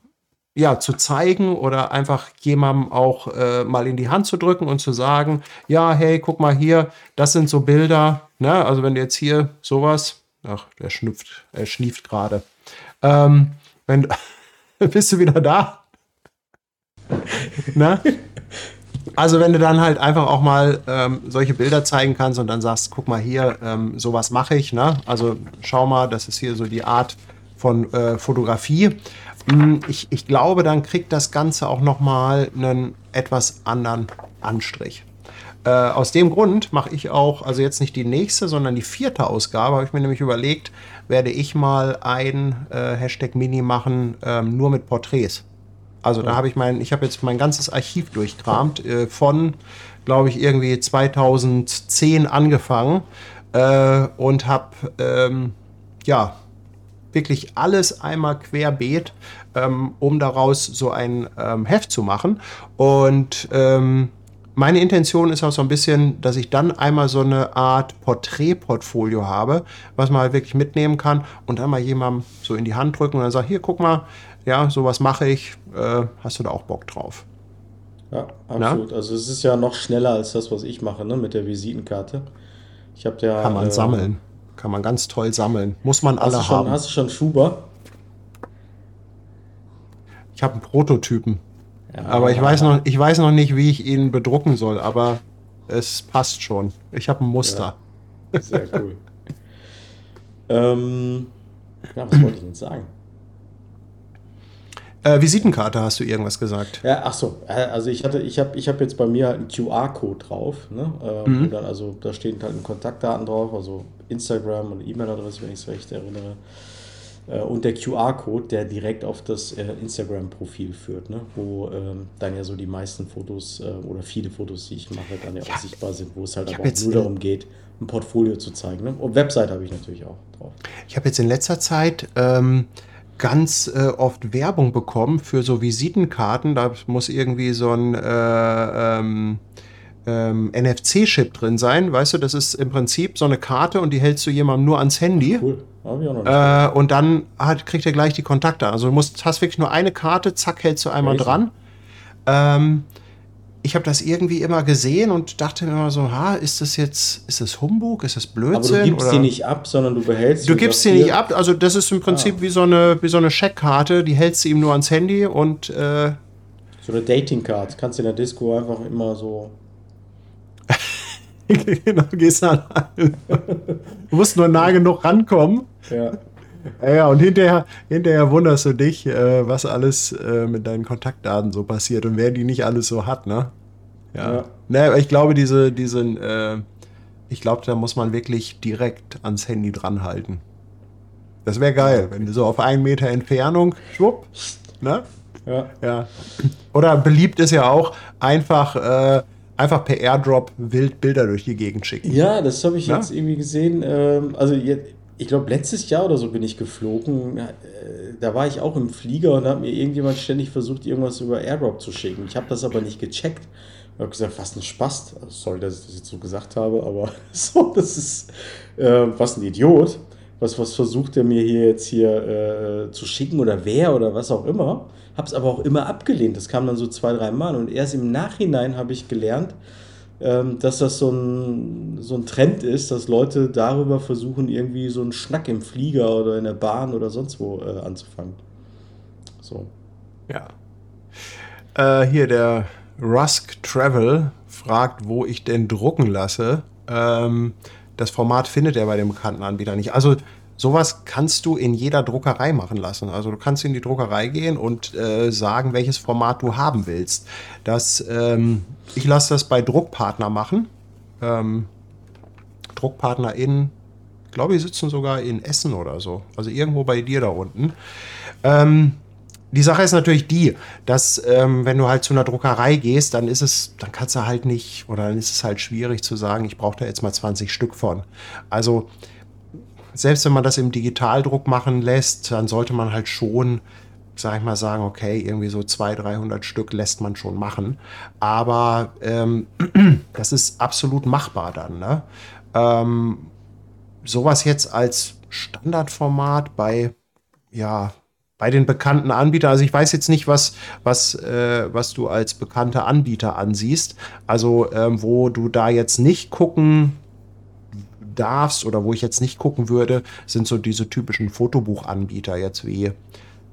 ja, zu zeigen oder einfach jemandem auch äh, mal in die Hand zu drücken und zu sagen, ja, hey, guck mal hier, das sind so Bilder. Ne? Also wenn du jetzt hier sowas, ach, der schnüpft, er schnieft gerade. Ähm, wenn, bist du wieder da? Na? Also wenn du dann halt einfach auch mal ähm, solche Bilder zeigen kannst und dann sagst, guck mal hier, ähm, sowas mache ich. Ne? Also schau mal, das ist hier so die Art von äh, Fotografie. Hm, ich, ich glaube, dann kriegt das Ganze auch noch mal einen etwas anderen Anstrich. Äh, aus dem Grund mache ich auch, also jetzt nicht die nächste, sondern die vierte Ausgabe, habe ich mir nämlich überlegt, werde ich mal ein äh, Hashtag Mini machen, ähm, nur mit Porträts. Also da habe ich mein, ich habe jetzt mein ganzes Archiv durchkramt, äh, von, glaube ich, irgendwie 2010 angefangen äh, und habe, ähm, ja, wirklich alles einmal querbeet, ähm, um daraus so ein ähm, Heft zu machen. Und ähm, meine Intention ist auch so ein bisschen, dass ich dann einmal so eine Art Porträtportfolio habe, was man halt wirklich mitnehmen kann und dann mal jemandem so in die Hand drücken und dann sagt, hier, guck mal, ja, sowas mache ich, äh, hast du da auch Bock drauf? Ja, absolut. Also es ist ja noch schneller als das, was ich mache, ne, mit der Visitenkarte. Ich habe ja. Kann man äh, sammeln. Kann man ganz toll sammeln. Muss man alle schon, haben. hast du schon Schuber? Ich habe einen Prototypen. Aber ich weiß, noch, ich weiß noch nicht, wie ich ihn bedrucken soll, aber es passt schon. Ich habe ein Muster. Sehr cool. ähm, ja, was wollte ich denn sagen? Äh, Visitenkarte hast du irgendwas gesagt. Ja, ach so, äh, also ich hatte, ich habe ich hab jetzt bei mir halt einen QR-Code drauf, ne? Ähm, und dann, also da stehen halt Kontaktdaten drauf, also Instagram und E-Mail-Adresse, wenn ich es recht erinnere. Äh, und der QR-Code, der direkt auf das äh, Instagram-Profil führt, ne? wo ähm, dann ja so die meisten Fotos äh, oder viele Fotos, die ich mache, dann ja auch sichtbar sind, wo es halt aber nur darum geht, ein Portfolio zu zeigen. Ne? Und Website habe ich natürlich auch drauf. Ich habe jetzt in letzter Zeit ähm, ganz äh, oft Werbung bekommen für so Visitenkarten. Da muss irgendwie so ein äh, ähm, ähm, NFC-Chip drin sein. Weißt du, das ist im Prinzip so eine Karte und die hältst du jemandem nur ans Handy. Cool, Äh, und dann hat, kriegt er gleich die Kontakte. Also du musst, hast wirklich nur eine Karte, zack, hältst du einmal Crazy. dran. Ähm, ich habe das irgendwie immer gesehen und dachte mir immer so, ha, ist das jetzt, ist das Humbug, ist das Blödsinn? aber du gibst oder? die nicht ab, sondern du behältst sie Du gibst sie nicht ab, also das ist im Prinzip Ah. wie, so eine, wie so eine Scheckkarte, die hältst du ihm nur ans Handy und äh, So eine Dating-Card. Kannst du in der Disco einfach immer so. genau, gehst dann du musst nur nah genug rankommen. Ja. Ja, und hinterher, hinterher wunderst du dich, äh, was alles äh, mit deinen Kontaktdaten so passiert und wer die nicht alles so hat, ne? Ja. Ja. Ne, aber ich glaube, diese, diesen, äh, ich glaube, da muss man wirklich direkt ans Handy dranhalten. Das wäre geil, wenn du so auf einen Meter Entfernung, schwupp, ne? Ja. Ja. Oder beliebt ist ja auch einfach, äh, einfach per Airdrop wild Bilder durch die Gegend schicken. Ja, das habe ich Ja. jetzt irgendwie gesehen. Ähm, also jetzt, ich glaube, letztes Jahr oder so bin ich geflogen. Äh, da war ich auch im Flieger und hat mir irgendjemand ständig versucht, irgendwas über Airdrop zu schicken. Ich habe das aber nicht gecheckt. Ich habe gesagt, was ein Spaß. Also, sorry, dass ich das jetzt so gesagt habe, aber so, das ist äh, was ein Idiot. Was, was versucht er mir hier jetzt hier äh, zu schicken oder wer oder was auch immer. Habe es aber auch immer abgelehnt. Das kam dann so zwei, drei Mal. Und erst im Nachhinein habe ich gelernt, ähm, dass das so ein, so ein Trend ist, dass Leute darüber versuchen, irgendwie so einen Schnack im Flieger oder in der Bahn oder sonst wo äh, anzufangen. So. Ja. Äh, hier der Rusk Travel fragt, wo ich denn drucken lasse. Ähm, das Format findet er bei dem bekannten Anbieter nicht. Also sowas kannst du in jeder Druckerei machen lassen. Also du kannst in die Druckerei gehen und äh, sagen, welches Format du haben willst. Das, ähm, ich lasse das bei Druckpartner machen. Ähm, Druckpartner in, glaube ich, sitzen sogar in Essen oder so. Also irgendwo bei dir da unten. Ähm, die Sache ist natürlich die, dass ähm, wenn du halt zu einer Druckerei gehst, dann ist es, dann kannst du halt nicht, oder dann ist es halt schwierig zu sagen, ich brauche da jetzt mal 20 Stück von. Also selbst wenn man das im Digitaldruck machen lässt, dann sollte man halt schon, sag ich mal, sagen, okay, irgendwie so 200, 300 Stück lässt man schon machen. Aber ähm, das ist absolut machbar dann. Ne? Ähm, sowas jetzt als Standardformat bei, ja, bei den bekannten Anbietern, also ich weiß jetzt nicht, was, was, äh, was du als bekannter Anbieter ansiehst, also ähm, wo du da jetzt nicht gucken darfst oder wo ich jetzt nicht gucken würde, sind so diese typischen Fotobuchanbieter jetzt wie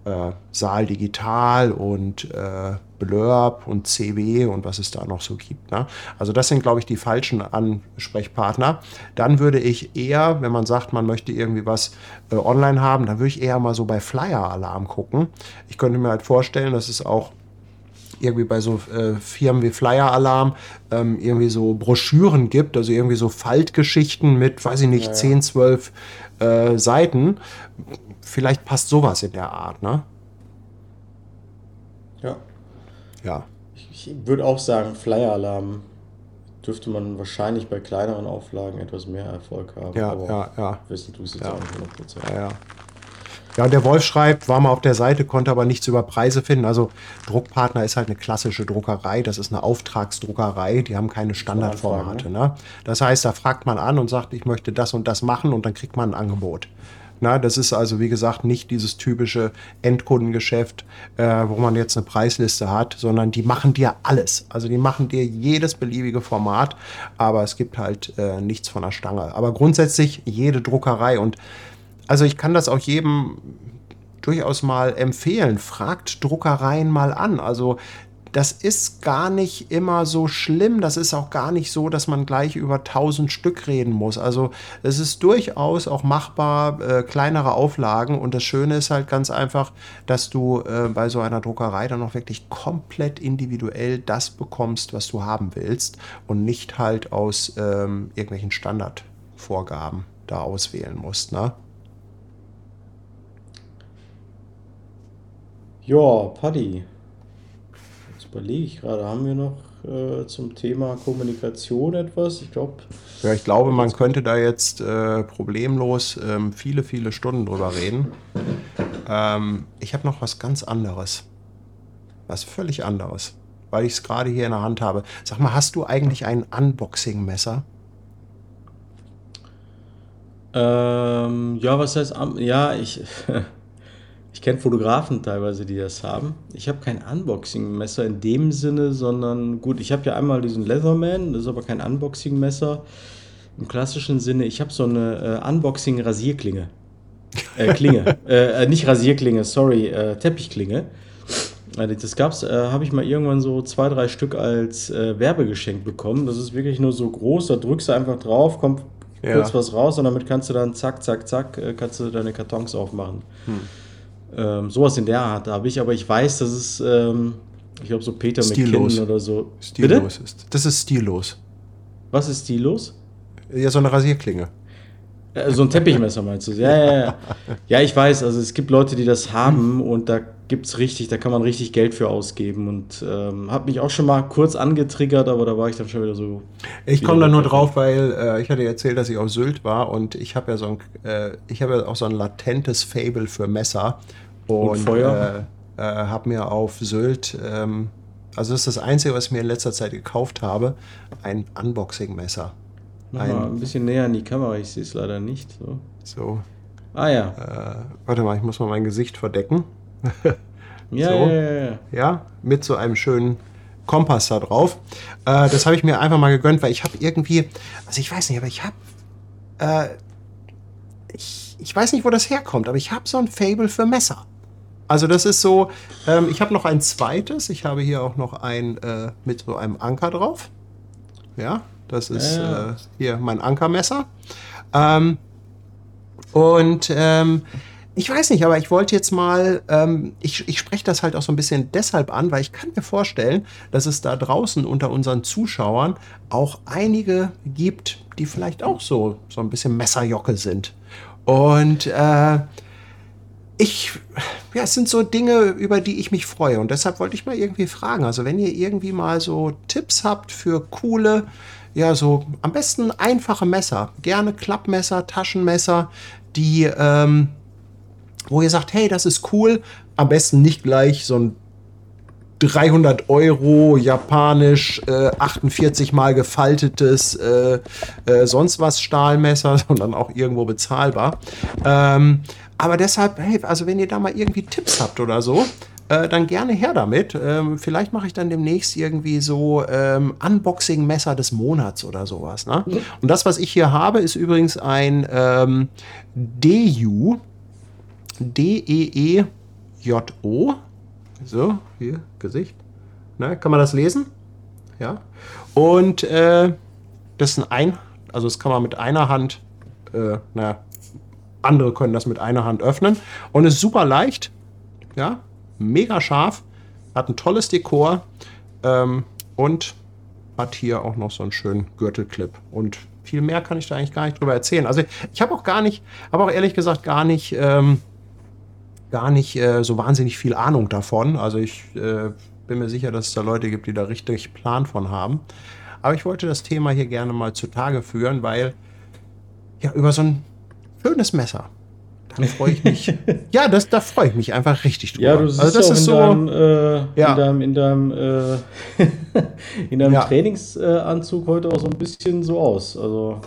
äh, Saal Digital und äh, Blurb und CW und was es da noch so gibt. Ne? Also das sind, glaube ich, die falschen Ansprechpartner. Dann würde ich eher, wenn man sagt, man möchte irgendwie was äh, online haben, dann würde ich eher mal so bei Flyer Alarm gucken. Ich könnte mir halt vorstellen, dass es auch irgendwie bei so äh, Firmen wie Flyer Alarm ähm, irgendwie so Broschüren gibt, also irgendwie so Faltgeschichten mit, weiß ich nicht, 10, 12 äh, Seiten. Vielleicht passt sowas in der Art, ne? Ja. Ja. Ich würde auch sagen, Flyer-Alarm dürfte man wahrscheinlich bei kleineren Auflagen etwas mehr Erfolg haben. Ja, aber ja, ja. wissen du es Ja. auch nicht 100%. Ja, ja. Ja, und der Wolf schreibt, war mal auf der Seite, konnte aber nichts über Preise finden. Also Druckpartner ist halt eine klassische Druckerei, das ist eine Auftragsdruckerei, die haben keine Standardformate. anfragen, Ne? Das heißt, da fragt man an und sagt, ich möchte das und das machen und dann kriegt man ein Angebot. Na, das ist also, wie gesagt, nicht dieses typische Endkundengeschäft, äh, wo man jetzt eine Preisliste hat, sondern die machen dir alles. Also die machen dir jedes beliebige Format, aber es gibt halt äh, nichts von der Stange. Aber grundsätzlich jede Druckerei und also ich kann das auch jedem durchaus mal empfehlen. Fragt Druckereien mal an. Also das ist gar nicht immer so schlimm. Das ist auch gar nicht so, dass man gleich über 1000 Stück reden muss. Also es ist durchaus auch machbar, äh, kleinere Auflagen. Und das Schöne ist halt ganz einfach, dass du äh, bei so einer Druckerei dann auch wirklich komplett individuell das bekommst, was du haben willst. Und nicht halt aus ähm, irgendwelchen Standardvorgaben da auswählen musst. Ne? Ja, Paddy. Jetzt überlege ich gerade, haben wir noch äh, zum Thema Kommunikation etwas? Ich glaube. Ja, ich glaube, man könnte da jetzt äh, problemlos ähm, viele, viele Stunden drüber reden. Ähm, ich habe noch was ganz anderes. Was völlig anderes. Weil ich es gerade hier in der Hand habe. Sag mal, hast du eigentlich ein Unboxing-Messer? Ähm, ja, was heißt, ja, ich, ich kenne Fotografen teilweise, die das haben. Ich habe kein Unboxing-Messer in dem Sinne, sondern gut, ich habe ja einmal diesen Leatherman, das ist aber kein Unboxing-Messer im klassischen Sinne. Ich habe so eine äh, Unboxing-Rasierklinge. Äh, Klinge. äh, äh, nicht Rasierklinge, sorry, äh, Teppichklinge. Äh, Das gab's, äh, habe ich mal irgendwann so zwei, drei Stück als äh, Werbegeschenk bekommen. Das ist wirklich nur so groß, da drückst du einfach drauf, kommt Ja. kurz was raus und damit kannst du dann zack, zack, zack, kannst du deine Kartons aufmachen. Ähm, sowas in der Art habe ich, aber ich weiß, dass es, ähm, ich glaube, so Peter Stillos. McKinnon oder so. Stillos ist. Das ist stillos. Was ist stillos? Ja, so eine Rasierklinge. Äh, So ein Teppichmesser meinst du? Ja, ja, ja. Ja, ich weiß, also es gibt Leute, die das haben und da gibt's richtig, da kann man richtig Geld für ausgeben und ähm, hat mich auch schon mal kurz angetriggert, aber da war ich dann schon wieder so. Ich komme da nur drauf, weil äh, ich hatte erzählt, dass ich auf Sylt war und ich habe ja so ein, äh, ich habe ja auch so ein latentes Fable für Messer und, Feuer? Äh, äh, habe mir auf Sylt, ähm, also das ist das Einzige, was ich mir in letzter Zeit gekauft habe, ein Unboxing-Messer. Mal ein bisschen näher an die Kamera, ich sehe es leider nicht. So. So, Ah ja. äh, warte mal, ich muss mal mein Gesicht verdecken. Ja, so. ja, ja, mit so einem schönen Kompass da drauf. Äh, das habe ich mir einfach mal gegönnt, weil ich habe irgendwie, also ich weiß nicht, aber ich habe, äh, ich, ich weiß nicht, wo das herkommt, aber ich habe so ein Fable für Messer. Also das ist so, ähm, ich habe noch ein zweites, ich habe hier auch noch ein äh, mit so einem Anker drauf. Ja, das ist. Äh, hier mein Ankermesser. Ähm, und ähm, ich weiß nicht, aber ich wollte jetzt mal, ähm, ich, ich spreche das halt auch so ein bisschen deshalb an, weil ich kann mir vorstellen, dass es da draußen unter unseren Zuschauern auch einige gibt, die vielleicht auch so, so ein bisschen Messerjocke sind. Und äh, ich, ja, es sind so Dinge, über die ich mich freue. Und deshalb wollte ich mal irgendwie fragen. Also, wenn ihr irgendwie mal so Tipps habt für coole, ja, so am besten einfache Messer, gerne Klappmesser, Taschenmesser, die, ähm, wo ihr sagt, hey, das ist cool, am besten nicht gleich so ein 300 Euro japanisch äh, 48 mal gefaltetes äh, äh, sonst was Stahlmesser, sondern auch irgendwo bezahlbar. Ähm, aber deshalb, hey, also wenn ihr da mal irgendwie Tipps habt oder so, äh, dann gerne her damit. Ähm, vielleicht mache ich dann demnächst irgendwie so ähm, Unboxing-Messer des Monats oder sowas. Ne? Und das, was ich hier habe, ist übrigens ein ähm, DU, D-E-E-J-O. So, hier, Gesicht. Ne, kann man das lesen? Ja. Und äh, das ist ein, ein also das kann man mit einer Hand, äh, naja, andere können das mit einer Hand öffnen. Und ist super leicht. Ja, mega scharf. Hat ein tolles Dekor. Ähm, und hat hier auch noch so einen schönen Gürtelclip. Und viel mehr kann ich da eigentlich gar nicht drüber erzählen. Also ich habe auch gar nicht, habe auch ehrlich gesagt gar nicht, ähm, gar nicht äh, so wahnsinnig viel Ahnung davon. Also ich äh, bin mir sicher, dass es da Leute gibt, die da richtig Plan von haben. Aber ich wollte das Thema hier gerne mal zutage führen, weil ja über so ein schönes Messer, da freue ich mich. ja, das, da freue ich mich einfach richtig drüber. Ja, du siehst also das ist in so. deinem, äh, Ja. in deinem, in deinem, äh, in deinem Ja. Trainingsanzug heute auch so ein bisschen so aus. Also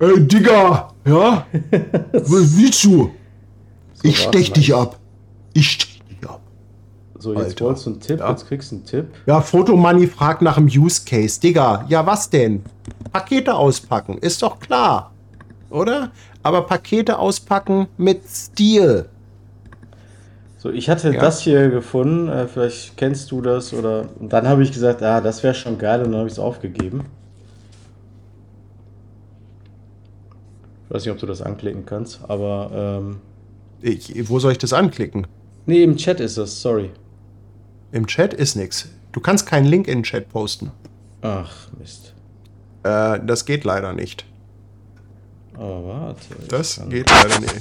Ey, Digga, ja? Was willst du? Ich warte stech dich ab. Ich stech dich ab. So, jetzt Alter. wolltest du einen Tipp, Ja. jetzt kriegst du einen Tipp. Ja, Fotomoney fragt nach dem Use Case. Digga, ja was denn? Pakete auspacken, ist doch klar. Oder? Aber Pakete auspacken mit Stil. So, ich hatte Ja. das hier gefunden, äh, vielleicht kennst du das oder. Und dann habe ich gesagt, ah, das wäre schon geil und dann habe ich es aufgegeben. Ich weiß nicht, ob du das anklicken kannst, aber. Ähm, Ich, wo soll ich das anklicken? nee, im Chat ist das, sorry. Im Chat ist nix. Du kannst keinen Link in den Chat posten. Ach, Mist. Äh, das geht leider nicht. Aber warte. Das geht leider nicht.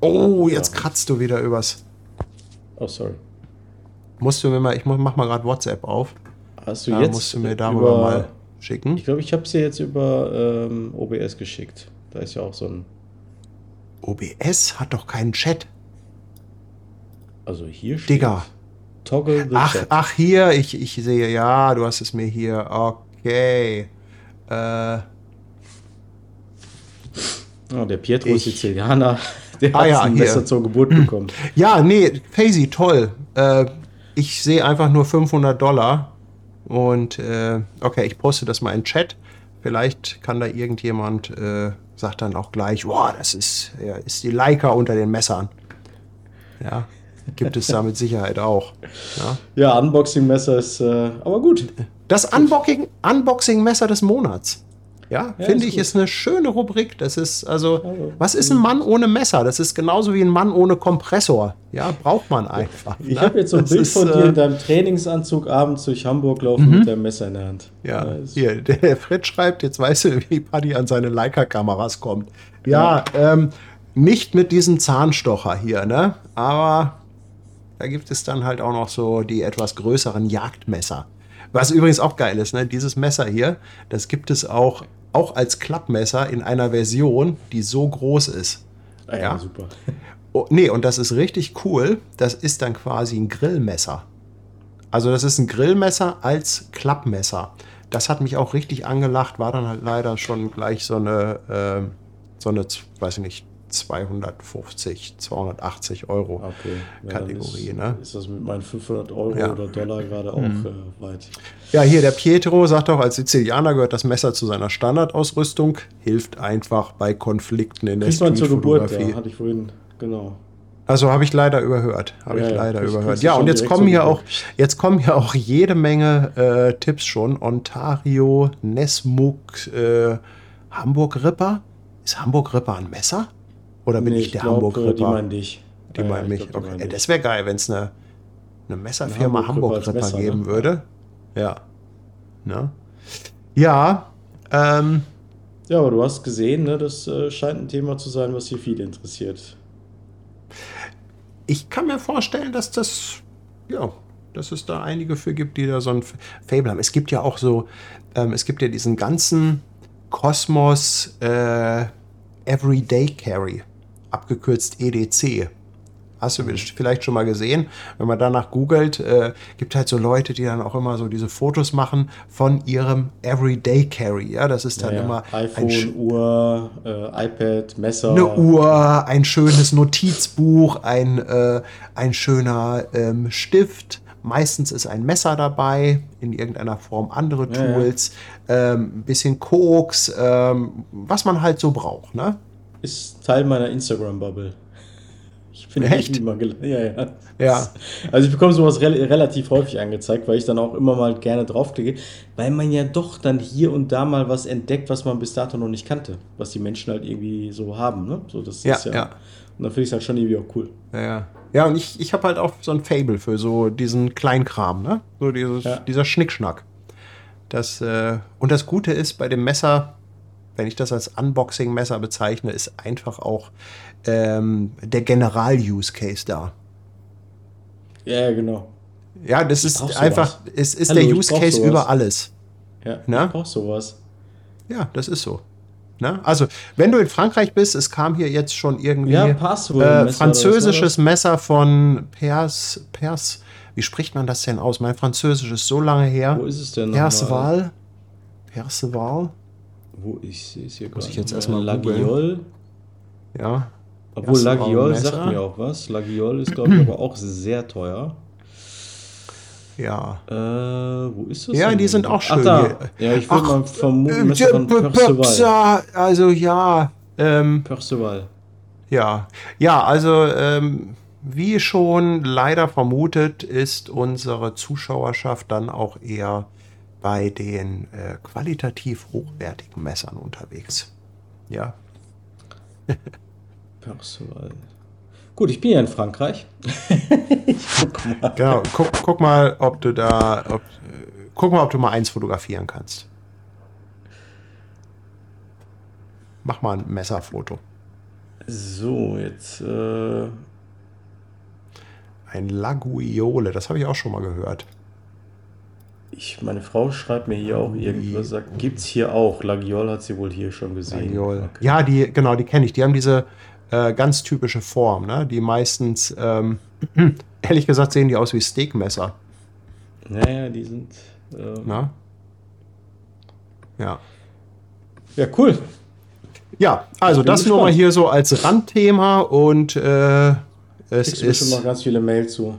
Oh, jetzt kratzt du wieder übers. Oh, sorry. Musst du mir mal, ich mach mal gerade WhatsApp auf. Hast du Da jetzt. musst du mir darüber über, mal schicken. Ich glaube, ich habe es dir jetzt über ähm, OBS geschickt. Da ist ja auch so ein. OBS hat doch keinen Chat. Also hier steht. Digga. Toggle the Ach, chat. ach, hier, ich, ich sehe, ja, du hast es mir hier. Okay. Äh, Oh, der Pietro Ich- Sizilianer, der Ah hat ja, ein hier. Messer zur Geburt bekommen. ja, nee, Faisy, toll. Äh, ich sehe einfach nur 500 Dollar. Und, äh, okay, ich poste das mal in den Chat. Vielleicht kann da irgendjemand, äh, sagt dann auch gleich, boah, das ist, ja, ist die Leica unter den Messern. Ja, gibt es da mit Sicherheit auch. Ja. Ja, Unboxing-Messer ist äh, aber gut. Das Unboxing- Unboxing-Messer des Monats. Ja, Ja, finde ich, gut. ist eine schöne Rubrik. Das ist also, Also, was ist ein Mann ohne Messer? Das ist genauso wie ein Mann ohne Kompressor. Ja, braucht man einfach. Ich ne? habe jetzt so ein Das Bild ist, von dir äh, Mhm. in deinem Trainingsanzug abends durch Hamburg laufen mit deinem Messer in der Hand. Ja, ist- hier, der Fritz schreibt, jetzt weißt du, wie Paddy an seine Leica-Kameras kommt. Ja, ähm, nicht mit diesem Zahnstocher hier, ne? Aber da gibt es dann halt auch noch so die etwas größeren Jagdmesser. Was übrigens auch geil ist, ne? Dieses Messer hier, das gibt es auch, auch als Klappmesser in einer Version, die so groß ist. Ah, ja, Ja. super. Oh, nee, und das ist richtig cool. Das ist dann quasi ein Grillmesser. Also das ist ein Grillmesser als Klappmesser. Das hat mich auch richtig angelacht, war dann halt leider schon gleich so eine, äh, so eine, weiß ich nicht, 250, 280 Euro Okay. Ja, Kategorie, ist, ne? Ist das mit meinen 500 Euro Ja. oder Dollar gerade auch äh, weit? Ja, hier der Pietro sagt auch, als Sizilianer gehört das Messer zu seiner Standardausrüstung, hilft einfach bei Konflikten in der Kriegt man zur Geburt, ja, hatte ich vorhin, genau. Also habe ich leider überhört. Habe Ja, ich leider überhört. Ja, und jetzt kommen so hier auch, jetzt kommen hier auch jede Menge äh, Tipps schon. Ontario, Nesmuk, äh, Hamburg Ripper. Ist Hamburg Ripper ein Messer? Oder bin Nee, ich der äh, Ripper? Die meinen dich. Die Ja, meinen ich mich. glaub, okay. dich. das wäre geil, wenn es eine, eine Messerfirma Hamburg Hamburg Ripper als Ripper Messer, geben ne? würde. Ja. Ne? Ja. Ähm, Ja, aber du hast gesehen, ne, das äh, scheint ein Thema zu sein, was hier viele interessiert. ich kann mir vorstellen, dass das, ja, dass es da einige für gibt, die da so ein Fable haben. Es gibt ja auch so, ähm, es gibt ja diesen ganzen Kosmos äh, Everyday Carry, abgekürzt EDC. Hast du vielleicht schon mal gesehen? Wenn man danach googelt, äh, gibt halt so Leute, die dann auch immer so diese Fotos machen von ihrem Everyday Carry. Ja, das ist dann Ja, ja. immer iPhone, Uhr, äh, iPad, Messer. eine Uhr, ein schönes Notizbuch, ein, äh, ein schöner ähm, Stift. Meistens ist ein Messer dabei, in irgendeiner Form andere Ja, ja. Tools, ähm, ein bisschen Koks, ähm, was man halt so braucht. Ne? Ist Teil meiner Instagram-Bubble. Ich bin Echt? immer ja, ja. Ja. Also ich bekomme sowas rel relativ häufig angezeigt, weil ich dann auch immer mal gerne draufklicke, weil man ja doch dann hier und da mal was entdeckt, was man bis dato noch nicht kannte, was die Menschen halt irgendwie so haben. Ne? So, das Ja, ist ja, ja. Und dann finde ich es halt schon irgendwie auch cool. Ja, ja. ja und ich, ich habe halt auch so ein Fable für so diesen Kleinkram, ne? So dieses, Ja. dieser Schnickschnack. Das, äh, und das Gute ist bei dem Messer, wenn ich das als Unboxing-Messer bezeichne, ist einfach auch ähm, der General-Use-Case da. Ja, genau. Ja, das ist einfach, es ist Hallo, der ich Use brauch Case sowas. über alles. Ja, Na? ich brauch sowas. Ja, das ist so. Na? Also, wenn du in Frankreich bist, es kam hier jetzt schon irgendwie Ja, Password. äh, französisches Messer von Pers, Pers, wie spricht man das denn aus? Mein Französisch ist so lange her. Wo ist es denn? Perceval? Perceval? Wo ich sehe es hier Muss ich jetzt erstmal Lagiol. Ja. Obwohl Lagiol sagt mir auch was. Lagiol ist, glaube ich, aber auch sehr teuer. Ja. Äh, wo ist das? Ja, denn? die sind auch schön Ach, da. hier. Ja, ich würde mal vermuten, Äh, von Percival. Also ja, ähm, Percival. ja, ja, also ähm, wie schon leider vermutet, ist unsere Zuschauerschaft dann auch eher bei den äh, qualitativ hochwertigen Messern unterwegs. Ja, Percival. Gut, ich bin ja in Frankreich. ich guck mal. genau. Guck, guck mal, ob du da, ob, guck mal, ob du mal eins fotografieren kannst. Mach mal ein Messerfoto. So, jetzt. Äh, Ein Laguiole, das habe ich auch schon mal gehört. Ich, meine Frau schreibt mir hier auch irgendwas. Sagt, gibt's hier auch. Lagiol hat sie wohl hier schon gesehen. Laguiole. Okay. Ja, die, genau, die kenne ich. Die haben diese äh, ganz typische Form, ne? Die meistens, ähm, ehrlich gesagt, sehen die aus wie Steakmesser. Naja, die sind. Äh, Ne? Ja. ja, cool. Ja, also das nur mal gespannt. hier so als Randthema und äh, es Kriegst du bestimmt noch ist. ganz viele Mails zu.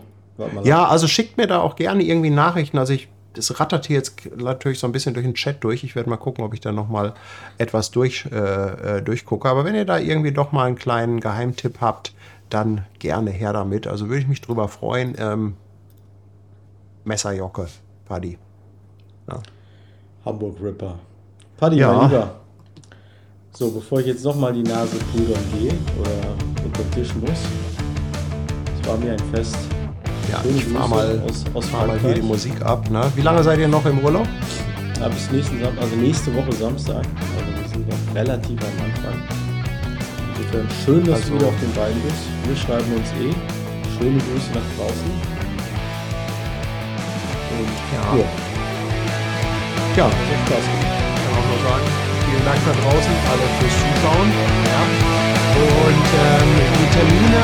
Ja, also schickt mir da auch gerne irgendwie Nachrichten. Also ich, das rattert hier jetzt natürlich so ein bisschen durch den Chat durch. Ich werde mal gucken, ob ich da noch mal etwas durch, äh, äh, durchgucke. Aber wenn ihr da irgendwie doch mal einen kleinen Geheimtipp habt, dann gerne her damit. Also würde ich mich drüber freuen. Ähm, Messerjocke, Paddy. Hamburg Ripper. Paddy, Ja. mein Lieber. So, bevor ich jetzt nochmal die Nase pudern gehe oder unter den Tisch muss. Es war mir ein Fest. Ja, ich fahr Grüße mal, aus, aus fahr mal hier die. Musik ab. Ne? Wie lange seid ihr noch im Urlaub? Ja, bis nächsten Sam also nächste Woche Samstag. Also wir sind noch relativ am Anfang. Insofern schön, dass Also- du wieder auf den Beinen bist. Wir schreiben uns eh. Schöne Grüße nach draußen. Und Ja. ja, Ja, hat Spaß gemacht. kann auch nur sagen, vielen Dank da draußen, alle fürs Zuschauen. Ja. Und ähm, die Termine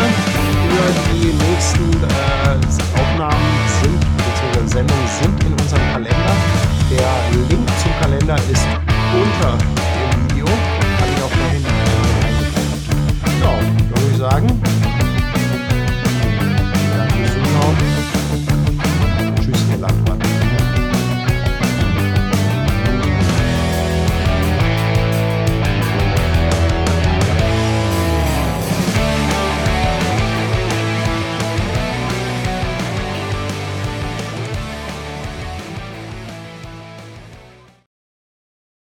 für die nächsten äh, Aufnahmen sind, beziehungsweise Sendungen sind in unserem Kalender. Der Link zum Kalender ist unter dem Video. Kann ich auch vorhin äh, Ja, würde ich sagen,